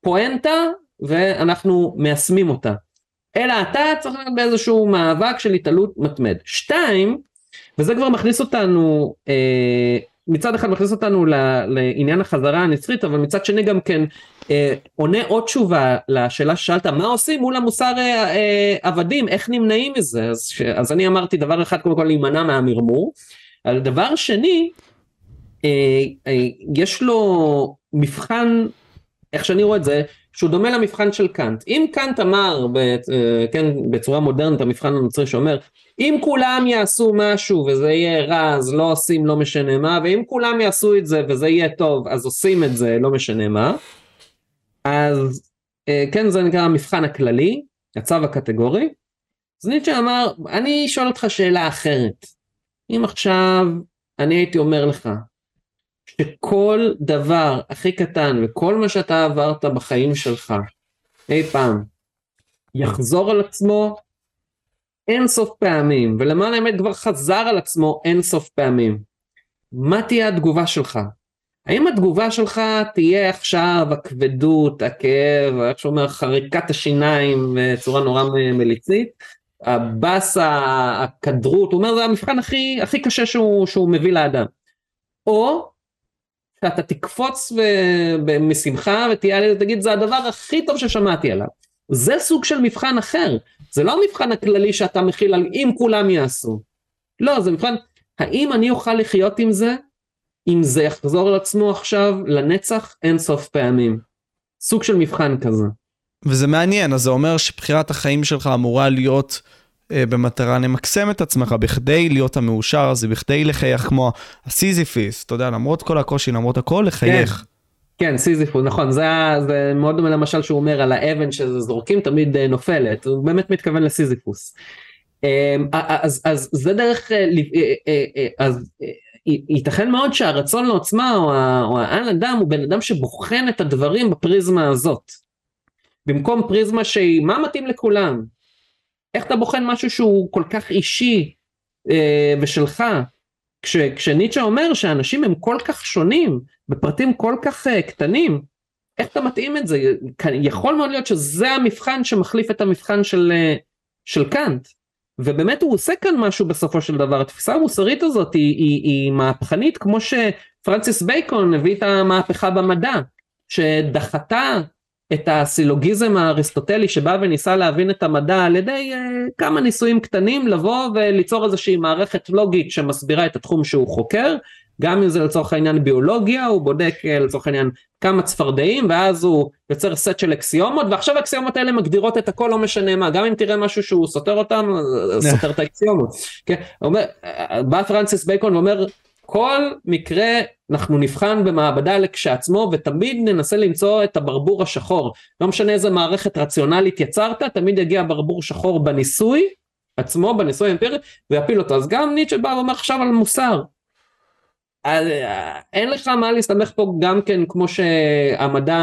פואנטה ואנחנו מיישמים אותה. אלא אתה צריך להיות באיזשהו מאבק של התעלות מתמד. שתיים, וזה כבר מכניס אותנו, אה, מצד אחד מכניס אותנו לעניין החזרה הנצחית, אבל מצד שני גם כן אה, עונה עוד תשובה לשאלה ששאלת, מה עושים מול המוסר אה, אה, עבדים, איך נמנעים מזה? אז, ש, אז אני אמרתי דבר אחד, קודם כל להימנע מהמרמור. דבר שני, אה, אה, יש לו מבחן, איך שאני רואה את זה, שהוא דומה למבחן של קאנט. אם קאנט אמר, ב, אה, כן, בצורה מודרנית, המבחן הנוצרי שאומר, אם כולם יעשו משהו וזה יהיה רע, אז לא עושים לא משנה מה, ואם כולם יעשו את זה וזה יהיה טוב, אז עושים את זה לא משנה מה, אז אה, כן, זה נקרא המבחן הכללי, הצו הקטגורי. אז ניטשה אמר, אני שואל אותך שאלה אחרת. אם עכשיו אני הייתי אומר לך, שכל דבר הכי קטן וכל מה שאתה עברת בחיים שלך אי פעם יחזור על עצמו אין סוף פעמים ולמען האמת כבר חזר על עצמו אין סוף פעמים. מה תהיה התגובה שלך? האם התגובה שלך תהיה עכשיו הכבדות, הכאב, איך שאומר חריקת השיניים בצורה נורא מליצית, הבאסה, הכדרות, הוא אומר זה המבחן הכי, הכי קשה שהוא, שהוא מביא לאדם. או שאתה תקפוץ משמחה ותהיה ותגיד זה הדבר הכי טוב ששמעתי עליו. זה סוג של מבחן אחר, זה לא המבחן הכללי שאתה מכיל על אם כולם יעשו. לא, זה מבחן, האם אני אוכל לחיות עם זה, אם זה יחזור על עצמו עכשיו לנצח אין סוף פעמים. סוג של מבחן כזה. וזה מעניין, אז זה אומר שבחירת החיים שלך אמורה להיות במטרה למקסם את עצמך, בכדי להיות המאושר הזה, בכדי לחייך כמו הסיזיפיס, אתה יודע, למרות כל הקושי, למרות הכל, לחייך. כן. כן, סיזיפוס, נכון, זה, זה מאוד דומה למשל שהוא אומר על האבן שזורקים תמיד אה, נופלת, הוא באמת מתכוון לסיזיפוס. אמ, אז, אז זה דרך, אה, אז ייתכן מאוד שהרצון לעוצמה או האן אדם הוא בן אדם שבוחן את הדברים בפריזמה הזאת. במקום פריזמה שהיא מה מתאים לכולם. איך אתה בוחן משהו שהוא כל כך אישי אה, ושלך? כש, כשניטשה אומר שאנשים הם כל כך שונים בפרטים כל כך אה, קטנים, איך אתה מתאים את זה? יכול מאוד להיות שזה המבחן שמחליף את המבחן של, אה, של קאנט. ובאמת הוא עושה כאן משהו בסופו של דבר, התפיסה המוסרית הזאת היא, היא, היא מהפכנית כמו שפרנסיס בייקון הביא את המהפכה במדע, שדחתה את הסילוגיזם האריסטוטלי שבא וניסה להבין את המדע על ידי uh, כמה ניסויים קטנים לבוא וליצור איזושהי מערכת לוגית שמסבירה את התחום שהוא חוקר גם אם זה לצורך העניין ביולוגיה הוא בודק uh, לצורך העניין כמה צפרדעים ואז הוא יוצר סט של אקסיומות ועכשיו האקסיומות האלה מגדירות את הכל לא משנה מה גם אם תראה משהו שהוא סותר אותם סותר את האקסיומות. כן? אומר, בא פרנסיס בייקון ואומר כל מקרה אנחנו נבחן במעבדה לכשעצמו ותמיד ננסה למצוא את הברבור השחור. לא משנה איזה מערכת רציונלית יצרת, תמיד יגיע ברבור שחור בניסוי עצמו, בניסוי האמפירי, ויפיל אותו. אז גם ניטשה בא ואומר עכשיו על מוסר. על, אין לך מה להסתמך פה גם כן כמו שהמדע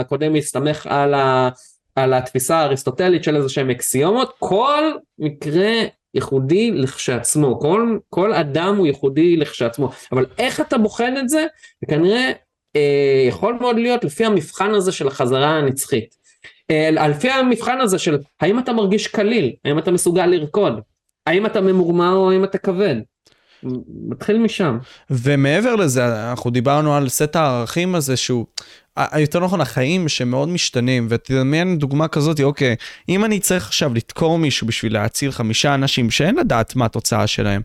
הקודם הסתמך על, ה, על התפיסה האריסטוטלית של איזה שהם אקסיומות, כל מקרה ייחודי לכשעצמו, כל, כל אדם הוא ייחודי לכשעצמו, אבל איך אתה בוחן את זה? וכנראה אה, יכול מאוד להיות לפי המבחן הזה של החזרה הנצחית. אה, לפי המבחן הזה של האם אתה מרגיש קליל, האם אתה מסוגל לרקוד, האם אתה ממורמר או האם אתה כבד. מתחיל משם. ומעבר לזה, אנחנו דיברנו על סט הערכים הזה שהוא, יותר נכון החיים שמאוד משתנים, ותדמיין דוגמה כזאת, אוקיי, אם אני צריך עכשיו לדקור מישהו בשביל להציל חמישה אנשים שאין לדעת מה התוצאה שלהם,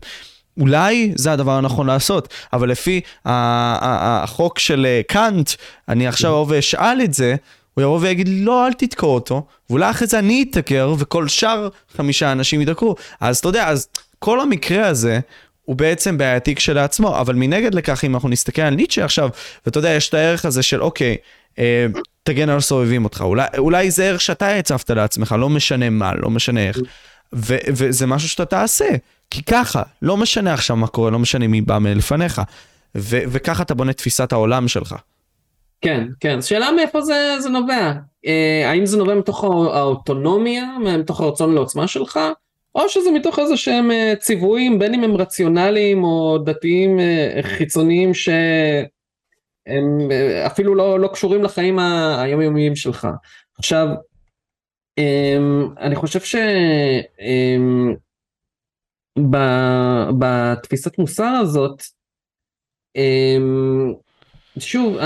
אולי זה הדבר הנכון לעשות, אבל לפי החוק של אה, קאנט, אני עכשיו אבוא ואשאל את זה, הוא יבוא ויגיד לא אל תתקור אותו, ואולי אחרי זה אני אתקר וכל שאר חמישה אנשים יתקרו. אז אתה יודע, אז כל המקרה הזה הוא בעצם בעייתי כשלעצמו, אבל מנגד לכך, אם אנחנו נסתכל על ניטשה עכשיו, ואתה יודע, יש את הערך הזה של אוקיי, אה, תגן על סובבים אותך, אולי, אולי זה ערך שאתה הצבת לעצמך, לא משנה מה, לא משנה איך, ו, וזה משהו שאתה תעשה, כי ככה, לא משנה עכשיו מה קורה, לא משנה מי בא מלפניך, ו, וככה אתה בונה תפיסת העולם שלך. כן, כן, שאלה מאיפה זה, זה נובע, אה, האם זה נובע מתוך האוטונומיה, מתוך הרצון לעוצמה שלך, או שזה מתוך איזה שהם אה, ציוויים בין אם הם רציונליים או דתיים אה, חיצוניים שהם אה, אפילו לא, לא קשורים לחיים היומיומיים שלך. עכשיו אמ, אני חושב שבתפיסת אמ, מוסר הזאת אמ, שוב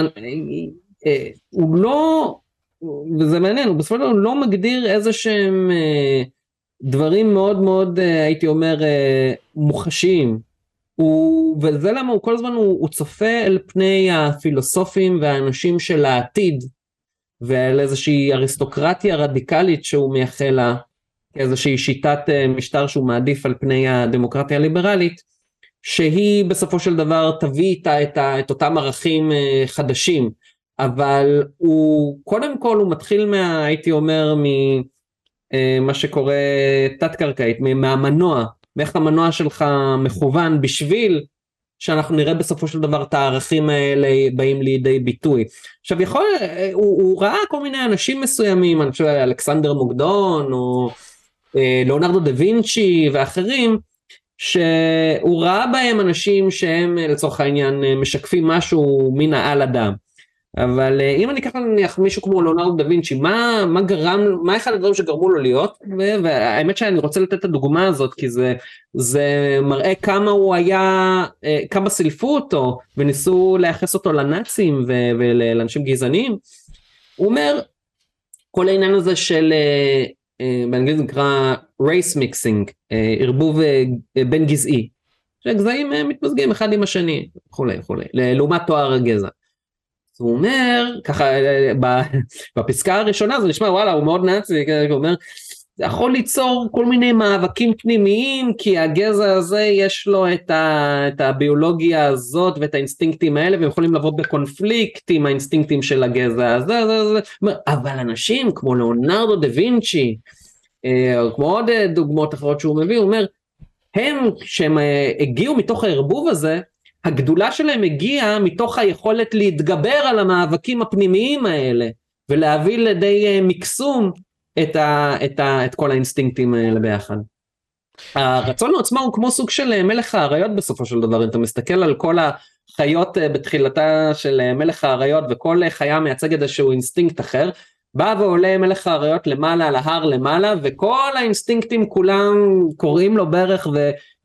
הוא לא וזה מעניין הוא בסופו של דבר לא מגדיר איזה שהם דברים מאוד מאוד אה, הייתי אומר אה, מוחשיים. הוא, וזה למה הוא כל הזמן הוא, הוא צופה אל פני הפילוסופים והאנשים של העתיד ואל איזושהי אריסטוקרטיה רדיקלית שהוא מייחל לה, איזושהי שיטת אה, משטר שהוא מעדיף על פני הדמוקרטיה הליברלית, שהיא בסופו של דבר תביא איתה את, את אותם ערכים חדשים, אבל הוא קודם כל הוא מתחיל מה הייתי אומר מ... אה, מה שקורה תת קרקעית, מהמנוע, ואיך המנוע שלך מכוון בשביל שאנחנו נראה בסופו של דבר את הערכים האלה באים לידי ביטוי. עכשיו יכול, אה, הוא, הוא ראה כל מיני אנשים מסוימים, אני חושב אלכסנדר מוקדון או אה, ליאונרדו דה וינצ'י ואחרים, שהוא ראה בהם אנשים שהם לצורך העניין משקפים משהו מן העל אדם. אבל אה, אם אני אקח נניח מישהו כמו לאונרדו דה וינצ'י, מה, מה גרם, מה אחד הדברים שגרמו לו להיות, והאמת שאני רוצה לתת את הדוגמה הזאת כי זה, זה מראה כמה הוא היה, אה, כמה סילפו אותו וניסו לייחס אותו לנאצים ולאנשים גזעניים, הוא אומר, כל העניין הזה של, אה, באנגלית זה נקרא race mixing, ערבוב בין גזעי, שהגזעים מתמזגים אחד עם השני וכולי וכולי, לעומת תואר הגזע. הוא אומר, ככה בפסקה הראשונה זה נשמע וואלה הוא מאוד נאצי, הוא אומר זה יכול ליצור כל מיני מאבקים פנימיים כי הגזע הזה יש לו את, ה, את הביולוגיה הזאת ואת האינסטינקטים האלה והם יכולים לבוא בקונפליקט עם האינסטינקטים של הגזע הזה, זה, זה. אבל אנשים כמו ליאונרדו דה וינצ'י אה, או כמו עוד אה, דוגמאות אחרות שהוא מביא הוא אומר הם כשהם אה, הגיעו מתוך הערבוב הזה הגדולה שלהם הגיעה מתוך היכולת להתגבר על המאבקים הפנימיים האלה ולהביא לידי מקסום את, ה, את, ה, את כל האינסטינקטים האלה ביחד. הרצון לעוצמה הוא כמו סוג של מלך האריות בסופו של דבר, אם אתה מסתכל על כל החיות אה, בתחילתה של אה, מלך האריות וכל חיה מייצגת איזשהו אינסטינקט אחר, בא ועולה מלך האריות למעלה על ההר למעלה וכל האינסטינקטים כולם קוראים לו ברך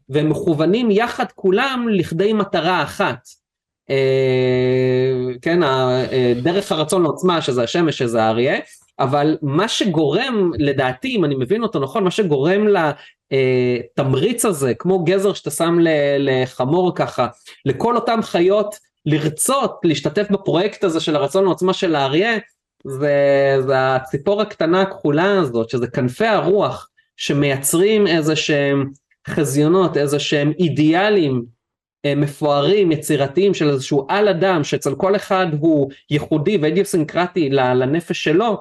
ו, ומכוונים יחד כולם לכדי מטרה אחת. אה, כן, דרך הרצון לעוצמה שזה השמש שזה האריה אבל מה שגורם לדעתי אם אני מבין אותו נכון מה שגורם לתמריץ הזה כמו גזר שאתה שם לחמור ככה לכל אותם חיות לרצות להשתתף בפרויקט הזה של הרצון לעוצמה של האריה זה, זה הציפור הקטנה הכחולה הזאת שזה כנפי הרוח שמייצרים איזה שהם חזיונות איזה שהם אידיאלים אה, מפוארים יצירתיים של איזשהו על אדם שאצל כל אחד הוא ייחודי ואידיוסינקרטי לנפש שלו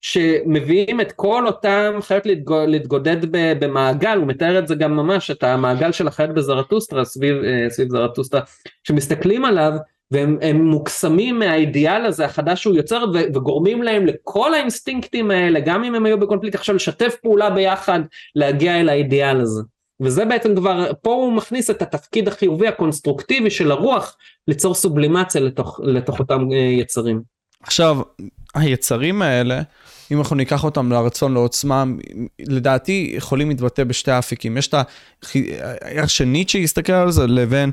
שמביאים את כל אותם חיות להתגודד במעגל, הוא מתאר את זה גם ממש, את המעגל של החיות בזרטוסטרה סביב, אה, סביב זרטוסטרה, שמסתכלים עליו והם מוקסמים מהאידיאל הזה החדש שהוא יוצר וגורמים להם לכל האינסטינקטים האלה, גם אם הם היו בקונפליקט עכשיו לשתף פעולה ביחד להגיע אל האידיאל הזה. וזה בעצם כבר, פה הוא מכניס את התפקיד החיובי הקונסטרוקטיבי של הרוח ליצור סובלימציה לתוך, לתוך אותם אה, יצרים. עכשיו, היצרים האלה, אם אנחנו ניקח אותם לרצון לעוצמה, לדעתי יכולים להתבטא בשתי אפיקים. יש את איך שניטשה יסתכל על זה, לבין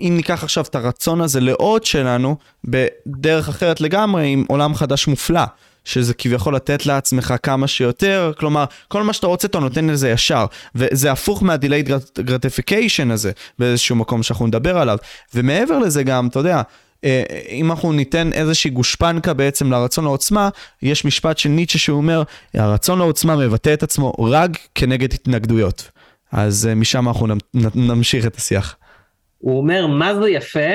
אם ניקח עכשיו את הרצון הזה לעוד שלנו, בדרך אחרת לגמרי, עם עולם חדש מופלא. שזה כביכול לתת לעצמך כמה שיותר, כלומר, כל מה שאתה רוצה אתה נותן לזה ישר, וזה הפוך מה-delayed gratification הזה, באיזשהו מקום שאנחנו נדבר עליו, ומעבר לזה גם, אתה יודע, אה, אם אנחנו ניתן איזושהי גושפנקה בעצם לרצון לעוצמה, יש משפט של ניטשה שהוא אומר, הרצון לעוצמה מבטא את עצמו רק כנגד התנגדויות. אז אה, משם אנחנו נמשיך את השיח. הוא אומר, מה זה יפה?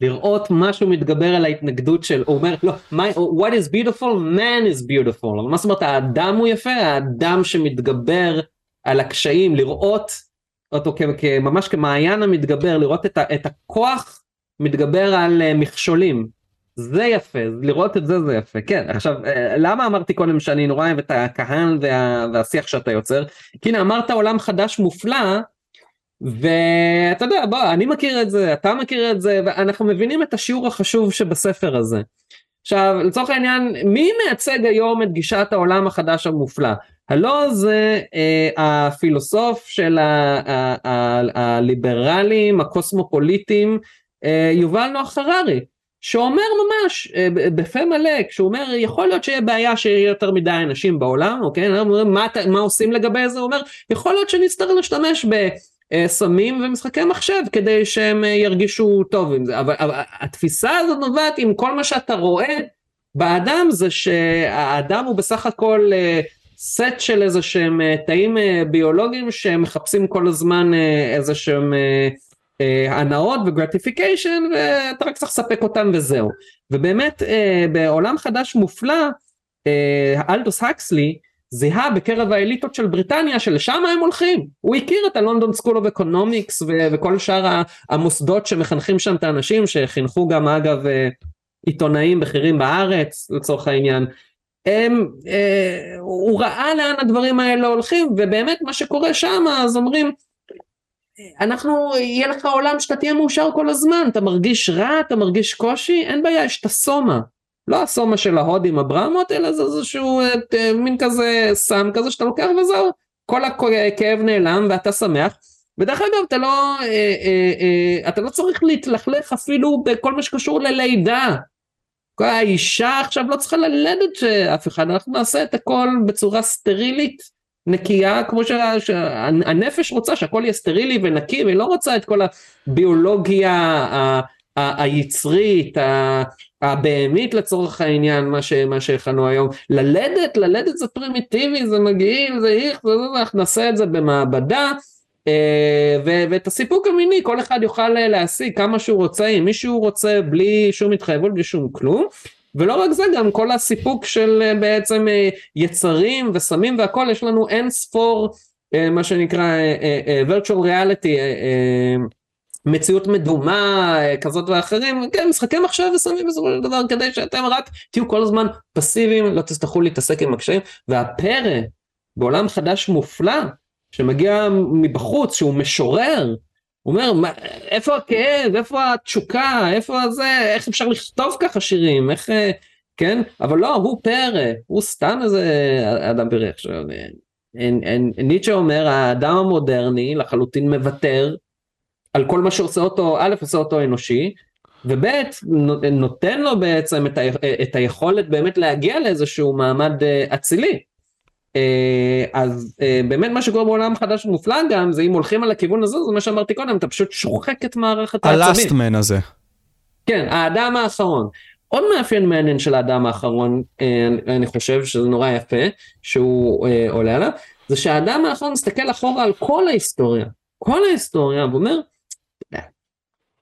לראות משהו מתגבר על ההתנגדות של, הוא אומר, לא, my, what is beautiful, man is beautiful. אבל מה זאת אומרת, האדם הוא יפה, האדם שמתגבר על הקשיים, לראות אותו ממש כמעיין המתגבר, לראות את, ה, את הכוח מתגבר על אה, מכשולים. זה יפה, לראות את זה זה יפה. כן, עכשיו, אה, למה אמרתי קודם שאני נורא אוהב את הקהל וה, והשיח שאתה יוצר? כי הנה אמרת עולם חדש מופלא, ואתה יודע, בוא, אני מכיר את זה, אתה מכיר את זה, ואנחנו מבינים את השיעור החשוב שבספר הזה. עכשיו, לצורך העניין, מי מייצג היום את גישת העולם החדש המופלא? הלא זה אה, הפילוסוף של הליברלים, הקוסמופוליטים, אה, יובל נוח הררי, שאומר ממש אה, בפה מלא, כשהוא אומר יכול להיות שיהיה בעיה שיהיה יותר מדי אנשים בעולם, אוקיי, מה, מה עושים לגבי זה, הוא אומר יכול להיות שנצטרך להשתמש בסמים ומשחקי מחשב כדי שהם אה, ירגישו טוב עם זה, אבל, אבל התפיסה הזאת נובעת עם כל מה שאתה רואה באדם זה שהאדם הוא בסך הכל סט של איזה שהם תאים ביולוגיים שמחפשים כל הזמן איזה שהם אה, הנאות וגרטיפיקיישן ואתה רק צריך לספק אותם וזהו. ובאמת אה, בעולם חדש מופלא אה, אלדוס הקסלי זיהה בקרב האליטות של בריטניה שלשם הם הולכים הוא הכיר את ה London School of Economics וכל שאר המוסדות שמחנכים שם את האנשים שחינכו גם אגב עיתונאים בכירים בארץ לצורך העניין הם, אה, הוא ראה לאן הדברים האלה הולכים ובאמת מה שקורה שם אז אומרים אנחנו, יהיה לך עולם שאתה תהיה מאושר כל הזמן, אתה מרגיש רע, אתה מרגיש קושי, אין בעיה, יש את הסומה. לא הסומה של ההודים הברמות, אלא זה איזשהו את, אה, מין כזה סם כזה שאתה לוקח וזהו, כל הכאב נעלם ואתה שמח. ודרך אגב אתה לא, אה, אה, אה, אתה לא צריך להתלכלך אפילו בכל מה שקשור ללידה. האישה עכשיו לא צריכה ללדת אף אחד, אנחנו נעשה את הכל בצורה סטרילית, נקייה, כמו שהנפש רוצה שהכל יהיה סטרילי ונקי, והיא לא רוצה את כל הביולוגיה היצרית, הבהמית לצורך העניין, מה שהכנו היום. ללדת, ללדת זה פרימיטיבי, זה מגעיל, זה איך, אנחנו נעשה את זה במעבדה. אה, ואת הסיפוק המיני כל אחד יוכל להשיג כמה שהוא רוצה אם מישהו רוצה בלי שום התחייבות בלי שום כלום ולא רק זה גם כל הסיפוק של אה, בעצם אה, יצרים וסמים והכל יש לנו אין ספור מה שנקרא virtual reality מציאות מדומה כזאת ואחרים כן משחקי מחשב וסמים בסופו של דבר כדי שאתם רק תהיו כל הזמן פסיביים לא תצטרכו להתעסק עם הקשיים. והפרא בעולם חדש מופלא שמגיע מבחוץ, שהוא משורר, הוא אומר, מה, איפה הכאב, איפה התשוקה, איפה זה, איך אפשר לכתוב ככה שירים, איך, כן? אבל לא, הוא פרא, הוא סתם איזה אדם פרא. עכשיו, ניטשה אומר, האדם המודרני לחלוטין מוותר על כל מה שעושה אותו, א', עושה אותו אנושי, וב' נותן לו בעצם את, ה, את היכולת באמת להגיע לאיזשהו מעמד אה, אצילי. אה, אז אה, באמת מה שקורה בעולם חדש ומופלא גם זה אם הולכים על הכיוון הזה זה מה שאמרתי קודם אתה פשוט שוחק את מערכת העצבים. הלאסט מן הזה. כן האדם האחרון. עוד מאפיין מעניין של האדם האחרון אני חושב שזה נורא יפה שהוא עולה עליו זה שהאדם האחרון מסתכל אחורה על כל ההיסטוריה כל ההיסטוריה ואומר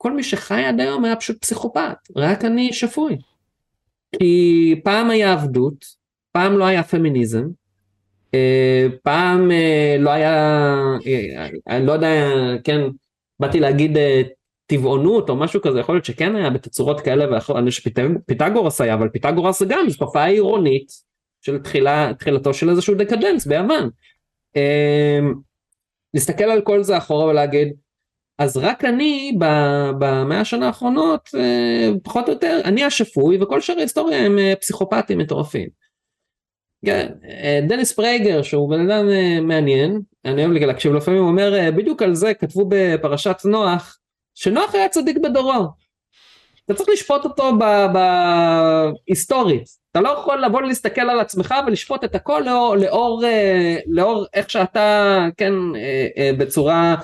כל מי שחי עד היום היה פשוט פסיכופת רק אני שפוי. כי פעם היה עבדות פעם לא היה פמיניזם אה, פעם אה, לא היה, אה, אני לא יודע, כן, באתי להגיד טבעונות או משהו כזה, יכול להיות שכן היה בתצורות כאלה ואחרות, נניח שפיתגורס היה, אבל פיתגורס זה גם תופעה עירונית של תחילה, תחילתו של איזשהו דקדנס ביוון. להסתכל על כל זה אחורה ולהגיד, אז רק אני במאה השנה האחרונות, פחות או יותר, אני השפוי וכל שאר ההיסטוריה הם פסיכופטים מטורפים. כן, אה, דניס פרייגר שהוא בן אדם אה, מעניין, אני אוהב להקשיב לפעמים, הוא אומר אה, בדיוק על זה כתבו בפרשת נוח, שנוח היה צדיק בדורו. אתה צריך לשפוט אותו בהיסטורית, אתה לא יכול לבוא להסתכל על עצמך ולשפוט את הכל לאור, לאור, לאור איך שאתה, כן, בצורה אה,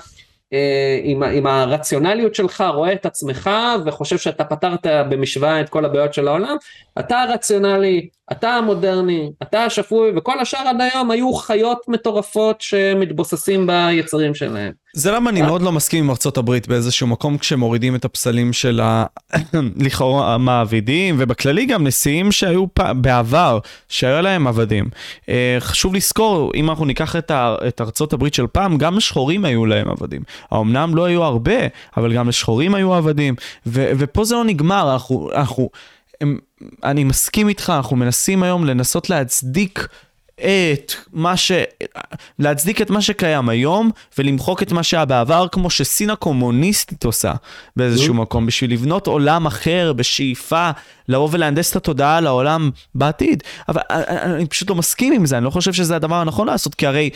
עם, עם הרציונליות שלך רואה את עצמך וחושב שאתה פתרת במשוואה את כל הבעיות של העולם, אתה הרציונלי, אתה המודרני, אתה השפוי וכל השאר עד היום היו חיות מטורפות שמתבוססים ביצרים שלהם. זה למה אני מאוד לא מסכים עם ארצות הברית באיזשהו מקום כשמורידים את הפסלים של ה... [coughs] לכאורה המעבידים ובכללי גם נשיאים שהיו פ... בעבר שהיו להם עבדים. אה, חשוב לזכור אם אנחנו ניקח את, ה... את ארצות הברית של פעם גם לשחורים היו להם עבדים. האמנם לא היו הרבה אבל גם לשחורים היו עבדים ו... ופה זה לא נגמר אנחנו. אנחנו הם, אני מסכים איתך, אנחנו מנסים היום לנסות להצדיק את מה ש... להצדיק את מה שקיים היום ולמחוק את מה שהיה בעבר, כמו שסין הקומוניסטית עושה באיזשהו מקום, בשביל לבנות עולם אחר בשאיפה לבוא ולהנדס את התודעה לעולם בעתיד. אבל אני פשוט לא מסכים עם זה, אני לא חושב שזה הדבר הנכון לעשות, כי הרי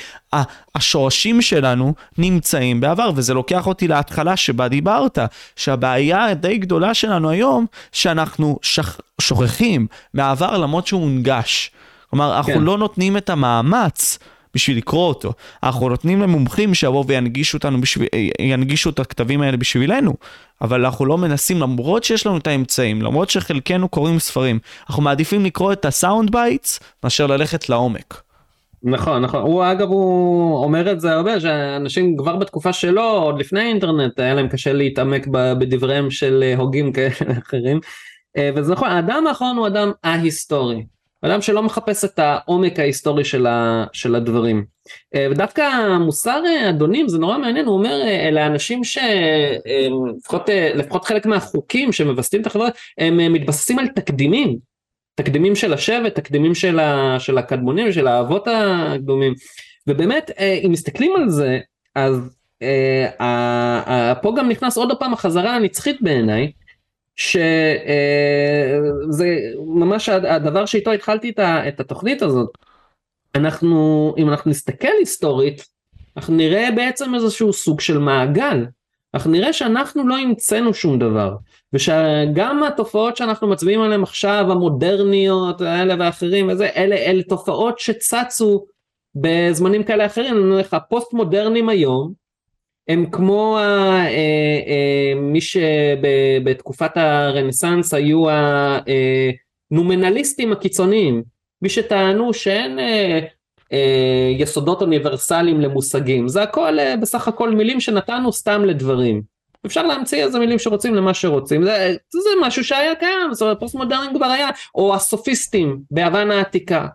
השורשים שלנו נמצאים בעבר, וזה לוקח אותי להתחלה שבה דיברת, שהבעיה הדי גדולה שלנו היום, שאנחנו שכ... שוכחים מהעבר למרות שהוא הונגש. כלומר, אנחנו כן. לא נותנים את המאמץ בשביל לקרוא אותו. אנחנו נותנים למומחים שיבואו וינגישו אותנו בשביל, ינגישו את הכתבים האלה בשבילנו, אבל אנחנו לא מנסים, למרות שיש לנו את האמצעים, למרות שחלקנו קוראים ספרים, אנחנו מעדיפים לקרוא את ה sound bites מאשר ללכת לעומק. נכון נכון הוא אגב הוא אומר את זה הרבה שאנשים כבר בתקופה שלו עוד לפני האינטרנט היה להם קשה להתעמק בדבריהם של הוגים כאלה אחרים אה, וזה נכון האדם האחרון הוא אדם א-היסטורי אדם שלא מחפש את העומק ההיסטורי של, ה, של הדברים. אה, ודווקא מוסר אה, אדונים זה נורא מעניין, הוא אומר אה, אלה אנשים שלפחות לפחות חלק מהחוקים שמווסתים את החברה הם מתבססים על תקדימים, תקדימים של השבט, תקדימים של, ה, של הקדמונים, של האבות הקדומים, ובאמת אם מסתכלים על זה אז פה גם נכנס עוד פעם החזרה הנצחית בעיניי, שזה ממש הדבר שאיתו התחלתי את התוכנית הזאת. אנחנו, אם אנחנו נסתכל היסטורית, אנחנו נראה בעצם איזשהו סוג של מעגל. אנחנו נראה שאנחנו לא המצאנו שום דבר, ושגם התופעות שאנחנו מצביעים עליהן עכשיו, המודרניות האלה ואחרים, וזה, אלה, אלה תופעות שצצו בזמנים כאלה אחרים, אני אומר לך, הפוסט מודרניים היום, הם כמו ה, אה, אה, מי שבתקופת הרנסאנס היו הנומנליסטים הקיצוניים, מי שטענו שאין אה, אה, יסודות אוניברסליים למושגים, זה הכל אה, בסך הכל מילים שנתנו סתם לדברים. אפשר להמציא איזה מילים שרוצים למה שרוצים, זה, זה משהו שהיה קיים, זאת אומרת פוסט מודרני כבר היה, או הסופיסטים ביוון העתיקה.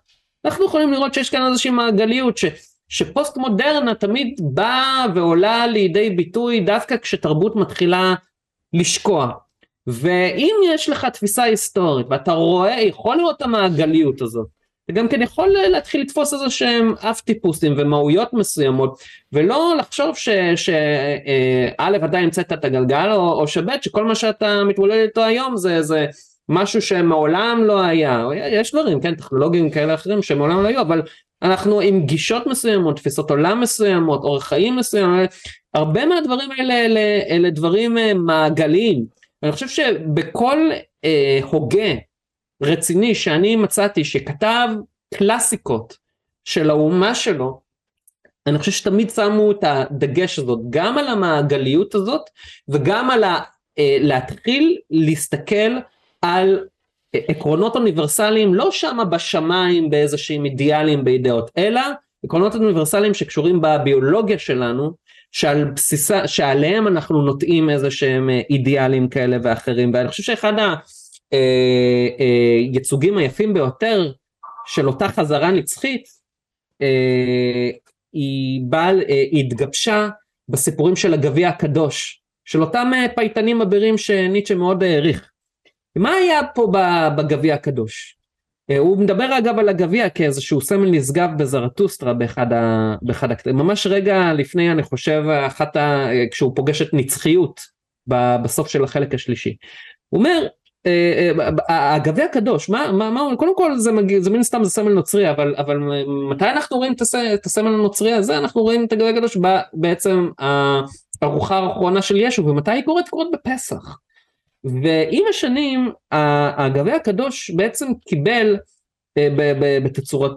אנחנו יכולים לראות שיש כאן איזושהי מעגליות ש, שפוסט מודרנה תמיד באה ועולה לידי ביטוי דווקא כשתרבות מתחילה לשקוע. ואם יש לך תפיסה היסטורית ואתה רואה, יכול לראות את המעגליות הזאת, אתה גם כן יכול להתחיל לתפוס איזה שהם אף טיפוסים ומהויות מסוימות ולא לחשוב שא' עדיין המצאת את הגלגל או, או שב' שכל מה שאתה מתמודד איתו היום זה, זה משהו שמעולם לא היה, יש דברים, כן, טכנולוגיים כאלה אחרים שמעולם לא היו, אבל אנחנו עם גישות מסוימות, תפיסות עולם מסוימות, אורח חיים מסוים, הרבה מהדברים האלה אלה, אלה דברים אה, מעגליים. אני חושב שבכל אה, הוגה רציני שאני מצאתי שכתב קלאסיקות של האומה שלו, אני חושב שתמיד שמו את הדגש הזאת, גם על המעגליות הזאת וגם על ה, אה, להתחיל להסתכל על עקרונות אוניברסליים לא שמה בשמיים באיזה שהם אידיאלים באידאות, אלא עקרונות אוניברסליים שקשורים בביולוגיה שלנו, שעל בסיסה, שעליהם אנחנו נוטעים איזה שהם אה, אידיאלים כאלה ואחרים, ואני חושב שאחד הייצוגים אה, היפים ביותר של אותה חזרה נצחית, אה, היא באה, היא התגבשה בסיפורים של הגביע הקדוש, של אותם פייטנים אבירים שניטשה מאוד העריך. מה היה פה בגביע הקדוש? אה, הוא מדבר אגב על הגביע כאיזשהו סמל נשגב בזרטוסטרה באחד, ה... באחד הקטעים, ממש רגע לפני אני חושב אחת ה... כשהוא פוגש את נצחיות בסוף של החלק השלישי. הוא אומר אה, אה, הגביע הקדוש, מה, מה, מה, קודם כל זה, מגיע, זה מן סתם זה סמל נוצרי, אבל, אבל מתי אנחנו רואים את הסמל הנוצרי הזה? אנחנו רואים את הגביע הקדוש בעצם הארוחה האחרונה של ישו, ומתי היא קורית? קורית בפסח. ועם השנים הגביע הקדוש בעצם קיבל אה, בתצורת,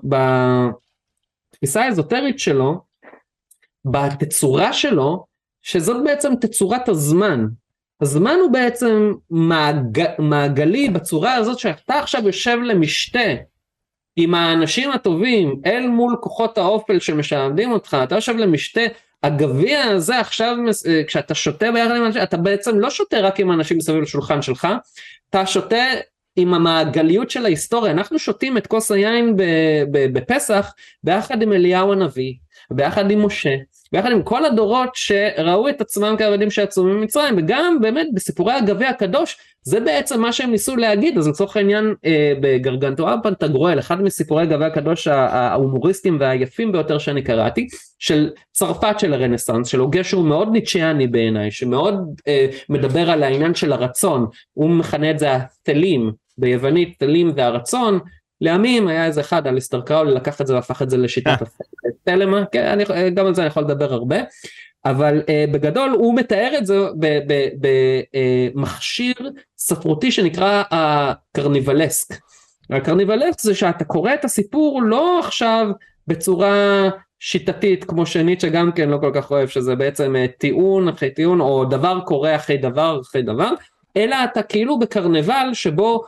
בתפיסה האזוטרית שלו, בתצורה שלו, שזאת בעצם תצורת הזמן. הזמן הוא בעצם מעג, מעגלי בצורה הזאת שאתה עכשיו יושב למשתה עם האנשים הטובים אל מול כוחות האופל שמשעבדים אותך, אתה יושב למשתה הגביע הזה עכשיו אה, כשאתה שותה ביחד עם אנשים אתה בעצם לא שותה רק עם אנשים מסביב לשולחן שלך אתה שותה עם המעגליות של ההיסטוריה. אנחנו שותים את כוס היין בפסח ביחד עם אליהו הנביא ביחד עם משה ביחד עם כל הדורות שראו את עצמם כעבדים שיצאו ממצרים וגם באמת בסיפורי הגביע הקדוש זה בעצם מה שהם ניסו להגיד. אז לצורך העניין אה, בגרגנטואר פנטגרואל אחד מסיפורי הגביע הקדוש ההומוריסטיים והיפים ביותר שאני קראתי של צרפת של הרנסאנס של הוגה שהוא מאוד ניטשיאני בעיניי שמאוד אה, מדבר על העניין של הרצון. הוא מכנה את זה התלים ביוונית תלים והרצון לימים היה איזה אחד, אליסטר קראולי לקח את זה והפך את זה לשיטת אה. כן, אני, גם על זה אני יכול לדבר הרבה, אבל uh, בגדול הוא מתאר את זה במכשיר uh, ספרותי שנקרא הקרניבלסק. הקרניבלסק זה שאתה קורא את הסיפור לא עכשיו בצורה שיטתית כמו שניטשה גם כן לא כל כך אוהב שזה בעצם uh, טיעון אחרי טיעון או דבר קורה אחרי דבר אחרי דבר אלא אתה כאילו בקרנבל שבו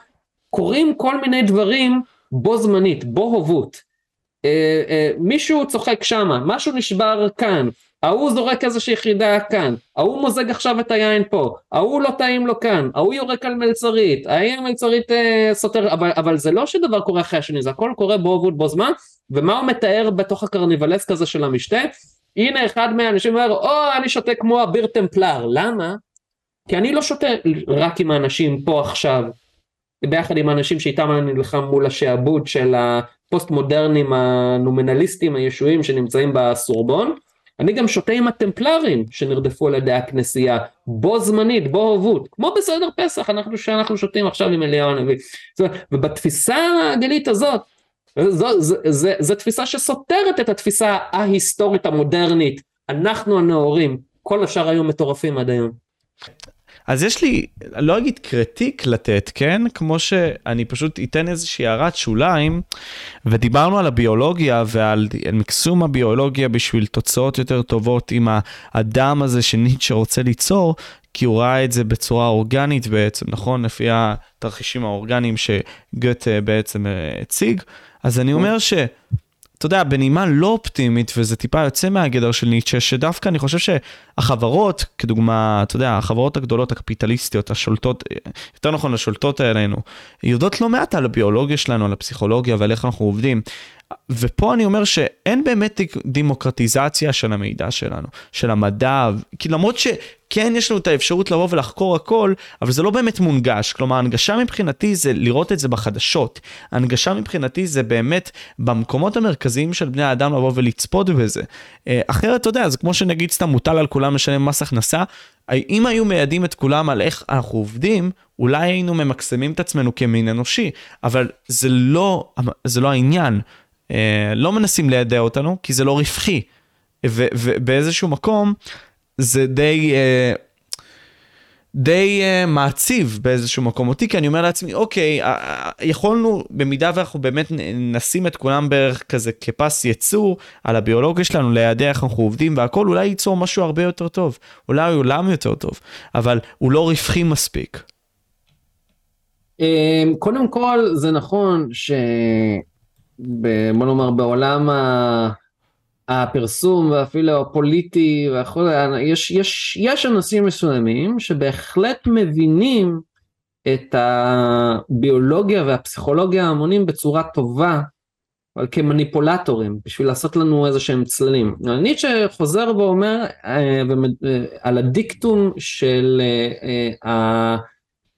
קורים כל מיני דברים בו זמנית, בו הובות. אה, אה, מישהו צוחק שמה, משהו נשבר כאן, ההוא זורק איזושהי יחידה כאן, ההוא מוזג עכשיו את היין פה, ההוא לא טעים לו כאן, ההוא יורק על מלצרית, ההיא המלצרית אה, סותר, אבל, אבל זה לא שדבר קורה אחרי השני, זה הכל קורה בו הובות בו זמן, ומה הוא מתאר בתוך הקרניבלסק הזה של המשתה? הנה אחד מהאנשים אומר, או אני שותה כמו אביר טמפלר, למה? כי אני לא שותה רק עם האנשים פה עכשיו, ביחד עם האנשים שאיתם אני נלחם מול השעבוד של הפוסט מודרנים הנומנליסטים הישועים שנמצאים בסורבון. אני גם שותה עם הטמפלרים שנרדפו על ידי הכנסייה בו זמנית בו הורות כמו בסדר פסח אנחנו שאנחנו שותים עכשיו עם אליהו הנביא ובתפיסה הגלית הזאת זו תפיסה שסותרת את התפיסה ההיסטורית המודרנית אנחנו הנאורים כל השאר היו מטורפים עד היום. אז יש לי, לא אגיד קרטיק לתת, כן? כמו שאני פשוט אתן איזושהי הערת שוליים, ודיברנו על הביולוגיה ועל מקסום הביולוגיה בשביל תוצאות יותר טובות עם האדם הזה שניטשה רוצה ליצור, כי הוא ראה את זה בצורה אורגנית בעצם, נכון? לפי התרחישים האורגניים שגוטה בעצם אה, הציג. אז אני אומר ש... אתה יודע, בנימה לא אופטימית, וזה טיפה יוצא מהגדר של ניטשה, שדווקא אני חושב שהחברות, כדוגמה, אתה יודע, החברות הגדולות הקפיטליסטיות, השולטות, יותר נכון, השולטות עלינו, יודעות לא מעט על הביולוגיה שלנו, על הפסיכולוגיה ועל איך אנחנו עובדים. ופה אני אומר שאין באמת דמוקרטיזציה של המידע שלנו, של המדע, כי למרות שכן יש לנו את האפשרות לבוא ולחקור הכל, אבל זה לא באמת מונגש. כלומר, הנגשה מבחינתי זה לראות את זה בחדשות. הנגשה מבחינתי זה באמת במקומות המרכזיים של בני האדם לבוא ולצפות בזה. אה, אחרת, אתה יודע, זה כמו שנגיד סתם מוטל על כולם לשלם מס הכנסה, אם היו מיידעים את כולם על איך אנחנו עובדים, אולי היינו ממקסמים את עצמנו כמין אנושי, אבל זה לא, זה לא העניין. אה, לא מנסים לידע אותנו, כי זה לא רווחי. ובאיזשהו מקום זה די, אה, די אה, מעציב באיזשהו מקום אותי, כי אני אומר לעצמי, אוקיי, יכולנו, במידה ואנחנו באמת נשים את כולם בערך כזה כפס יצור על הביולוגיה שלנו, לידע איך אנחנו עובדים והכל, אולי ייצור משהו הרבה יותר טוב, אולי עולם יותר טוב, אבל הוא לא רווחי מספיק. קודם כל, זה נכון ש... בוא נאמר בעולם הפרסום ואפילו הפוליטי והכל, יש, יש, יש אנשים מסוימים שבהחלט מבינים את הביולוגיה והפסיכולוגיה ההמונים בצורה טובה, אבל כמניפולטורים, בשביל לעשות לנו איזה שהם צללים. ניטשה חוזר ואומר אה, אה, על הדיקטום של אה,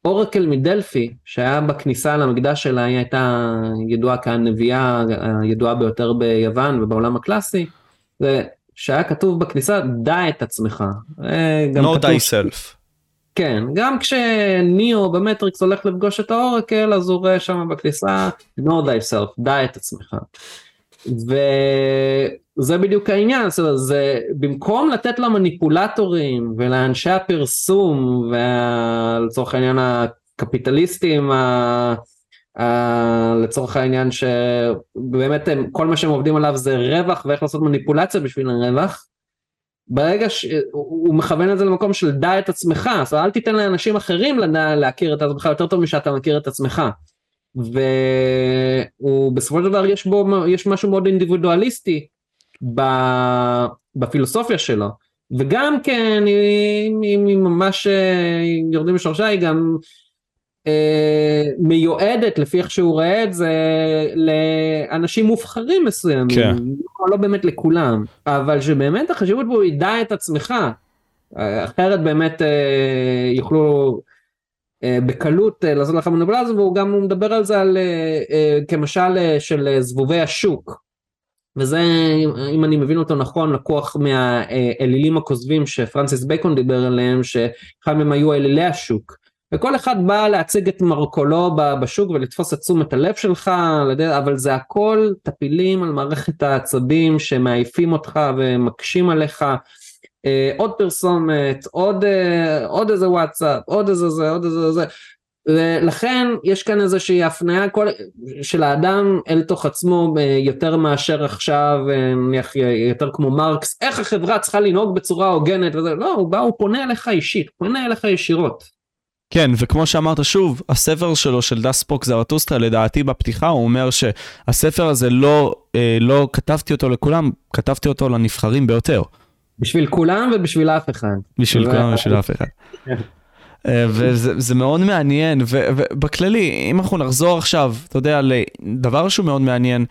אורקל מדלפי, שהיה בכניסה למקדש שלה, היא הייתה ידועה כהנביאה הידועה ביותר ביוון ובעולם הקלאסי, זה שהיה כתוב בכניסה, דע את עצמך. know thyself. כן, גם כשניאו במטריקס הולך לפגוש את האורקל, אז הוא רואה שם בכניסה, know thyself, דע את עצמך. וזה בדיוק העניין, זאת אומרת, זה במקום לתת למניפולטורים ולאנשי הפרסום ולצורך העניין הקפיטליסטים, ה... ה... לצורך העניין שבאמת הם, כל מה שהם עובדים עליו זה רווח ואיך לעשות מניפולציה בשביל הרווח, ברגע שהוא מכוון את זה למקום של דע את עצמך, אומרת אל תיתן לאנשים אחרים לדע להכיר את עצמך יותר טוב משאתה מכיר את עצמך. והוא בסופו של דבר יש בו, יש משהו מאוד אינדיבידואליסטי בפילוסופיה שלו. וגם כן, אם היא ממש אה, יורדים לשורשה, היא גם אה, מיועדת, לפי איך שהוא רואה את זה, לאנשים מובחרים מסוימים. כן. לא, לא באמת לכולם, אבל שבאמת החשיבות בו היא דע את עצמך. אחרת באמת אה, יוכלו אה, בקלות אה, לעשות לך מנובלז והוא גם מדבר על זה על, אה, כמשל של זבובי השוק. וזה אם אני מבין אותו נכון לקוח מהאלילים הכוזבים שפרנסיס בייקון דיבר עליהם שאחד מהם היו אלילי השוק. וכל אחד בא להציג את מרכולו בשוק ולתפוס את תשומת הלב שלך אבל זה הכל טפילים על מערכת העצבים שמעייפים אותך ומקשים עליך. אה, עוד פרסומת, עוד, אה, עוד איזה וואטסאפ, עוד איזה זה, עוד איזה זה. ולכן יש כאן איזושהי הפניה כל, של האדם אל תוך עצמו אה, יותר מאשר עכשיו נניח יותר כמו מרקס איך החברה צריכה לנהוג בצורה הוגנת וזה לא הוא בא הוא פונה אליך אישית פונה אליך ישירות. כן וכמו שאמרת שוב הספר שלו של דספוק זרטוסטרה לדעתי בפתיחה הוא אומר שהספר הזה לא לא כתבתי אותו לכולם כתבתי אותו לנבחרים ביותר. בשביל כולם ובשביל אף אחד. בשביל כולם ובשביל אף אחד. [laughs] אה, וזה מאוד מעניין, ובכללי, אם אנחנו נחזור עכשיו, אתה יודע, לדבר שהוא מאוד מעניין,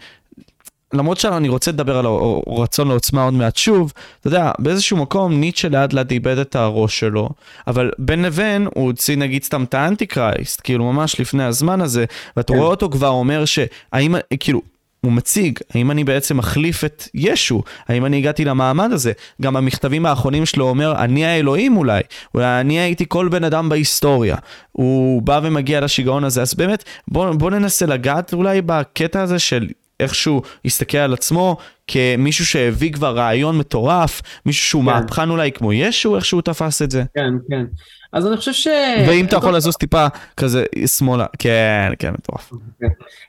למרות שאני רוצה לדבר על הרצון לעוצמה עוד מעט שוב, אתה יודע, באיזשהו מקום ניטשה לאט לאט איבד את הראש שלו, אבל בין לבין הוא הוציא נגיד סתם את האנטי קרייסט, כאילו ממש לפני הזמן הזה, ואתה כן. רואה אותו כבר אומר שהאם, כאילו, הוא מציג, האם אני בעצם מחליף את ישו? האם אני הגעתי למעמד הזה? גם במכתבים האחרונים שלו אומר, אני האלוהים אולי, אולי אני הייתי כל בן אדם בהיסטוריה. הוא בא ומגיע לשיגעון הזה, אז באמת, בוא, בוא ננסה לגעת אולי בקטע הזה של איכשהו יסתכל על עצמו כמישהו שהביא כבר רעיון מטורף, מישהו שהוא כן. מהפכן אולי כמו ישו, איך שהוא תפס את זה. כן, כן. אז אני חושב ש... ואם אתה יכול לזוז טיפה כזה שמאלה, כן, כן, מטורף. כן.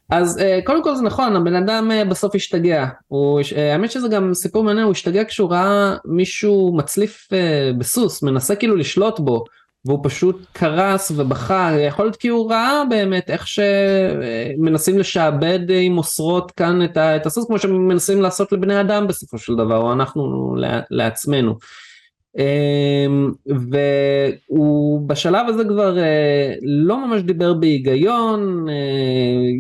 אז אה, קודם כל זה נכון, הבן אדם אה, בסוף השתגע. אה, האמת שזה גם סיפור מעניין, הוא השתגע כשהוא ראה מישהו מצליף בסוס, מנסה כאילו לשלוט בו. והוא פשוט קרס ובכה, יכול להיות כי הוא ראה באמת איך שמנסים לשעבד עם אוסרות כאן את הסוס כמו שמנסים לעשות לבני אדם בסופו של דבר, או אנחנו לעצמנו. אמ, והוא בשלב הזה כבר אה, לא ממש דיבר בהיגיון, אה,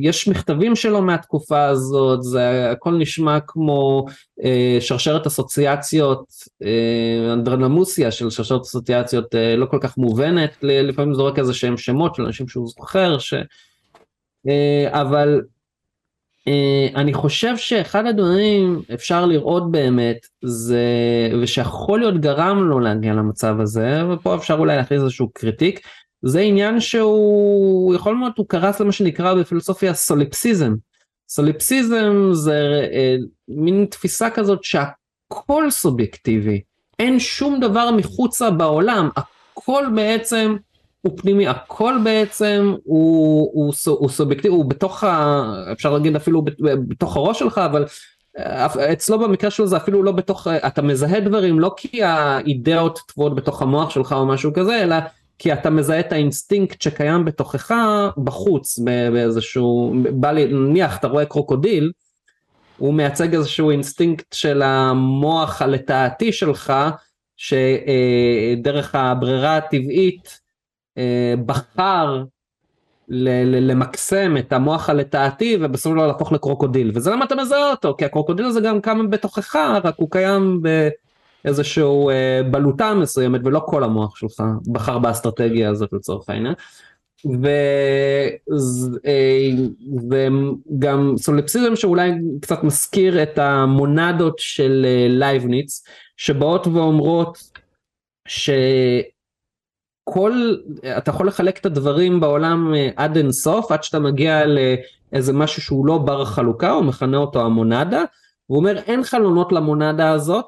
יש מכתבים שלו מהתקופה הזאת, זה הכל נשמע כמו אה, שרשרת אסוציאציות, אנדרנמוסיה של שרשרת אסוציאציות לא כל כך מובנת, לפעמים זורק איזה שהם שמות של אנשים שהוא זוכר, ש... אבל אני חושב שאחד הדברים אפשר לראות באמת זה ושיכול להיות גרם לו להגיע למצב הזה ופה אפשר אולי להכניס איזשהו critique זה עניין שהוא יכול מאוד הוא קרס למה שנקרא בפילוסופיה סוליפסיזם. סוליפסיזם זה אה, מין תפיסה כזאת שהכל סובייקטיבי אין שום דבר מחוצה בעולם הכל בעצם הוא פנימי, הכל בעצם הוא, הוא, הוא סובייקטיבי, הוא בתוך, ה, אפשר להגיד אפילו בתוך הראש שלך, אבל אה, אצלו במקרה שלו זה אפילו לא בתוך, אתה מזהה דברים לא כי האידאות טבועות בתוך המוח שלך או משהו כזה, אלא כי אתה מזהה את האינסטינקט שקיים בתוכך בחוץ באיזשהו, בא לי, נניח אתה רואה קרוקודיל, הוא מייצג איזשהו אינסטינקט של המוח הלטאתי שלך, שדרך הברירה הטבעית אה, בחר למקסם את המוח הלטאתי ובסופו של דבר להפוך לקרוקודיל וזה למה אתה מזהה אותו כי הקרוקודיל הזה גם קיים בתוכך רק הוא קיים באיזשהו אה, בלוטה מסוימת ולא כל המוח שלך בחר באסטרטגיה הזאת לצורך העניין. ו... אה, וגם סוליפסיזם שאולי קצת מזכיר את המונדות של לייבניץ שבאות ואומרות ש... כל, אתה יכול לחלק את הדברים בעולם אה, עד אין סוף, עד שאתה מגיע לאיזה משהו שהוא לא בר חלוקה, הוא מכנה אותו המונדה, הוא אומר אין חלונות למונדה הזאת,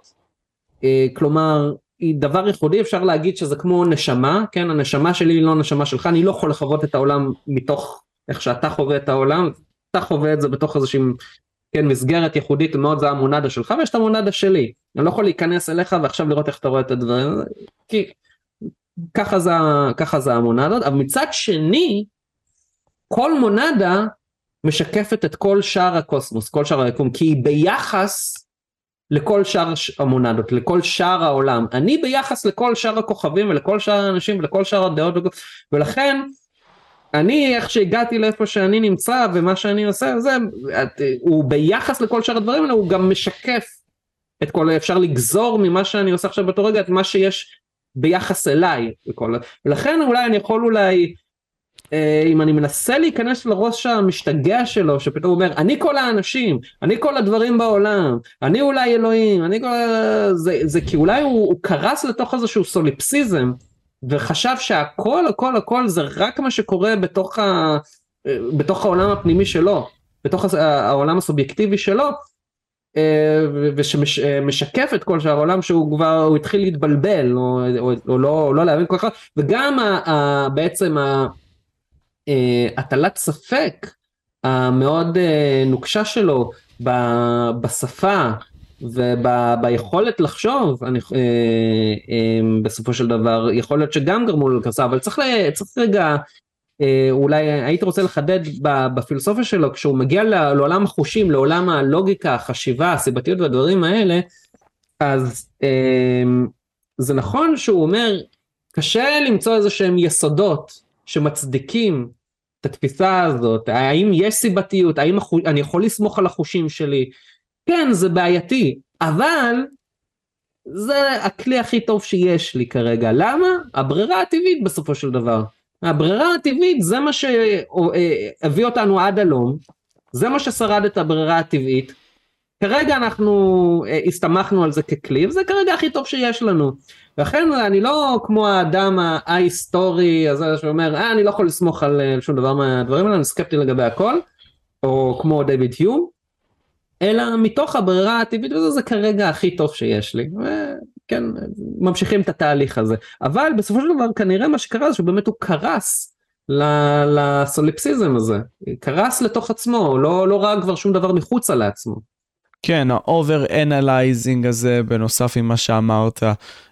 אה, כלומר היא דבר ייחודי, אפשר להגיד שזה כמו נשמה, כן, הנשמה שלי היא לא נשמה שלך, אני לא יכול לחוות את העולם מתוך איך שאתה חווה את העולם, אתה חווה את זה בתוך איזושהי כן, מסגרת ייחודית מאוד זה המונדה שלך ויש את המונדה שלי, אני לא יכול להיכנס אליך ועכשיו לראות איך אתה רואה את הדברים, כי ככה זה, ככה זה המונדות, אבל מצד שני, כל מונדה משקפת את כל שאר הקוסמוס, כל שאר היקום, כי היא ביחס לכל שאר המונדות, לכל שאר העולם. אני ביחס לכל שאר הכוכבים ולכל שאר האנשים ולכל שאר הדעות, ולכן אני איך שהגעתי לאיפה שאני נמצא ומה שאני עושה, זה, הוא ביחס לכל שאר הדברים האלה, הוא גם משקף את כל, אפשר לגזור ממה שאני עושה עכשיו באותו רגע את מה שיש ביחס אליי וכל, ולכן אולי אני יכול אולי אה, אם אני מנסה להיכנס לראש המשתגע שלו שפתאום אומר אני כל האנשים אני כל הדברים בעולם אני אולי אלוהים אני כל זה, זה כי אולי הוא, הוא קרס לתוך איזשהו סוליפסיזם וחשב שהכל הכל הכל זה רק מה שקורה בתוך, ה, אה, בתוך העולם הפנימי שלו בתוך העולם הסובייקטיבי שלו ושמשקף את כל שאר העולם שהוא כבר הוא התחיל להתבלבל או, או, או לא, לא להבין כל כך וגם ה, ה, בעצם אה, הטלת ספק המאוד אה, נוקשה שלו ב, בשפה וביכולת לחשוב אני, בסופו של דבר יכול להיות שגם גרמו לו לקרסה אבל צריך, צריך רגע אה, אולי היית רוצה לחדד בפילוסופיה שלו כשהוא מגיע לעולם החושים לעולם הלוגיקה החשיבה הסיבתיות והדברים האלה אז אמ, זה נכון שהוא אומר קשה למצוא איזה שהם יסודות שמצדיקים את התפיסה הזאת. האם יש סיבתיות? האם אני יכול לסמוך על החושים שלי? כן זה בעייתי אבל זה הכלי הכי טוב שיש לי כרגע. למה? הברירה הטבעית בסופו של דבר הברירה הטבעית זה מה שהביא אותנו עד הלום, זה מה ששרד את הברירה הטבעית. כרגע אנחנו אה, הסתמכנו על זה ככלי וזה כרגע הכי טוב שיש לנו. לכן אני לא כמו האדם ההיסטורי הזה שאומר אה אני לא יכול לסמוך על אה, שום דבר מהדברים האלה אני סקפטי לגבי הכל או כמו דיוויד יום אלא מתוך הברירה הטבעית וזה זה כרגע הכי טוב שיש לי. וכן, ממשיכים את התהליך הזה. אבל בסופו של דבר כנראה מה שקרה זה שבאמת הוא קרס לסוליפסיזם הזה, קרס לתוך עצמו, לא, לא ראה כבר שום דבר מחוצה לעצמו. כן, אנליזינג הזה בנוסף עם מה שאמרת,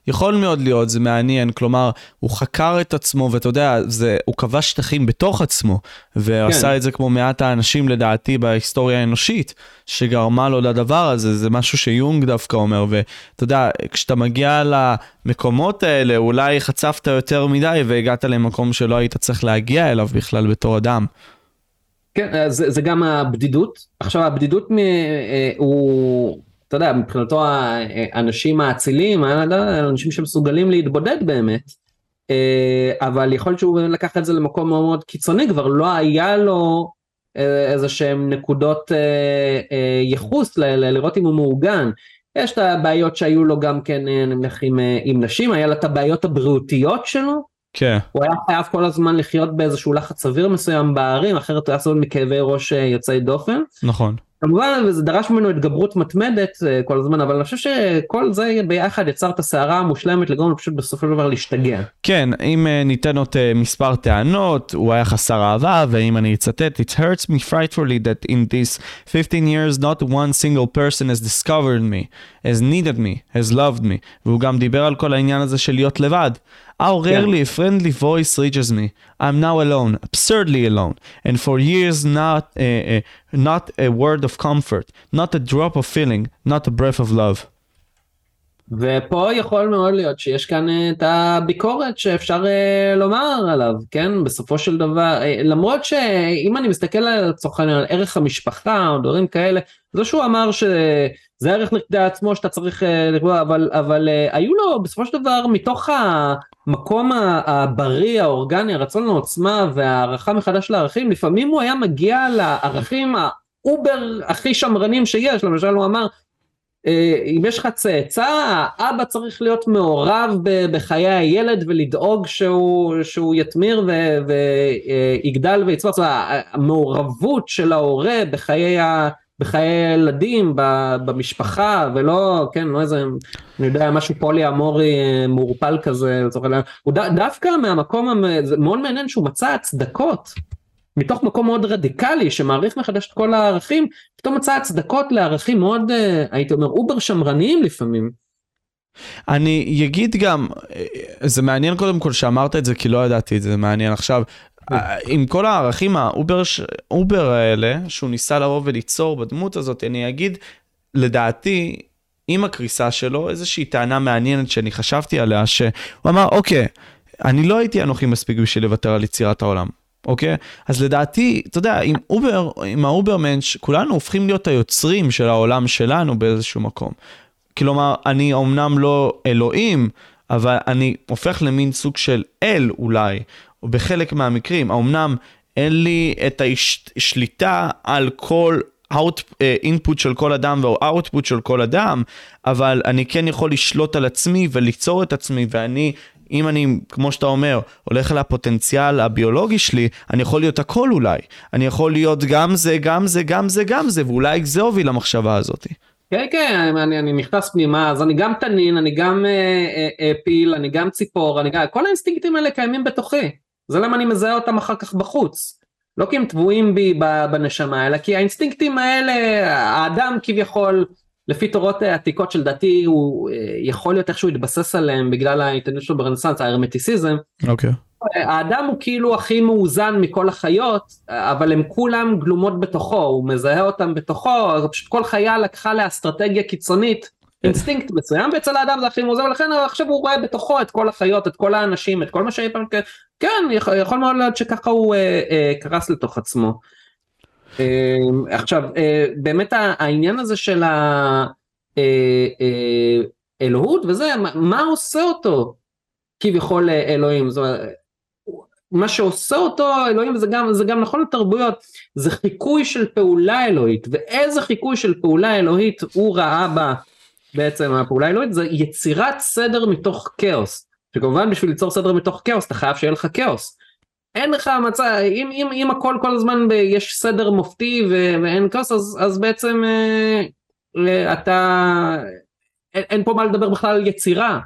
יכול מאוד להיות, זה מעניין, כלומר, הוא חקר את עצמו, ואתה יודע, זה, הוא כבש שטחים בתוך עצמו, ועשה כן. את זה כמו מעט האנשים לדעתי בהיסטוריה האנושית, שגרמה לו לדבר הזה, זה משהו שיונג דווקא אומר, ואתה יודע, כשאתה מגיע למקומות האלה, אולי חצפת יותר מדי והגעת למקום שלא היית צריך להגיע אליו בכלל בתור אדם. כן, זה, זה גם הבדידות. עכשיו הבדידות מ, אה, הוא, אתה יודע, מבחינתו האנשים האצילים, האנשים שמסוגלים להתבודד באמת, אה, אבל יכול להיות שהוא לקח את זה למקום מאוד מאוד קיצוני, כבר לא היה לו אה, איזה שהם נקודות ייחוס ל, לראות אם הוא מאורגן. יש את הבעיות שהיו לו גם כן נניח עם, עם נשים, היה לו את הבעיות הבריאותיות שלו, כן. הוא היה חייב כל הזמן לחיות באיזשהו לחץ סביר מסוים בערים, אחרת הוא היה סובל מכאבי ראש אה, יוצאי דופן. נכון. כמובן זה דרש ממנו התגברות מתמדת אה, כל הזמן אבל אני חושב שכל זה ביחד יצר את הסערה המושלמת לגרום פשוט בסופו של דבר להשתגע. כן אם אה, ניתן עוד מספר טענות הוא היה חסר אהבה ואם אני אצטט it hurts me frightfully that in these 15 years not one single person has discovered me has needed me has loved me והוא גם דיבר על כל העניין הזה של להיות לבד. How rarely a friendly voice reaches me. I'm now alone, absurdly alone, and for years not, uh, uh, not a word of comfort, not a drop of feeling, not a breath of love. ופה יכול מאוד להיות שיש כאן את הביקורת שאפשר uh, לומר עליו, כן? בסופו של דבר, uh, למרות שאם אני מסתכל על צורכן על ערך המשפחה או דברים כאלה, זה שהוא אמר שזה ערך לכדי עצמו שאתה צריך uh, לקבוע, אבל, אבל uh, היו לו בסופו של דבר מתוך המקום הבריא, האורגני, הרצון לעוצמה והערכה מחדש לערכים, לפעמים הוא היה מגיע לערכים האובר הכי שמרנים שיש, למשל הוא אמר אה, אם יש לך צאצא, האבא צריך להיות מעורב בחיי הילד ולדאוג שהוא, שהוא יתמיר ויגדל ויצמח, המעורבות של ההורה בחיי, ה, בחיי הילדים, במשפחה, ולא, כן, לא איזה, אני יודע, משהו פולי אמורי אה, מעורפל כזה, לצורך העניין, הוא דווקא מהמקום, זה מאוד מעניין שהוא מצא הצדקות. מתוך מקום מאוד רדיקלי שמעריך מחדש את כל הערכים, פתאום מצא הצדקות לערכים מאוד, אה, הייתי אומר, über שמרניים לפעמים. אני אגיד גם, אה, זה מעניין קודם כל שאמרת את זה כי לא ידעתי את זה, זה מעניין עכשיו. אה, עם כל הערכים ה über über האלה, שהוא ניסה לבוא וליצור בדמות הזאת, אני אגיד, לדעתי, עם הקריסה שלו, איזושהי טענה מעניינת שאני חשבתי עליה, שהוא אמר, אוקיי, אני לא הייתי אנוכי מספיק בשביל לוותר על יצירת העולם. אוקיי? אז לדעתי, אתה יודע, עם über, עם ה Übermensch, כולנו הופכים להיות היוצרים של העולם שלנו באיזשהו מקום. כלומר, אני אמנם לא אלוהים, אבל אני הופך למין סוג של אל אולי, או בחלק מהמקרים. אמנם אין לי את השליטה על כל input uh, של כל אדם ו output של כל אדם, אבל אני כן יכול לשלוט על עצמי וליצור את עצמי, ואני אם אני, כמו שאתה אומר, הולך על הפוטנציאל הביולוגי שלי, אני יכול להיות הכל אולי. אני יכול להיות גם זה, גם זה, גם זה, גם זה, ואולי זה הוביל למחשבה הזאת. כן, כן, אני, אני נכנס פנימה, אז אני גם תנין, אני גם אה, אה, אה, פיל, אני גם ציפור, אני גם, כל האינסטינקטים האלה קיימים בתוכי. זה למה אני מזהה אותם אחר כך בחוץ. לא כי הם טבועים בי בנשמה, אלא כי האינסטינקטים האלה, האדם כביכול, לפי תורות עתיקות שלדעתי הוא אה, יכול להיות איכשהו להתבסס עליהם בגלל ההתעניינות שלו ברנסאנס, ההרמטיסיזם. אוקיי. Okay. האדם הוא כאילו הכי מאוזן מכל החיות, אבל הם כולם גלומות בתוכו, הוא מזהה אותם בתוכו, פשוט כל חיה לקחה לאסטרטגיה קיצונית, אינסטינקט מסוים, ואצל האדם זה הכי מאוזן, ולכן עכשיו הוא רואה בתוכו את כל החיות, את כל האנשים, את כל מה שאי פעם, כן, יכול מאוד להיות שככה הוא אה, אה, קרס לתוך עצמו. אמ, עכשיו אה, באמת העניין הזה של האלוהות אה, אה, וזה מה עושה אותו כביכול אלוהים זאת אומרת, מה שעושה אותו אלוהים וזה גם זה גם נכון לתרבויות זה חיקוי של פעולה אלוהית ואיזה חיקוי של פעולה אלוהית הוא ראה בה בעצם הפעולה האלוהית זה יצירת סדר מתוך כאוס שכמובן בשביל ליצור סדר מתוך כאוס אתה חייב שיהיה לך כאוס אין לך מצב, אם, אם, אם הכל כל הזמן ב, יש סדר מופתי ו, ואין כוס, אז, אז בעצם אה, אה, אתה, אין, אין פה מה לדבר בכלל על יצירה,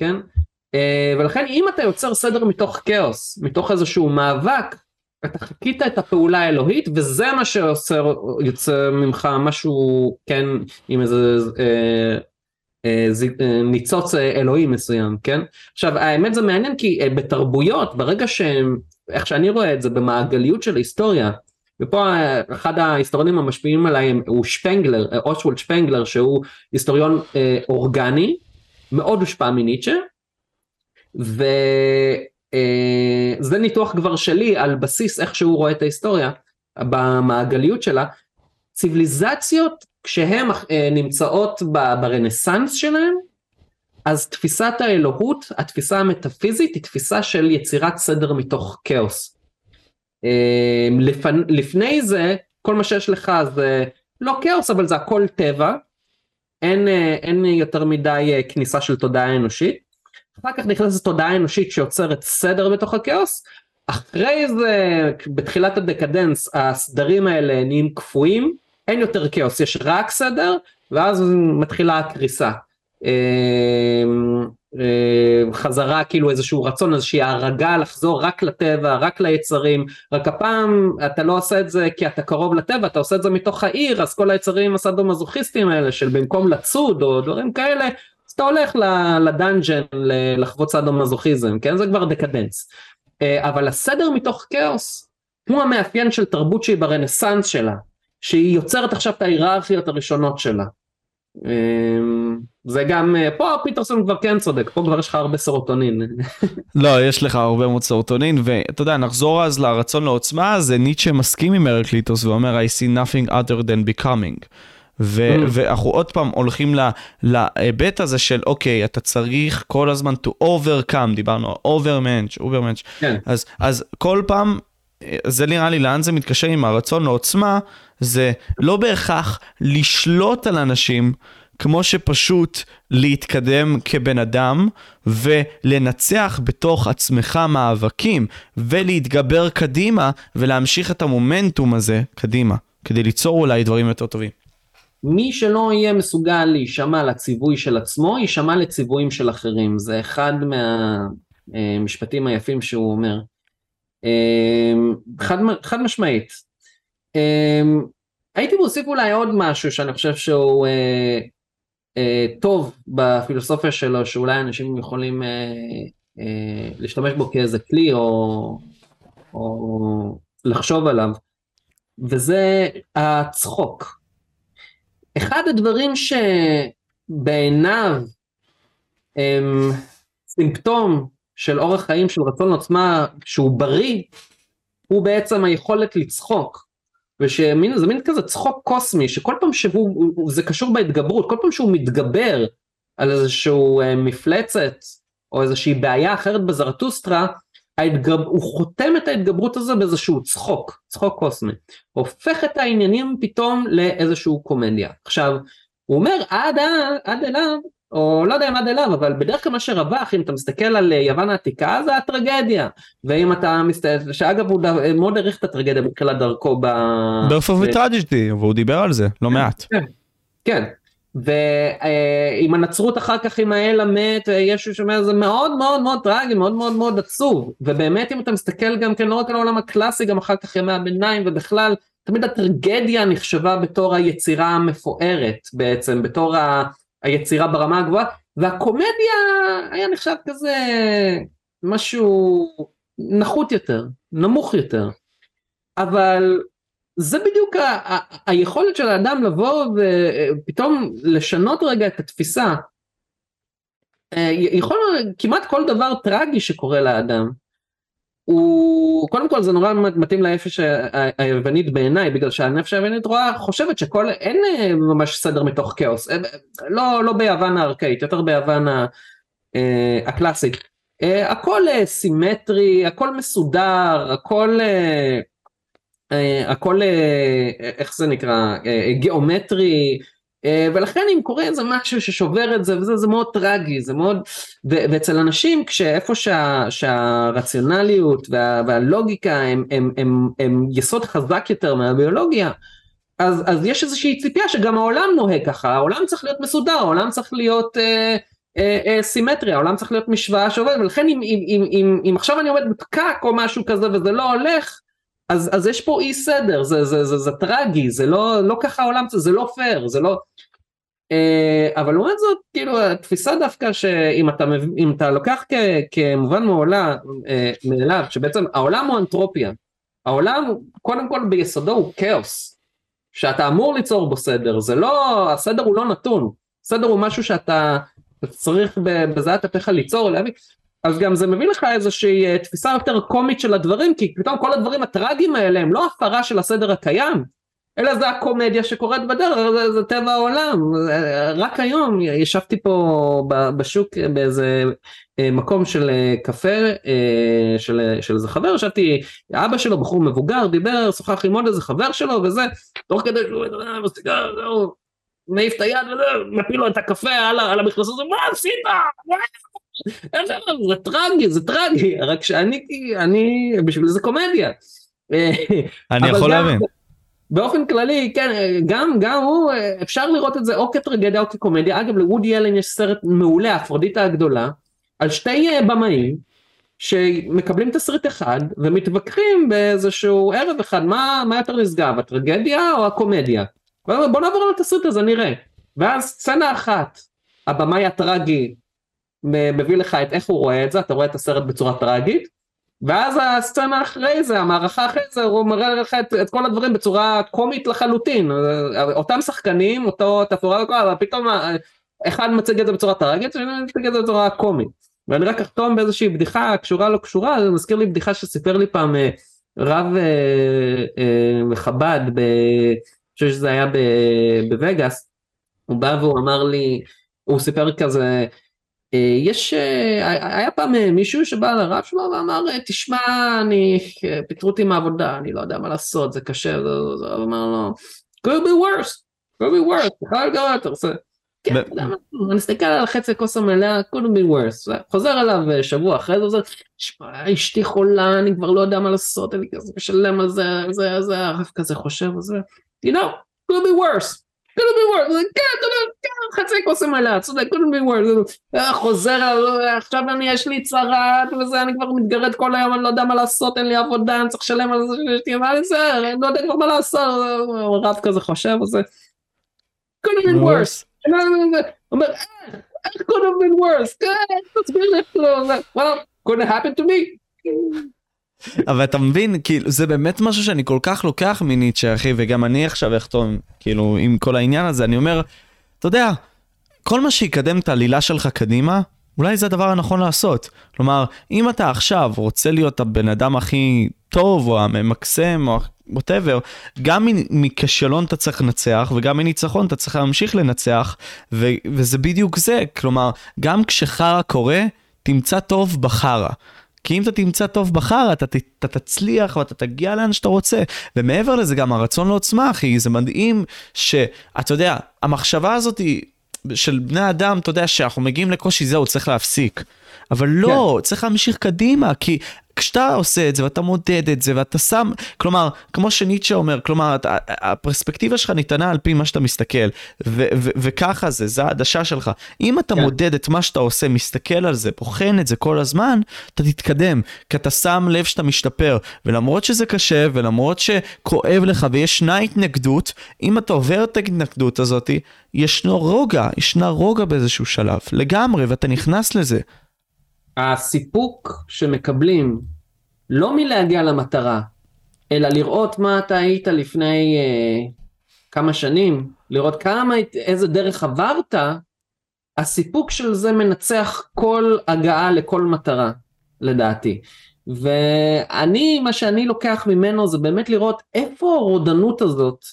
כן? אה, ולכן אם אתה יוצר סדר מתוך כאוס, מתוך איזשהו מאבק, אתה חיכית את הפעולה האלוהית וזה מה שיוצא ממך משהו כן עם איזה אה, אה, אה, ניצוץ אלוהי מסוים כן? עכשיו האמת זה מעניין כי אה, בתרבויות ברגע שהם איך שאני רואה את זה במעגליות של ההיסטוריה ופה אה, אחד ההיסטוריונים המשפיעים עליי הוא שפנגלר אושוולד שפנגלר שהוא היסטוריון אה, אורגני מאוד הושפע מניטשה ו... אה, ניתוח כבר שלי על בסיס איך שהוא רואה את ההיסטוריה במעגליות שלה. ציוויליזציות כשהן אה, נמצאות ברנסאנס שלהן אז תפיסת האלוהות, התפיסה המטאפיזית היא תפיסה של יצירת סדר מתוך כאוס. אה, לפני זה כל מה שיש לך זה לא כאוס אבל זה הכל טבע, אין, אין יותר מדי כניסה של תודעה אנושית. אחר כך נכנסת תודעה אנושית שיוצרת סדר בתוך הכאוס, אחרי זה בתחילת הדקדנס הסדרים האלה נהיים קפואים, אין יותר כאוס, יש רק סדר, ואז מתחילה הקריסה. אמ, אמ, חזרה כאילו איזשהו רצון איזושהי הרגה לחזור רק לטבע רק ליצרים רק הפעם אתה לא עושה את זה כי אתה קרוב לטבע אתה עושה את זה מתוך העיר אז כל היצרים הסאדו-מזוכיסטים האלה של במקום לצוד או דברים כאלה אתה הולך ל dungeon לחוות סאדו מזוכיזם, כן? זה כבר דקדנס. אה, אבל הסדר מתוך כאוס הוא המאפיין של תרבות שהיא ברנסאנס שלה, שהיא יוצרת עכשיו את ההיררכיות הראשונות שלה. אה, זה גם, אה, פה פיטרסון כבר כן צודק, פה כבר יש לך הרבה סרוטונין. [laughs] לא, יש לך הרבה מאוד סרוטונין, ואתה יודע, נחזור אז לרצון לעוצמה, זה ניטשה מסכים עם ארקליטוס ואומר, I see nothing other than becoming. ו- mm. ואנחנו עוד פעם הולכים להיבט הזה של אוקיי, אתה צריך כל הזמן to overcome, דיברנו על overmensch, overmensch, כן. אז, אז כל פעם, זה נראה לי לאן זה מתקשר עם הרצון לעוצמה, זה לא בהכרח לשלוט על אנשים, כמו שפשוט להתקדם כבן אדם ולנצח בתוך עצמך מאבקים ולהתגבר קדימה ולהמשיך את המומנטום הזה קדימה, כדי ליצור אולי דברים יותר טובים. מי שלא יהיה מסוגל להישמע לציווי של עצמו, יישמע לציוויים של אחרים. זה אחד מהמשפטים היפים שהוא אומר. אמ, חד, חד משמעית. אמ, הייתי מוסיף אולי עוד משהו שאני חושב שהוא אה, אה, טוב בפילוסופיה שלו, שאולי אנשים יכולים אה, אה, להשתמש בו כאיזה כלי או, או לחשוב עליו, וזה הצחוק. אחד הדברים שבעיניו הם סימפטום של אורח חיים של רצון עוצמה שהוא בריא, הוא בעצם היכולת לצחוק. וזה מין כזה צחוק קוסמי שכל פעם שהוא, זה קשור בהתגברות, כל פעם שהוא מתגבר על איזשהו אה, מפלצת או איזושהי בעיה אחרת בזרטוסטרה, ההתגב... הוא חותם את ההתגברות הזו באיזשהו צחוק, צחוק קוסמי, הופך את העניינים פתאום לאיזשהו קומדיה. עכשיו, הוא אומר עד, עד אליו, או לא יודע אם עד אליו, אבל בדרך כלל מה שרווח, אם אתה מסתכל על יוון העתיקה, זה הטרגדיה. ואם אתה מסתכל, שאגב הוא מאוד העריך את הטרגדיה בתחילת דרכו ב... באופן וטרג'די, והוא דיבר על זה לא מעט. כן, כן. ועם הנצרות אחר כך עם האל המת ישו שאומר זה מאוד מאוד מאוד טרגי מאוד מאוד מאוד עצוב. ובאמת אם אתה מסתכל גם כן לא רק על העולם הקלאסי גם אחר כך ימי הביניים ובכלל תמיד הטרגדיה נחשבה בתור היצירה המפוארת בעצם בתור ה... היצירה ברמה הגבוהה והקומדיה היה נחשב כזה משהו נחות יותר נמוך יותר. אבל זה בדיוק ה- ה- היכולת של האדם לבוא ופתאום לשנות רגע את התפיסה. אה, יכול כמעט כל דבר טרגי שקורה לאדם הוא קודם כל זה נורא מתאים לאפש היוונית בעיניי בגלל שהנפש היוונית רואה חושבת שכל אין אה, ממש סדר מתוך כאוס אה, לא לא ביוון הארכאית יותר ביוון הקלאסית הכל סימטרי הכל מסודר הכל הכל, אה, איך זה נקרא, אה, גיאומטרי, אה, ולכן אם קורה איזה משהו ששובר את זה וזה, זה מאוד טרגי, זה מאוד, ו- ואצל אנשים כשאיפה שה- שהרציונליות וה- והלוגיקה הם, הם, הם, הם יסוד חזק יותר מהביולוגיה, אז, אז יש איזושהי ציפייה שגם העולם נוהג ככה, העולם צריך להיות מסודר, העולם צריך להיות אה, אה, אה, סימטריה, העולם צריך להיות משוואה שעובדת, ולכן אם, אם, אם, אם, אם עכשיו אני עומד בפקק או משהו כזה וזה לא הולך, אז, אז יש פה אי סדר, זה, זה, זה, זה טרגי, זה לא, לא ככה העולם, זה לא פייר, זה לא... אה, אבל לעומת זאת, כאילו התפיסה דווקא שאם אתה, אם אתה לוקח כ, כמובן מעולה, אה, מאליו, שבעצם העולם הוא אנטרופיה, העולם קודם כל ביסודו הוא כאוס, שאתה אמור ליצור בו סדר, זה לא, הסדר הוא לא נתון, סדר הוא משהו שאתה צריך בזיעת אפיך ליצור, להביא, אז גם זה מביא לך איזושהי אה, תפיסה יותר קומית של הדברים, כי פתאום כל הדברים הטראגיים האלה הם לא הפרה של הסדר הקיים, אלא זה הקומדיה שקורית בדרך, זה, זה טבע העולם. רק היום ישבתי פה בשוק באיזה אה, מקום של אה, קפה של, של איזה חבר, ישבתי, אבא שלו, בחור מבוגר, דיבר, שוחח עם עוד איזה חבר שלו וזה, תוך כדי שהוא מעיף את היד וזה, מפיל לו את הקפה על, על המכנס הזה, מה עשית? זה טרגי, זה טרגי, רק שאני, אני, בשביל זה קומדיה. אני יכול להבין. באופן כללי, כן, גם, גם הוא, אפשר לראות את זה או כטרגדיה או כקומדיה. אגב, לוודי אלן יש סרט מעולה, אפרודיטה הגדולה, על שתי במאים שמקבלים תסריט אחד ומתווכחים באיזשהו ערב אחד, מה, מה יותר נשגב, הטרגדיה או הקומדיה? בוא נעבור על התסריט הזה, נראה. ואז סצנה אחת, הבמאי הטרגי מביא לך את איך הוא רואה את זה, אתה רואה את הסרט בצורה טראגית, ואז הסצנה אחרי זה, המערכה אחרי זה, הוא מראה לך את, את כל הדברים בצורה קומית לחלוטין, אותם שחקנים, אותו תפאורה, אבל פתאום אחד מציג את זה בצורה טראגית, ואני מציג את זה בצורה קומית. ואני רק אחתום באיזושהי בדיחה קשורה לא קשורה, זה מזכיר לי בדיחה שסיפר לי פעם אה, רב מחב"ד, אה, אה, אני חושב שזה היה בווגאס, הוא בא והוא אמר לי, הוא סיפר כזה, אה, יש, אה, היה פעם אה, מישהו שבא לרב שלו ואמר, תשמע, אני, פיטרו אותי מהעבודה, אני לא יודע מה לעשות, זה קשה, הוא אמר לו, could be worse, could be worse, בכלל גרוע, אתה רוצה, כן, אני מסתכל על חצי הכוס המלאה, could be worse, חוזר אליו שבוע אחרי זה, תשמע, אשתי חולה, אני כבר לא יודע מה לעשות, אני כזה משלם על זה, זה, זה, הרב כזה חושב, וזה, you know, could be worse. Couldn't be worse, כן, כן, חצי כוס מלאה, צודק, couldn't be worse, חוזר, עכשיו אני, יש לי צרת, וזה, אני כבר מתגרד כל היום, אני לא יודע מה לעשות, אין לי עבודה, אני צריך לשלם על זה, לי מה לזה, אני לא יודע כבר מה לעשות, רב כזה חושב, וזה, couldn't be worse, הוא אומר, איך have been worse, כן, תסביר לי זה, well, couldn't happen to me. אבל אתה מבין, כאילו, זה באמת משהו שאני כל כך לוקח מניטשה, אחי, וגם אני עכשיו אחתום, כאילו, עם כל העניין הזה, אני אומר, אתה יודע, כל מה שיקדם את העלילה שלך קדימה, אולי זה הדבר הנכון לעשות. כלומר, אם אתה עכשיו רוצה להיות הבן אדם הכי טוב, או הממקסם, או ווטאבר, גם מכישלון אתה צריך לנצח, וגם מניצחון אתה צריך להמשיך לנצח, ו- וזה בדיוק זה. כלומר, גם כשחרא קורה, תמצא טוב בחרא. כי אם אתה תמצא טוב בחרא, אתה, אתה תצליח ואתה תגיע לאן שאתה רוצה. ומעבר לזה, גם הרצון לעוצמה, אחי, זה מדהים שאתה יודע, המחשבה הזאת של בני אדם, אתה יודע, שאנחנו מגיעים לקושי, זהו, צריך להפסיק. אבל לא, כן. צריך להמשיך קדימה, כי כשאתה עושה את זה ואתה מודד את זה ואתה שם, כלומר, כמו שניטשה אומר, כלומר, הפרספקטיבה שלך ניתנה על פי מה שאתה מסתכל, ו- ו- וככה זה, זה העדשה שלך. אם אתה כן. מודד את מה שאתה עושה, מסתכל על זה, בוחן את זה כל הזמן, אתה תתקדם, כי אתה שם לב שאתה משתפר, ולמרות שזה קשה, ולמרות שכואב לך וישנה התנגדות, אם אתה עובר את ההתנגדות הזאת, ישנו רוגע, ישנה רוגע באיזשהו שלב, לגמרי, ואתה נכנס לזה. הסיפוק שמקבלים לא מלהגיע למטרה, אלא לראות מה אתה היית לפני אה, כמה שנים, לראות כמה, איזה דרך עברת, הסיפוק של זה מנצח כל הגעה לכל מטרה, לדעתי. ואני, מה שאני לוקח ממנו זה באמת לראות איפה הרודנות הזאת,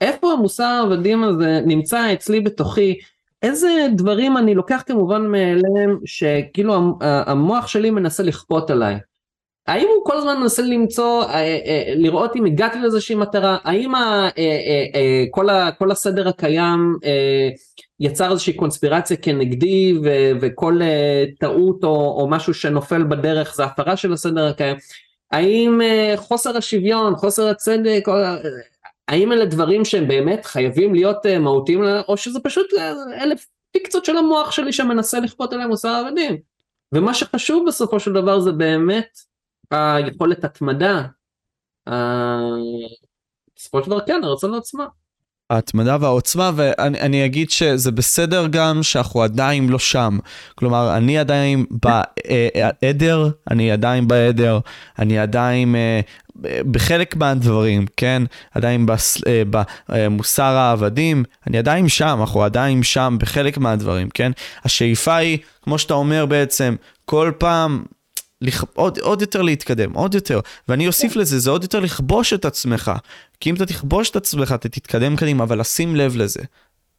איפה המוסר העבדים הזה נמצא אצלי בתוכי, איזה דברים אני לוקח כמובן מאליהם שכאילו המוח שלי מנסה לכפות עליי. האם הוא כל הזמן מנסה למצוא, אה, אה, לראות אם הגעתי לאיזושהי מטרה, האם אה, כל, הסדר הקיים יצר איזושהי קונספירציה כנגדי וכל טעות או משהו שנופל בדרך זה הפרה של הסדר הקיים, האם חוסר השוויון, חוסר הצדק, האם אלה דברים שהם באמת חייבים להיות מהותיים או שזה פשוט אלף פיקציות של המוח שלי שמנסה לכפות עליהם מוסר עבדים. ומה שחשוב בסופו של דבר זה באמת היכולת התמדה, בסופו של דבר כן, הרצון לעוצמה. ההתמדה והעוצמה, ואני אגיד שזה בסדר גם שאנחנו עדיין לא שם. כלומר, אני עדיין בעדר, אני עדיין בעדר, אני עדיין אה, בחלק מהדברים, כן? עדיין אה, במוסר העבדים, אני עדיין שם, אנחנו עדיין שם בחלק מהדברים, כן? השאיפה היא, כמו שאתה אומר בעצם, כל פעם לכ... עוד, עוד יותר להתקדם, עוד יותר. ואני אוסיף לזה, זה עוד יותר לכבוש את עצמך. כי אם אתה תכבוש את עצמך, אתה תתקדם קדימה, אבל לשים לב לזה.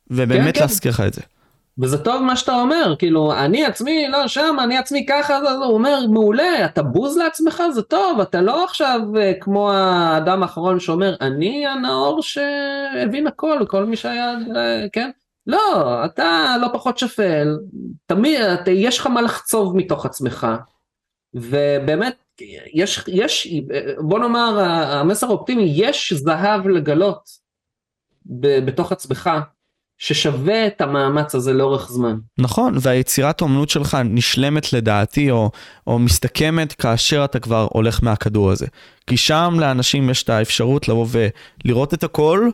ובאמת כן, להזכיר לך את זה. וזה טוב מה שאתה אומר, כאילו, אני עצמי לא שם, אני עצמי ככה, הוא אומר, מעולה, אתה בוז לעצמך, זה טוב, אתה לא עכשיו אה, כמו האדם האחרון שאומר, אני הנאור שהבין הכל, כל מי שהיה, אה, כן? לא, אתה לא פחות שפל, תמיד, יש לך מה לחצוב מתוך עצמך. ובאמת יש, יש, בוא נאמר המסר האופטימי, יש זהב לגלות בתוך עצמך ששווה את המאמץ הזה לאורך זמן. נכון, והיצירת האומנות שלך נשלמת לדעתי או, או מסתכמת כאשר אתה כבר הולך מהכדור הזה. כי שם לאנשים יש את האפשרות לבוא ולראות את הכל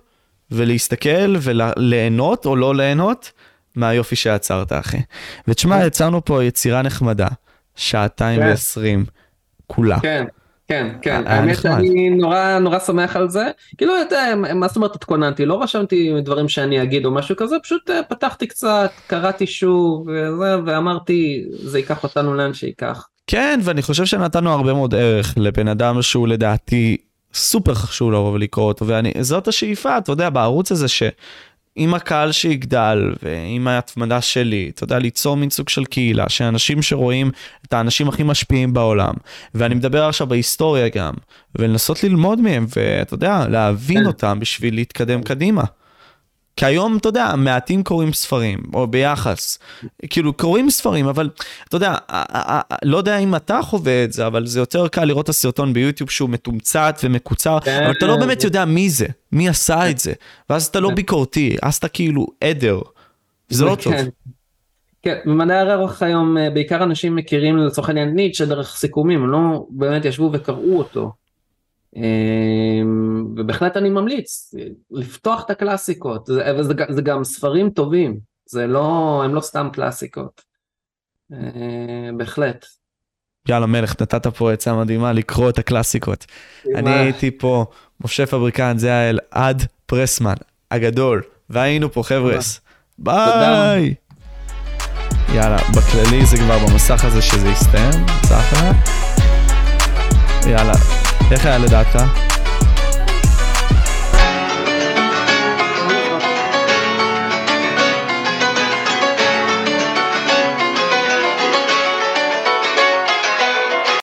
ולהסתכל וליהנות או לא ליהנות מהיופי שיצרת אחי. ותשמע, כן. יצרנו פה יצירה נחמדה. שעתיים כן. ועשרים, כולה. כן, כן, כן, האמת שאני נורא נורא שמח על זה, כאילו, מה זאת אומרת התכוננתי, לא רשמתי דברים שאני אגיד או משהו כזה, פשוט אה, פתחתי קצת, קראתי שוב, וזה, ואמרתי, זה ייקח אותנו לאן שייקח. כן, ואני חושב שנתנו הרבה מאוד ערך לבן אדם שהוא לדעתי סופר חשוב לבוא ולקרוא אותו, וזאת השאיפה, אתה יודע, בערוץ הזה ש... עם הקהל שיגדל ועם ההתמדה שלי, אתה יודע, ליצור מין סוג של קהילה, שאנשים שרואים את האנשים הכי משפיעים בעולם, ואני מדבר עכשיו בהיסטוריה גם, ולנסות ללמוד מהם, ואתה יודע, להבין כן. אותם בשביל להתקדם קדימה. כי היום, אתה יודע, מעטים קוראים ספרים, או ביחס. כאילו, קוראים ספרים, אבל אתה יודע, לא יודע אם אתה חווה את זה, אבל זה יותר קל לראות את הסרטון ביוטיוב שהוא מתומצת ומקוצר, כן, אבל אתה לא באמת יודע מי זה, מי עשה את זה. ואז אתה לא כן. ביקורתי, אז אתה כאילו עדר. זה לא טוב. כן, במדעי הרוח היום אה, בעיקר אנשים מכירים לצורך העניין ניטשה דרך סיכומים, הם לא באמת ישבו וקראו אותו. אמ, ובהחלט אני ממליץ לפתוח את הקלאסיקות, וזה זה גם ספרים טובים, זה לא, הם לא סתם קלאסיקות, אה, בהחלט. יאללה מלך, נתת פה עצה מדהימה לקרוא את הקלאסיקות. אני הייתי פה, משה פבריקן, זה היה אלעד פרסמן הגדול, והיינו פה חבר'ס. ביי! יאללה, בכללי זה כבר במסך הזה שזה יסתיים, צחק. יאללה, איך היה לדעתך?